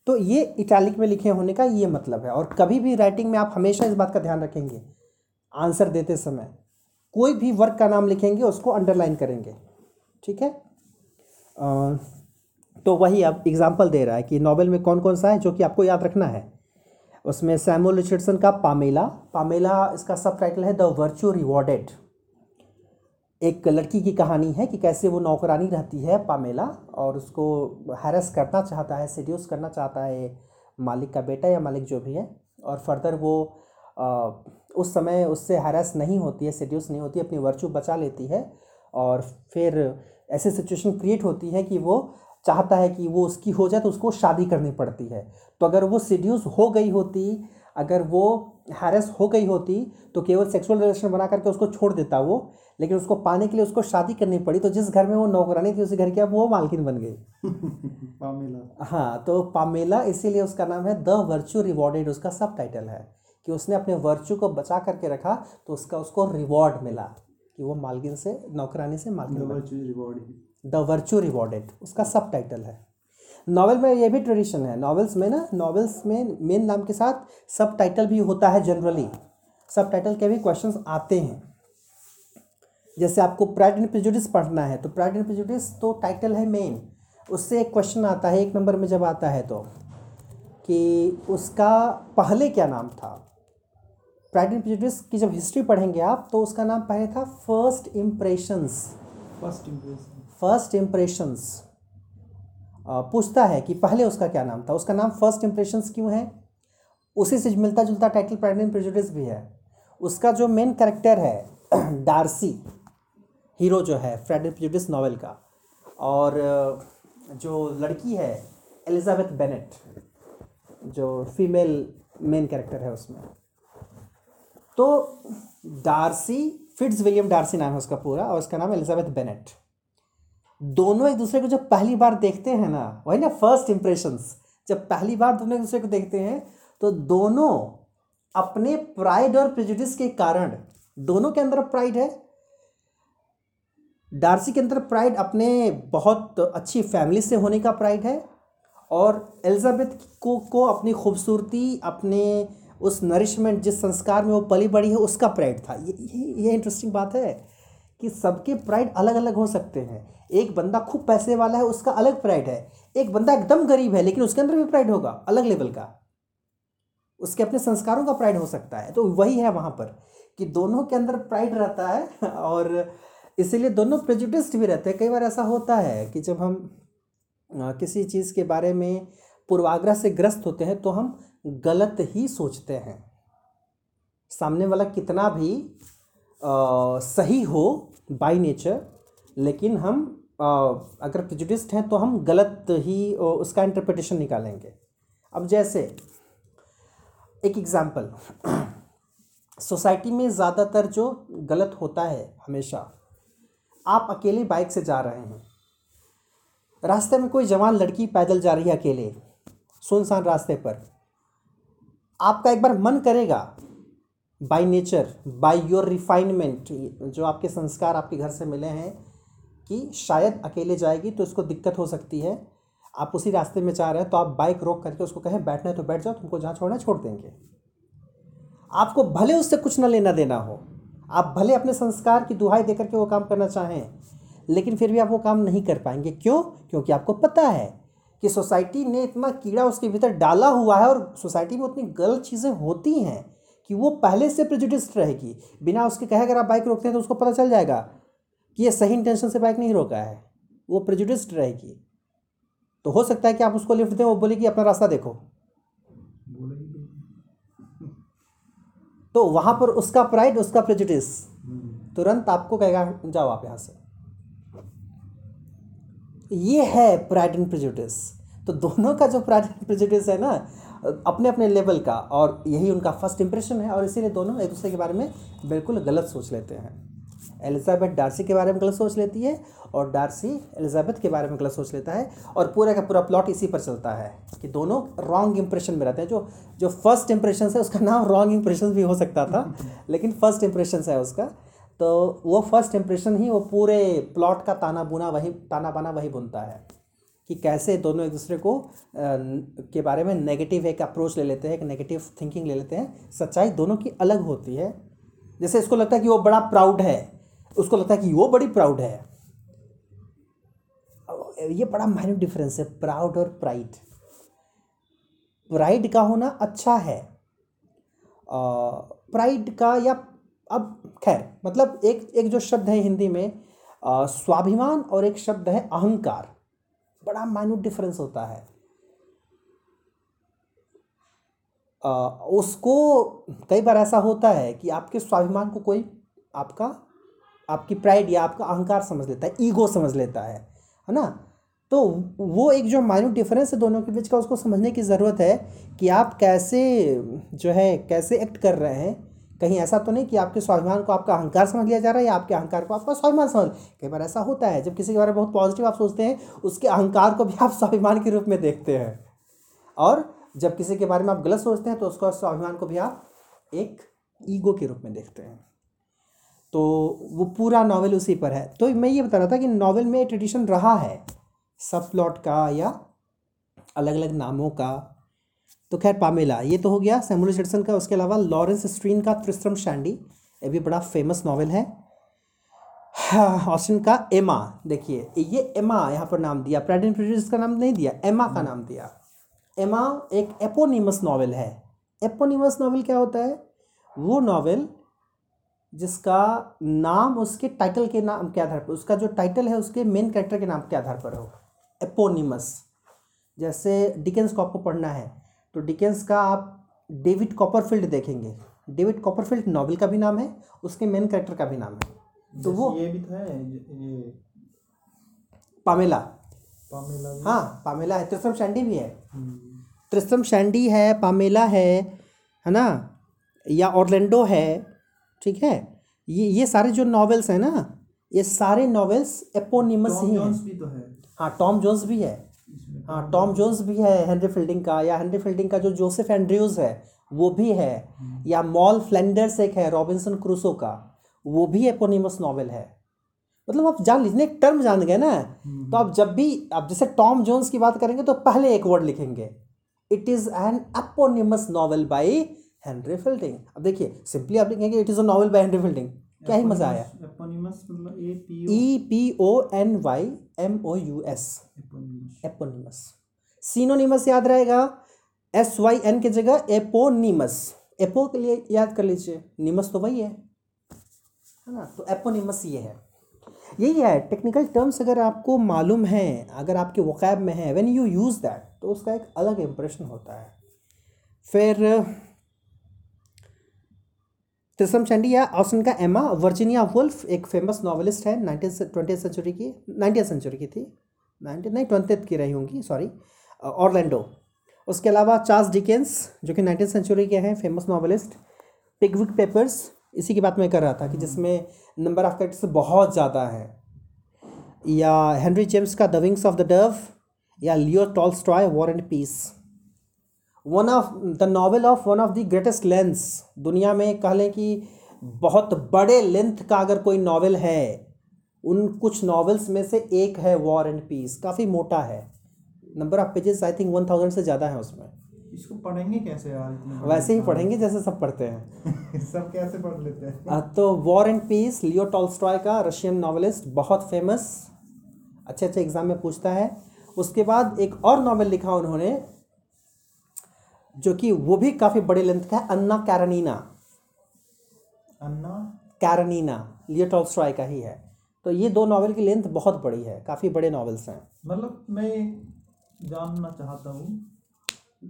तो ये इटैलिक में लिखे होने का ये मतलब है। और कभी भी राइटिंग में आप हमेशा इस बात का ध्यान रखेंगे। आंसर देते समय। कोई भी वर्क का नाम लिखेंगे उसको अंडरलाइन करेंगे। ठीक है? अ, तो वही अब एग्जांपल दे रहा है कि नॉवेल में कौन कौन सा है जो कि आपको याद रखना है। उसमें सैमुअल रिचर्डसन का पामेला। पामेला इसका सब टाइटल है द वर्चू रिवॉर्डेड एक लड़की की कहानी है कि कैसे वो नौकरानी रहती है पामेला और उसको हैरस करना चाहता है सिड्यूस करना चाहता है मालिक का बेटा या मालिक जो भी है और फर्दर वो आ, उस समय उससे हैरस नहीं होती है सिड्यूस नहीं होती अपनी वर्चू बचा लेती है और फिर ऐसी सिचुएशन क्रिएट होती है कि वो चाहता है कि वो उसकी हो जाए तो उसको शादी करनी पड़ती है। तो अगर वो सिड्यूस हो गई होती अगर वो हैरस हो गई होती तो केवल सेक्सुअल रिलेशन बना करके उसको छोड़ देता वो लेकिन उसको पाने के लिए उसको शादी करनी पड़ी तो जिस घर में वो नौकरानी थी उसी घर की अब वो मालकिन बन गई। पामेला। हाँ तो पामेला इसीलिए उसका नाम है द वर्चू रिवॉर्डेड उसका सब टाइटल है। कि उसने अपने वर्चू को बचा करके रखा तो उसका उसको रिवॉर्ड मिला कि वो मालकिन से नौकरानी से मालकिन रिवॉर्ड द वर्चू रिवॉर्डेड, उसका सब टाइटल है। नॉवेल में ये भी ट्रेडिशन है। नॉवेल्स में ना नॉवेल्स में मेन नाम के साथ सब टाइटल भी होता है जनरली सब टाइटल के भी क्वेश्चन आते हैं। जैसे आपको प्राइड एंड प्रेजुडिस पढ़ना है तो प्राइड एंड प्रेजुडिस तो टाइटल है मेन उससे एक क्वेश्चन आता है, एक नंबर में जब आता है तो कि उसका पहले क्या नाम था? प्राइड एंड प्रेजुडिस की जब हिस्ट्री पढ़ेंगे आप तो उसका नाम पहले था first impressions first impression first impressions पूछता है कि पहले उसका क्या नाम था? उसका नाम फ़र्स्ट इम्प्रेशंस क्यों है? उसी से मिलता जुलता टाइटल प्राइड एंड प्रेजुडिस भी है। उसका जो मेन कैरेक्टर है डार्सी हीरो जो है फ्रेड एंड प्रेजुडिस नॉवेल का, और जो लड़की है एलिजाबेथ बेनेट जो फीमेल मेन कैरेक्टर है उसमें। तो डार्सी फिट्स विलियम डार्सी नाम है उसका पूरा, और उसका नाम एलिजाबेथ बेनेट दोनों एक दूसरे को जब पहली बार देखते हैं ना, वही ना फ़र्स्ट इम्प्रेशंस जब पहली बार दोनों एक दूसरे को देखते हैं तो दोनों अपने प्राइड और प्रेजुडिस के कारण, दोनों के अंदर प्राइड है। डार्सी के अंदर प्राइड अपने बहुत अच्छी फैमिली से होने का प्राइड है और एलिजाबेथ को को अपनी खूबसूरती, अपने उस नरिशमेंट जिस संस्कार में वो पली बड़ी है, उसका प्राइड था। ये ये इंटरेस्टिंग बात है। कि सबके प्राइड अलग अलग हो सकते हैं। एक बंदा खूब पैसे वाला है, उसका अलग प्राइड है। एक बंदा एकदम गरीब है, लेकिन उसके अंदर भी प्राइड होगा, अलग लेवल का। उसके अपने संस्कारों का प्राइड हो सकता है। तो वही है वहाँ पर कि दोनों के अंदर प्राइड रहता है और इसीलिए दोनों प्रेजुडिस्ड भी रहते हैं। कई बार ऐसा होता है कि जब हम किसी चीज़ के बारे में पूर्वाग्रह से ग्रस्त होते हैं तो हम गलत ही सोचते हैं। सामने वाला कितना भी अ, सही हो बाय नेचर लेकिन हम अ, अगर प्रेजुडिस्ड हैं तो हम गलत ही उसका इंटरप्रिटेशन निकालेंगे। अब जैसे एक एग्ज़ाम्पल सोसाइटी में ज़्यादातर जो गलत होता है हमेशा आप अकेले बाइक से जा रहे हैं। रास्ते में कोई जवान लड़की पैदल जा रही है अकेले सुनसान रास्ते पर। आपका एक बार मन करेगा by nature by your refinement जो आपके संस्कार आपके घर से मिले हैं कि शायद अकेले जाएगी तो इसको दिक्कत हो सकती है। आप उसी रास्ते में जा रहे हैं तो आप बाइक रोक करके उसको कहें, बैठना है तो बैठ जाओ, तुमको जहाँ छोड़ना है छोड़ देंगे। आपको भले उससे कुछ ना लेना देना हो, आप भले अपने संस्कार की दुहाई दे करके वो काम करना चाहें, लेकिन फिर भी आप वो काम नहीं कर पाएँगे। क्यों? क्योंकि आपको पता है कि सोसाइटी ने इतना कीड़ा उसके भीतर डाला हुआ है और सोसाइटी में उतनी गलत चीज़ें होती हैं। कि वो पहले से प्रेजुडिस्ड रहेगी। बिना उसके कहे अगर आप बाइक रोकते हैं तो उसको पता चल जाएगा कि ये सही इंटेंशन से बाइक नहीं रोका है। वो प्रेजुडिस्ड रहेगी। तो हो सकता है कि आप उसको लिफ्ट दें, वो बोले कि अपना रास्ता देखो। तो वहाँ पर उसका प्राइड उसका प्रेजुडिस। तुरंत आपको कहेगा, जाओ आप यहाँ से। ये है प्राइड एंड प्रेजुडिस तो दोनों का जो प्राइड एंड प्रेजुडिस है ना अपने अपने लेवल का और यही उनका फ़र्स्ट इंप्रेशन है और इसीलिए दोनों एक दूसरे के बारे में बिल्कुल गलत सोच लेते हैं। एलिजाबेथ डार्सी के बारे में गलत सोच लेती है और डार्सी एलिजाबेथ के बारे में गलत सोच लेता है और पूरा का पूरा प्लॉट इसी पर चलता है कि दोनों रॉन्ग इंप्रेशन में रहते हैं। जो जो फ़र्स्ट इंप्रेशन है उसका नाम रॉन्ग इंप्रेशन भी हो सकता था लेकिन फ़र्स्ट इंप्रेशन है उसका। तो वो फ़र्स्ट इंप्रेशन ही वो पूरे प्लॉट का ताना बुना वही ताना बाना वही बुनता है। कि कैसे दोनों एक दूसरे को न- के बारे में नेगेटिव एक अप्रोच ले लेते हैं एक नेगेटिव थिंकिंग ले लेते हैं। सच्चाई दोनों की अलग होती है। जैसे इसको लगता है कि वो बड़ा प्राउड है उसको लगता है कि वो बड़ी प्राउड है। ये बड़ा माइन्यूट डिफरेंस है प्राउड और प्राइड प्राइड का होना अच्छा है। प्राइड का या अब खैर मतलब एक एक जो शब्द है हिंदी में अ, स्वाभिमान और एक शब्द है अहंकार। बड़ा माइन्यूट डिफरेंस होता है। उसको कई बार ऐसा होता है कि आपके स्वाभिमान को कोई आपका, आपकी प्राइड या आपका अहंकार समझ लेता है ईगो समझ लेता है है ना? तो वो एक जो माइन्यूट डिफरेंस है दोनों के बीच का, उसको समझने की ज़रूरत है कि आप कैसे जो है, कैसे एक्ट कर रहे हैं। कहीं ऐसा तो नहीं कि आपके स्वाभिमान को आपका अहंकार समझ लिया जा रहा है या आपके अहंकार को आपका स्वाभिमान समझ कई बार ऐसा होता है, जब किसी के बारे में बहुत पॉजिटिव आप सोचते हैं, उसके अहंकार को भी आप स्वाभिमान के रूप में देखते हैं। और जब किसी के बारे में आप गलत सोचते हैं तो उसका स्वाभिमान को भी आप एक ईगो के रूप में देखते हैं। तो वो पूरा नॉवेल उसी पर है। तो मैं ये बता रहा था कि नॉवेल में ट्रेडिशन रहा है सब प्लॉट का या अलग अलग नामों का। तो खैर पामेला ये तो हो गया सैमुअल जेडसन का। उसके अलावा लॉरेंस स्ट्रीन का त्रिस्त्रम शैंडी ये भी बड़ा फ़ेमस नॉवेल है। हाँ, ऑस्टिन का एमा देखिए ये एमा यहाँ पर नाम दिया। प्राइड एंड का नाम नहीं दिया एमा का नाम दिया। एमा एक एपोनिमस नॉवेल है। एपोनिमस नॉवेल क्या होता है? वो नॉवेल जिसका नाम उसके टाइटल के नाम के आधार पर उसका जो टाइटल है उसके मेन कैरेक्टर के नाम के आधार पर हो। एपोनिमस जैसे डिकेंस को आपको पढ़ना है। तो डिकेंस का आप डेविड कॉपरफील्ड देखेंगे। डेविड कॉपरफील्ड नॉवल का भी नाम है उसके मेन कैरेक्टर का भी नाम है। तो वो ये भी था ये ये पामेला। पामेला हाँ पामेला है। त्रिसम शैंडी भी है। हम्म, त्रिसम शैंडी है पामेला है है ना? या ऑर्लैंडो है ठीक है? ये ये सारे जो नॉवेल्स हैं ना ये सारे नॉवेल्स एपोनिमस ही हैं। भी तो है। हाँ टॉम जोन्स भी है। हाँ टॉम जोन्स भी है हेनरी फील्डिंग का या हेनरी फील्डिंग का जो जोसेफ एंड्रयूज है वो भी है। या मॉल फ्लेंडर्स एक है रॉबिन्सन क्रूसो का वो भी एपोनिमस नॉवेल है। मतलब आप जान लीजिए एक टर्म जान गए ना? तो आप जब भी आप जैसे टॉम जोन्स की बात करेंगे तो पहले एक वर्ड लिखेंगे। It is an eponymous novel by Henry Fielding अब देखिए सिंपली आप लिखेंगे it is a novel by Henry Fielding क्या ही मज़ा आया। E P O N Y M O U S eponymous. Synonymous याद रहेगा? एस वाई एन की जगह एपोनिमस। एपो के लिए याद कर लीजिए। निमस तो वही है। है ना? तो एपोनिमस ये है। यही है टेक्निकल टर्म्स अगर आपको मालूम है, अगर आपके वक़ैब में है व्हेन यू यूज़ दैट तो उसका एक अलग इंप्रेशन होता है। फिर त्रिसम चंडी या ऑस्टन का एमा, वर्जीनिया वुल्फ, एक फ़ेमस नॉवलिस्ट है नाइनटीन ट्वेंटी सेंचुरी की नाइनटीन सेंचुरी की थी। नाइनटीन नहीं ट्वेंटी की रही होंगी सॉरी ऑर्लैंडो। उसके अलावा चार्ल्स डिकेंस जो कि नाइनटीन सेंचुरी के हैं फ़ेमस नॉवलिस्ट पिकविक पेपर्स इसी की बात मैं कर रहा था कि जिसमें नंबर ऑफ़ कैरेक्टर्स बहुत ज़्यादा है। या हेनरी जेम्स का the wings of the dove या Leo Tolstoy war and peace one of the novel of one of the greatest lengths दुनिया में कह लें कि बहुत बड़े लेंथ का अगर कोई नावल है उन कुछ नॉवेल्स में से एक है वॉर एंड पीस काफ़ी मोटा है। Number of pages I think one thousand से ज़्यादा है उसमें। इसको पढ़ेंगे कैसे यार इतने वैसे ही पढ़ेंगे जैसे सब पढ़ते हैं। सब कैसे पढ़ लेते हैं? तो War and Peace Leo Tolstoy का रशियन नॉवेलिस्ट बहुत फ़ेमस अच्छे अच्छे एग्ज़ाम में पूछता है। उसके बाद एक और नॉवेल लिखा उन्होंने जो कि वो भी काफ़ी बड़े लेंथ का है अन्ना कैरनीना। अन्ना? कैरनीना लियो टॉल्स्टॉय का ही है। तो ये दो नॉवेल की लेंथ बहुत बड़ी है काफ़ी बड़े नॉवेल्स हैं। मतलब मैं जानना चाहता हूँ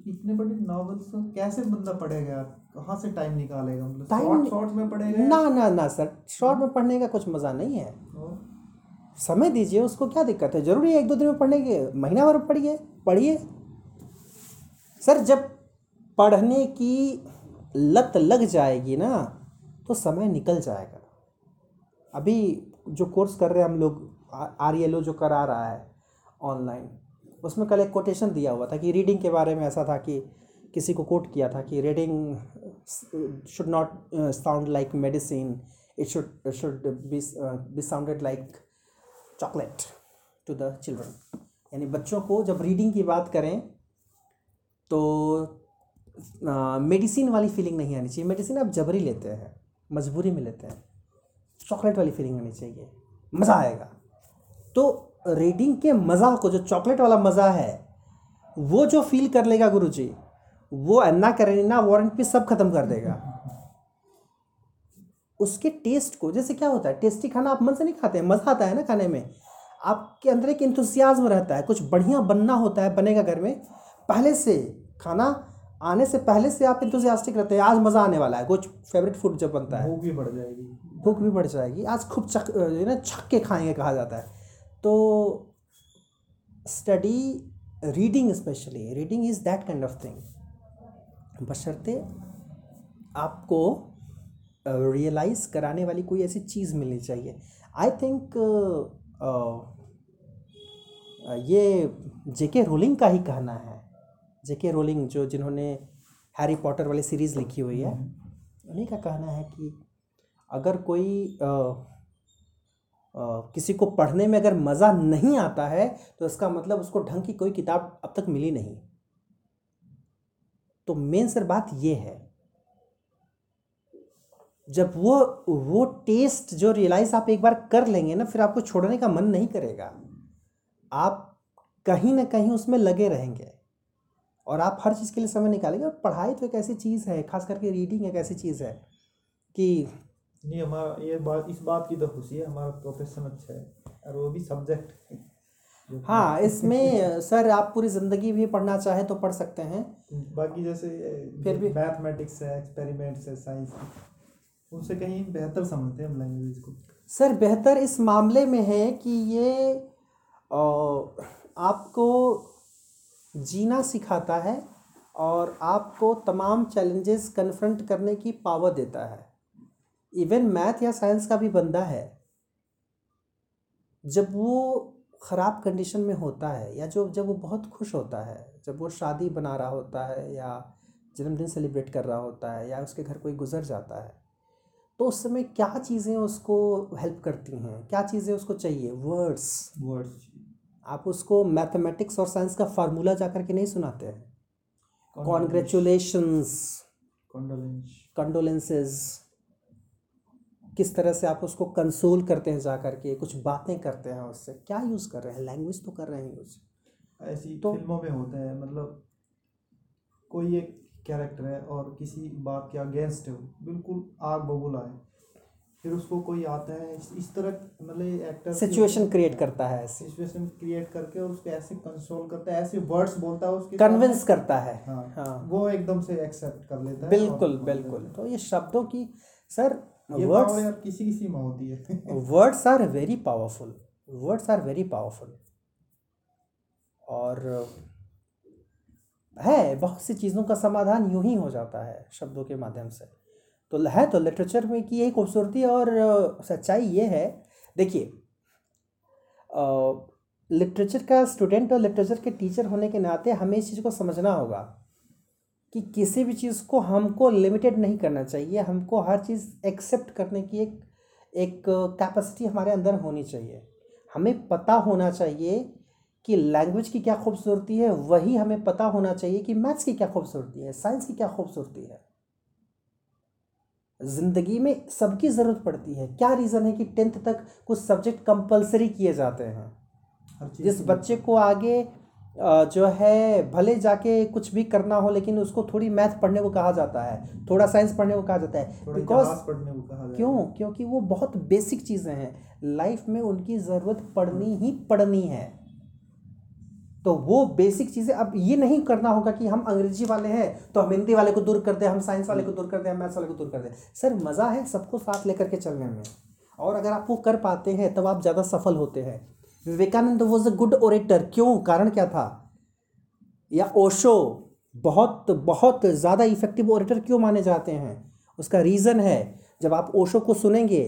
इतने बड़े नॉवेल्स को कैसे बंदा पढ़ेगा? कहाँ से टाइम निकालेगा? मतलब शॉर्ट शॉर्ट में पढ़ेगा? ना ना ना सर शॉर्ट में पढ़ने का कुछ मज़ा नहीं है। समय दीजिए उसको क्या दिक्कत है? ज़रूरी है एक दो दिन में पढ़ने के। महीना भर पढ़िए पढ़िए। सर जब पढ़ने की लत लग जाएगी ना तो समय निकल जाएगा। अभी जो कोर्स कर रहे हैं हम लोग आर एल ओ जो करा रहा है ऑनलाइन उसमें कल एक कोटेशन दिया हुआ था कि रीडिंग के बारे में ऐसा था कि किसी को कोट किया था कि reading should not sound like medicine it should should be sounded like chocolate to the children यानी बच्चों को जब रीडिंग की बात करें तो मेडिसिन वाली फीलिंग नहीं आनी चाहिए। मेडिसिन आप जबरी लेते हैं, मजबूरी में लेते हैं। चॉकलेट वाली फीलिंग आनी चाहिए। मज़ा आएगा। तो रीडिंग के मज़ा को, जो चॉकलेट वाला मज़ा है, वो जो फील कर लेगा गुरु जी वो अन्ना करेना वारंट पे सब खत्म कर देगा। उसके टेस्ट को, जैसे क्या होता है टेस्टी खाना आप मन से नहीं खाते हैं मज़ा आता है ना खाने में। आपके अंदर एक इंतुसियाज्म रहता है, कुछ बढ़िया बनना होता है बनेगा घर में। पहले से खाना आने से पहले से आप इंतुसियास्टिक रहते हैं। आज मज़ा आने वाला है। कुछ फेवरेट फ़ूड जब बनता है। भूख भी बढ़ जाएगी। भूख भी बढ़ जाएगी। आज खूब चक ना छक के खाएँगे कहा जाता है। तो study reading specially reading is that kind of thing बशर्ते आपको रियलाइज़ uh, कराने वाली कोई ऐसी चीज़ मिलनी चाहिए। आई थिंक uh, uh, ये जेके रोलिंग का ही कहना है। जेके रोलिंग जो जिन्होंने हैरी पॉटर वाली सीरीज़ लिखी हुई है उन्हीं का कहना है कि अगर कोई अ, अ, किसी को पढ़ने में अगर मज़ा नहीं आता है तो इसका मतलब उसको ढंग की कोई किताब अब तक मिली नहीं। तो मेन सर बात ये है जब वो वो टेस्ट जो रियलाइज़ आप एक बार कर लेंगे ना फिर आपको छोड़ने का मन नहीं करेगा। आप कहीं ना कहीं उसमें लगे रहेंगे। और आप हर चीज़ के लिए समय निकालेंगे और पढ़ाई तो एक ऐसी चीज़ है खास करके रीडिंग एक ऐसी चीज़ है कि नहीं हमारा ये बात इस बात की तो खुशी है हमारा प्रोफेशन अच्छा है और वो भी सब्जेक्ट हाँ। इसमें सर आप पूरी ज़िंदगी भी पढ़ना चाहे तो पढ़ सकते हैं। बाकी जैसे फिर भी- मैथमेटिक्स है एक्सपेरिमेंट्स है साइंस उनसे कहीं बेहतर समझते हैं हम लैंग्वेज को। सर बेहतर इस मामले में है कि ये आपको जीना सिखाता है और आपको तमाम चैलेंजेस कन्फ्रंट करने की पावर देता है। इवन मैथ या साइंस का भी बंदा है। जब वो ख़राब कंडीशन में होता है या जो, जब वो बहुत खुश होता है, जब वो शादी बना रहा होता है या जन्मदिन सेलिब्रेट कर रहा होता है या उसके घर कोई गुजर जाता है तो उस समय क्या चीज़ें उसको हेल्प करती हैं? क्या चीज़ें उसको चाहिए? वर्ड्स वर्ड्स आप उसको मैथमेटिक्स और साइंस का फार्मूला जा कर के नहीं सुनाते हैं। कॉन्ग्रेचुलेशंस कंडोलेंसेस किस तरह से आप उसको कंसोल करते हैं जा कर के कुछ बातें करते हैं उससे। क्या यूज़ कर रहे हैं? लैंग्वेज तो कर रहे हैं यूज़ ऐसी तो- फ़िल्मों में होता है मतलब कोई एक कैरेक्टर है और किसी बात के अगेंस्ट है बिल्कुल आग बबूला है। फिर उसको कोई आता है इस, इस तरह मतलब एक्टर सिचुएशन क्रिएट करता है सिचुएशन क्रिएट करके और उसको ऐसे कंसोल करता है ऐसे वर्ड्स बोलता है उसके कन्विंस करता है। हाँ, हाँ। वो एकदम से एक्सेप्ट कर लेता है बिल्कुल बिल्कुल। तो ये शब्दों की सर वर्ड्स किसी किसी में होती है। Words are very powerful words are very powerful और है बहुत सी चीज़ों का समाधान यूँ ही हो जाता है शब्दों के माध्यम से। तो है तो लिटरेचर में की यही खूबसूरती और सच्चाई ये है। देखिए लिटरेचर का स्टूडेंट और लिटरेचर के टीचर होने के नाते हमें इस चीज़ को समझना होगा कि किसी भी चीज़ को हमको लिमिटेड नहीं करना चाहिए। हमको हर चीज़ एक्सेप्ट करने की एक एक कैपेसिटी हमारे अंदर होनी चाहिए। हमें पता होना चाहिए कि लैंग्वेज की क्या खूबसूरती है। वही हमें पता होना चाहिए कि मैथ्स की क्या खूबसूरती है साइंस की क्या खूबसूरती है। ज़िंदगी में सबकी ज़रूरत पड़ती है। क्या रीज़न है कि टेंथ तक कुछ सब्जेक्ट कंपलसरी किए जाते हैं? जिस बच्चे को आगे जो है भले जाके कुछ भी करना हो लेकिन उसको थोड़ी मैथ पढ़ने को कहा जाता है थोड़ा साइंस पढ़ने को कहा जाता है। बिकॉज़ पढ़ने को कहा क्यों? क्योंकि वो बहुत बेसिक चीज़ें हैं। लाइफ में उनकी ज़रूरत पड़नी ही पड़नी है। तो वो बेसिक चीज़ें, अब ये नहीं करना होगा कि हम अंग्रेज़ी वाले हैं तो हम हिंदी वाले को दूर कर दें, हम साइंस वाले को दूर कर दें, हम मैथ्स वाले को दूर कर दें। सर, मज़ा है सबको साथ लेकर के चलने में। और अगर आप वो कर पाते हैं, तब आप ज़्यादा सफल होते हैं। Vivekananda was a good orator क्यों? कारण क्या था? या ओशो बहुत बहुत ज़्यादा इफ़ेक्टिव ओरेटर क्यों माने जाते हैं? उसका रीज़न है, जब आप ओशो को सुनेंगे,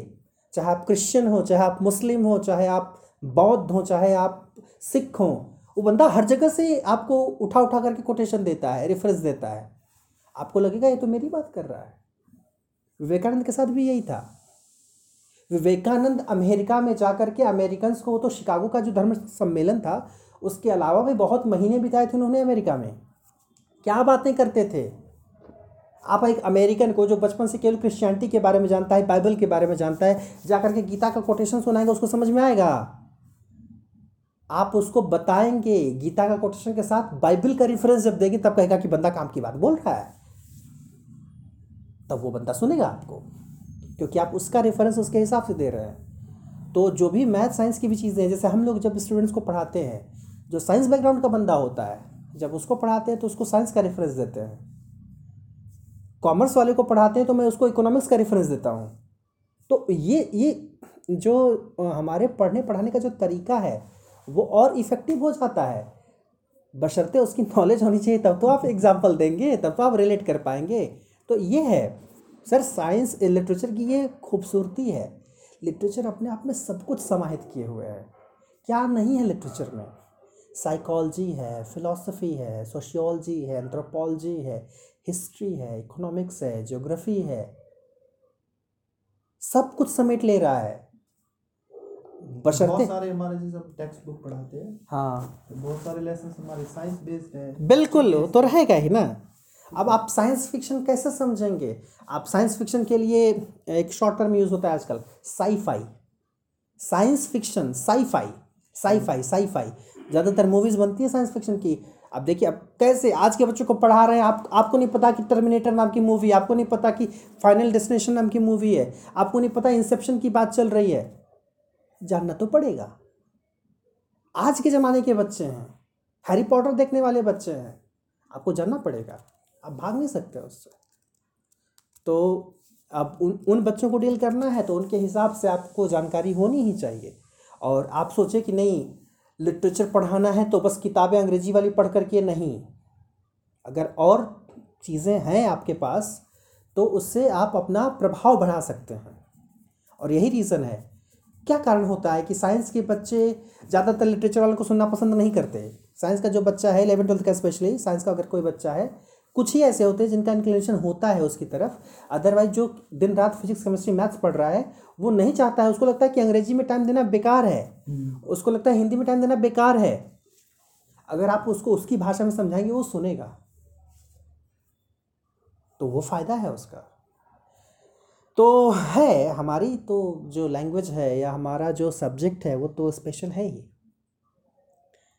चाहे आप क्रिश्चियन हो, चाहे आप मुस्लिम हो, चाहे आप बौद्ध हो, चाहे आप सिख हो वो बंदा हर जगह से आपको उठा उठा करके कोटेशन देता है रेफरेंस देता है। आपको लगेगा, ये तो मेरी बात कर रहा है। विवेकानंद के साथ भी यही था। विवेकानंद अमेरिका में जा कर के अमेरिकन को तो शिकागो का जो धर्म सम्मेलन था, उसके अलावा भी बहुत महीने बिताए थे उन्होंने अमेरिका में। क्या बातें करते थे? आप एक अमेरिकन को जो बचपन से केवल क्रिश्चियनिटी के बारे में जानता है बाइबल के बारे में जानता है जा कर के गीता का कोटेशन सुनाएगा, उसको समझ में आएगा? आप उसको बताएँगे, गीता का कोटेशन के साथ बाइबल का रेफरेंस जब देंगे, तब कहेगा कि बंदा काम की बात बोल रहा है। तब वो बंदा सुनेगा आपको, क्योंकि आप उसका रेफरेंस उसके हिसाब से दे रहे हैं। तो जो भी मैथ साइंस की भी चीज़ें हैं, जैसे हम लोग जब स्टूडेंट्स को पढ़ाते हैं, जो साइंस बैकग्राउंड का बंदा होता है, जब उसको पढ़ाते हैं तो उसको साइंस का रेफरेंस देते हैं। कॉमर्स वाले को पढ़ाते हैं तो मैं उसको इकोनॉमिक्स का रेफरेंस देता हूँ। तो ये ये जो हमारे पढ़ने, पढ़ाने का जो तरीका है वो और इफ़ेक्टिव हो जाता है। बशर्ते उसकी नॉलेज होनी चाहिए, तब तो आप एग्ज़ाम्पल देंगे, तब तो आप रिलेट कर पाएँगे। तो ये है, सर साइंस लिटरेचर की ये खूबसूरती है। लिटरेचर अपने आप में सब कुछ समाहित किए हुए है। क्या नहीं है लिटरेचर में? साइकोलॉजी है फिलॉसफी है सोशियोलॉजी है एंथ्रोपोलॉजी है हिस्ट्री है इकोनॉमिक्स है ज्योग्राफी है। सब कुछ समेट ले रहा है। बशर्ते बहुत सारे हमारे जैसे टेक्स्ट बुक पढ़ाते हैं। हाँ। तो बहुत सारे लेसन हमारे साइंस बेस्ड है। बिल्कुल वो तो रहेगा ही ना। अब आप साइंस फिक्शन कैसे समझेंगे? आप साइंस फिक्शन के लिए एक शॉर्ट टर्म यूज़ होता है आजकल। Sci fi science fiction sci fi sci fi sci fi ज़्यादातर मूवीज़ बनती है साइंस फिक्शन की। अब देखिए अब कैसे? आज के बच्चों को पढ़ा रहे हैं आप आपको नहीं पता कि टर्मिनेटर नाम की मूवी आपको नहीं पता कि फाइनल डेस्टिनेशन नाम की मूवी है। आपको नहीं पता इंसेप्शन की बात चल रही है। जानना तो पड़ेगा। आज के ज़माने के बच्चे हैं हैरी पॉटर देखने वाले बच्चे हैं, आपको जानना पड़ेगा। आप भाग नहीं सकते उससे। तो अब उन उन बच्चों को डील करना है तो उनके हिसाब से आपको जानकारी होनी ही चाहिए। और आप सोचें कि नहीं लिटरेचर पढ़ाना है तो बस किताबें अंग्रेज़ी वाली पढ़ करके नहीं। अगर और चीज़ें हैं आपके पास तो उससे आप अपना प्रभाव बढ़ा सकते हैं। और यही रीज़न है क्या कारण होता है कि साइंस के बच्चे ज़्यादातर लिटरेचर वालों को सुनना पसंद नहीं करते? साइंस का जो बच्चा है इलेवन ट्वेल्थ का स्पेशली साइंस का अगर कोई बच्चा है कुछ ही ऐसे होते हैं जिनका इंक्लिनेशन होता है उसकी तरफ़। अदरवाइज़ जो दिन रात फिजिक्स केमिस्ट्री मैथ्स पढ़ रहा है वो नहीं चाहता है। उसको लगता है कि अंग्रेज़ी में टाइम देना बेकार है। उसको लगता है हिंदी में टाइम देना बेकार है। अगर आप उसको उसकी भाषा में समझाएँगे वो सुनेगा। तो वो फ़ायदा है उसका। तो है हमारी तो जो लैंग्वेज है या हमारा जो सब्जेक्ट है वो तो स्पेशल है ही।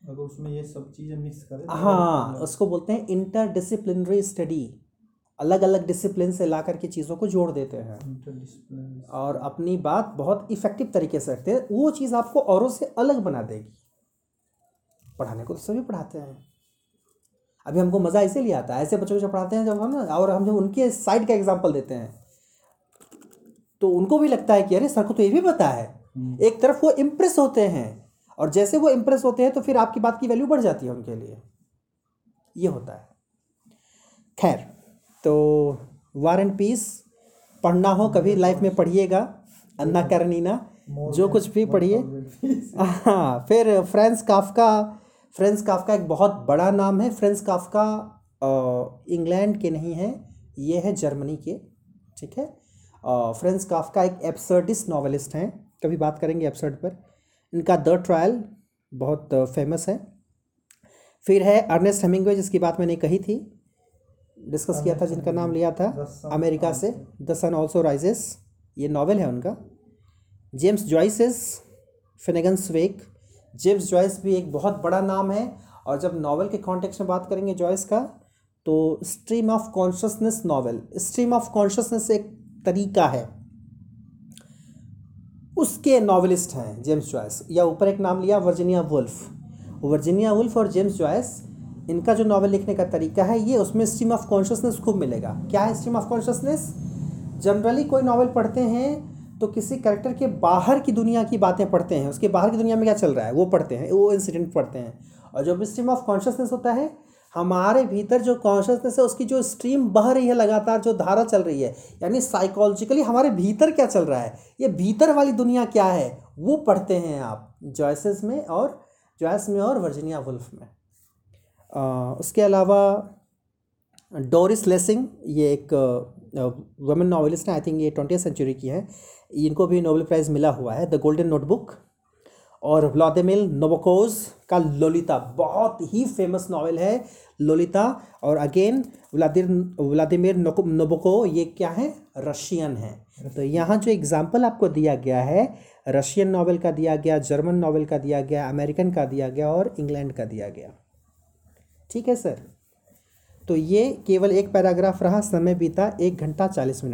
अगर उसमें ये सब चीज़ें मिक्स करें हाँ तो हाँ उसको बोलते हैं इंटर डिसिप्लिनरी स्टडी अलग अलग डिसिप्लिन से ला करके चीज़ों को जोड़ देते हैं। और अपनी बात बहुत इफ़ेक्टिव तरीके से रखते हैं। वो चीज़ आपको औरों से अलग बना देगी। पढ़ाने को तो सभी पढ़ाते हैं। अभी हमको मज़ा इसीलिए आता है ऐसे बच्चों को जब पढ़ाते हैं जब हम और हम जब उनके साइड का एग्ज़ाम्पल देते हैं तो उनको भी लगता है कि अरे सर को तो ये भी पता है। एक तरफ़ वो इम्प्रेस होते हैं और जैसे वो इम्प्रेस होते हैं तो फिर आपकी बात की वैल्यू बढ़ जाती है उनके लिए। ये होता है। खैर तो वार एंड पीस पढ़ना हो कभी लाइफ में पढ़िएगा अन्ना करनीना जो कुछ भी पढ़िए। हाँ फिर फ्रेंस काफ्का फ्रेंस काफका एक बहुत बड़ा नाम है। फ्रेंस काफका इंग्लैंड के नहीं हैं ये है जर्मनी के ठीक है? फ्रेंस काफ्का एक एब्सर्डिस्ट नॉवेलिस्ट हैं। कभी बात करेंगे एब्सर्ड पर। इनका द ट्रायल बहुत फ़ेमस है। फिर है अर्नेस्ट हेमिंगवे जिसकी बात मैंने कही थी। डिस्कस किया था जिनका नाम लिया था। अमेरिका से। द सन ऑल्सो राइजेस ये नॉवेल है उनका। James Joyce's Finnegans Wake James Joyce भी एक बहुत बड़ा नाम है। और जब नॉवेल के कॉन्टेक्स्ट में बात करेंगे जॉइस का तो stream of consciousness novel. Stream of consciousness एक तरीका है। उसके नॉवेलिस्ट हैं जेम्स जॉयस। या ऊपर एक नाम लिया, वर्जीनिया वुल्फ। वर्जीनिया वुल्फ और जेम्स जॉयस, इनका जो नॉवेल लिखने का तरीका है, ये उसमें स्ट्रीम ऑफ़ कॉन्शियसनेस खूब मिलेगा। क्या है स्ट्रीम ऑफ़ कॉन्शियसनेस जनरली कोई नॉवेल पढ़ते हैं तो किसी करेक्टर के बाहर की दुनिया की बातें पढ़ते हैं। उसके बाहर की दुनिया में क्या चल रहा है? वो पढ़ते हैं, वो इंसिडेंट पढ़ते हैं। और जो भी स्ट्रीम ऑफ़ कॉन्शियसनेस होता है हमारे भीतर जो कॉन्शियसनेस है उसकी जो स्ट्रीम बह रही है लगातार जो धारा चल रही है यानी साइकोलॉजिकली हमारे भीतर क्या चल रहा है? ये भीतर वाली दुनिया क्या है? वो पढ़ते हैं आप जॉयसेस में और जॉयस में और वर्जीनिया वुल्फ में। आ, उसके अलावा डोरिस लेसिंग ये एक वुमेन नॉवलिस्ट हैं आई थिंक ये ट्वेंटी सेंचुरी की हैं। इनको भी नोबेल प्राइज़ मिला हुआ है द गोल्डन नोटबुक और व्लादिमिर नोबोकोज का लोलिता, बहुत ही फ़ेमस नॉवेल है लोलिता। और अगेन व्लादिर, व्लादिमिर नोबोको, ये क्या है? रशियन है। तो यहाँ जो एग्ज़ाम्पल आपको दिया गया है, रशियन नावल का दिया गया जर्मन नॉवेल का दिया गया अमेरिकन का दिया गया और इंग्लैंड का दिया गया। ठीक है सर तो ये केवल एक पैराग्राफ रहा, समय बीता एक घंटा चालीस मिनट।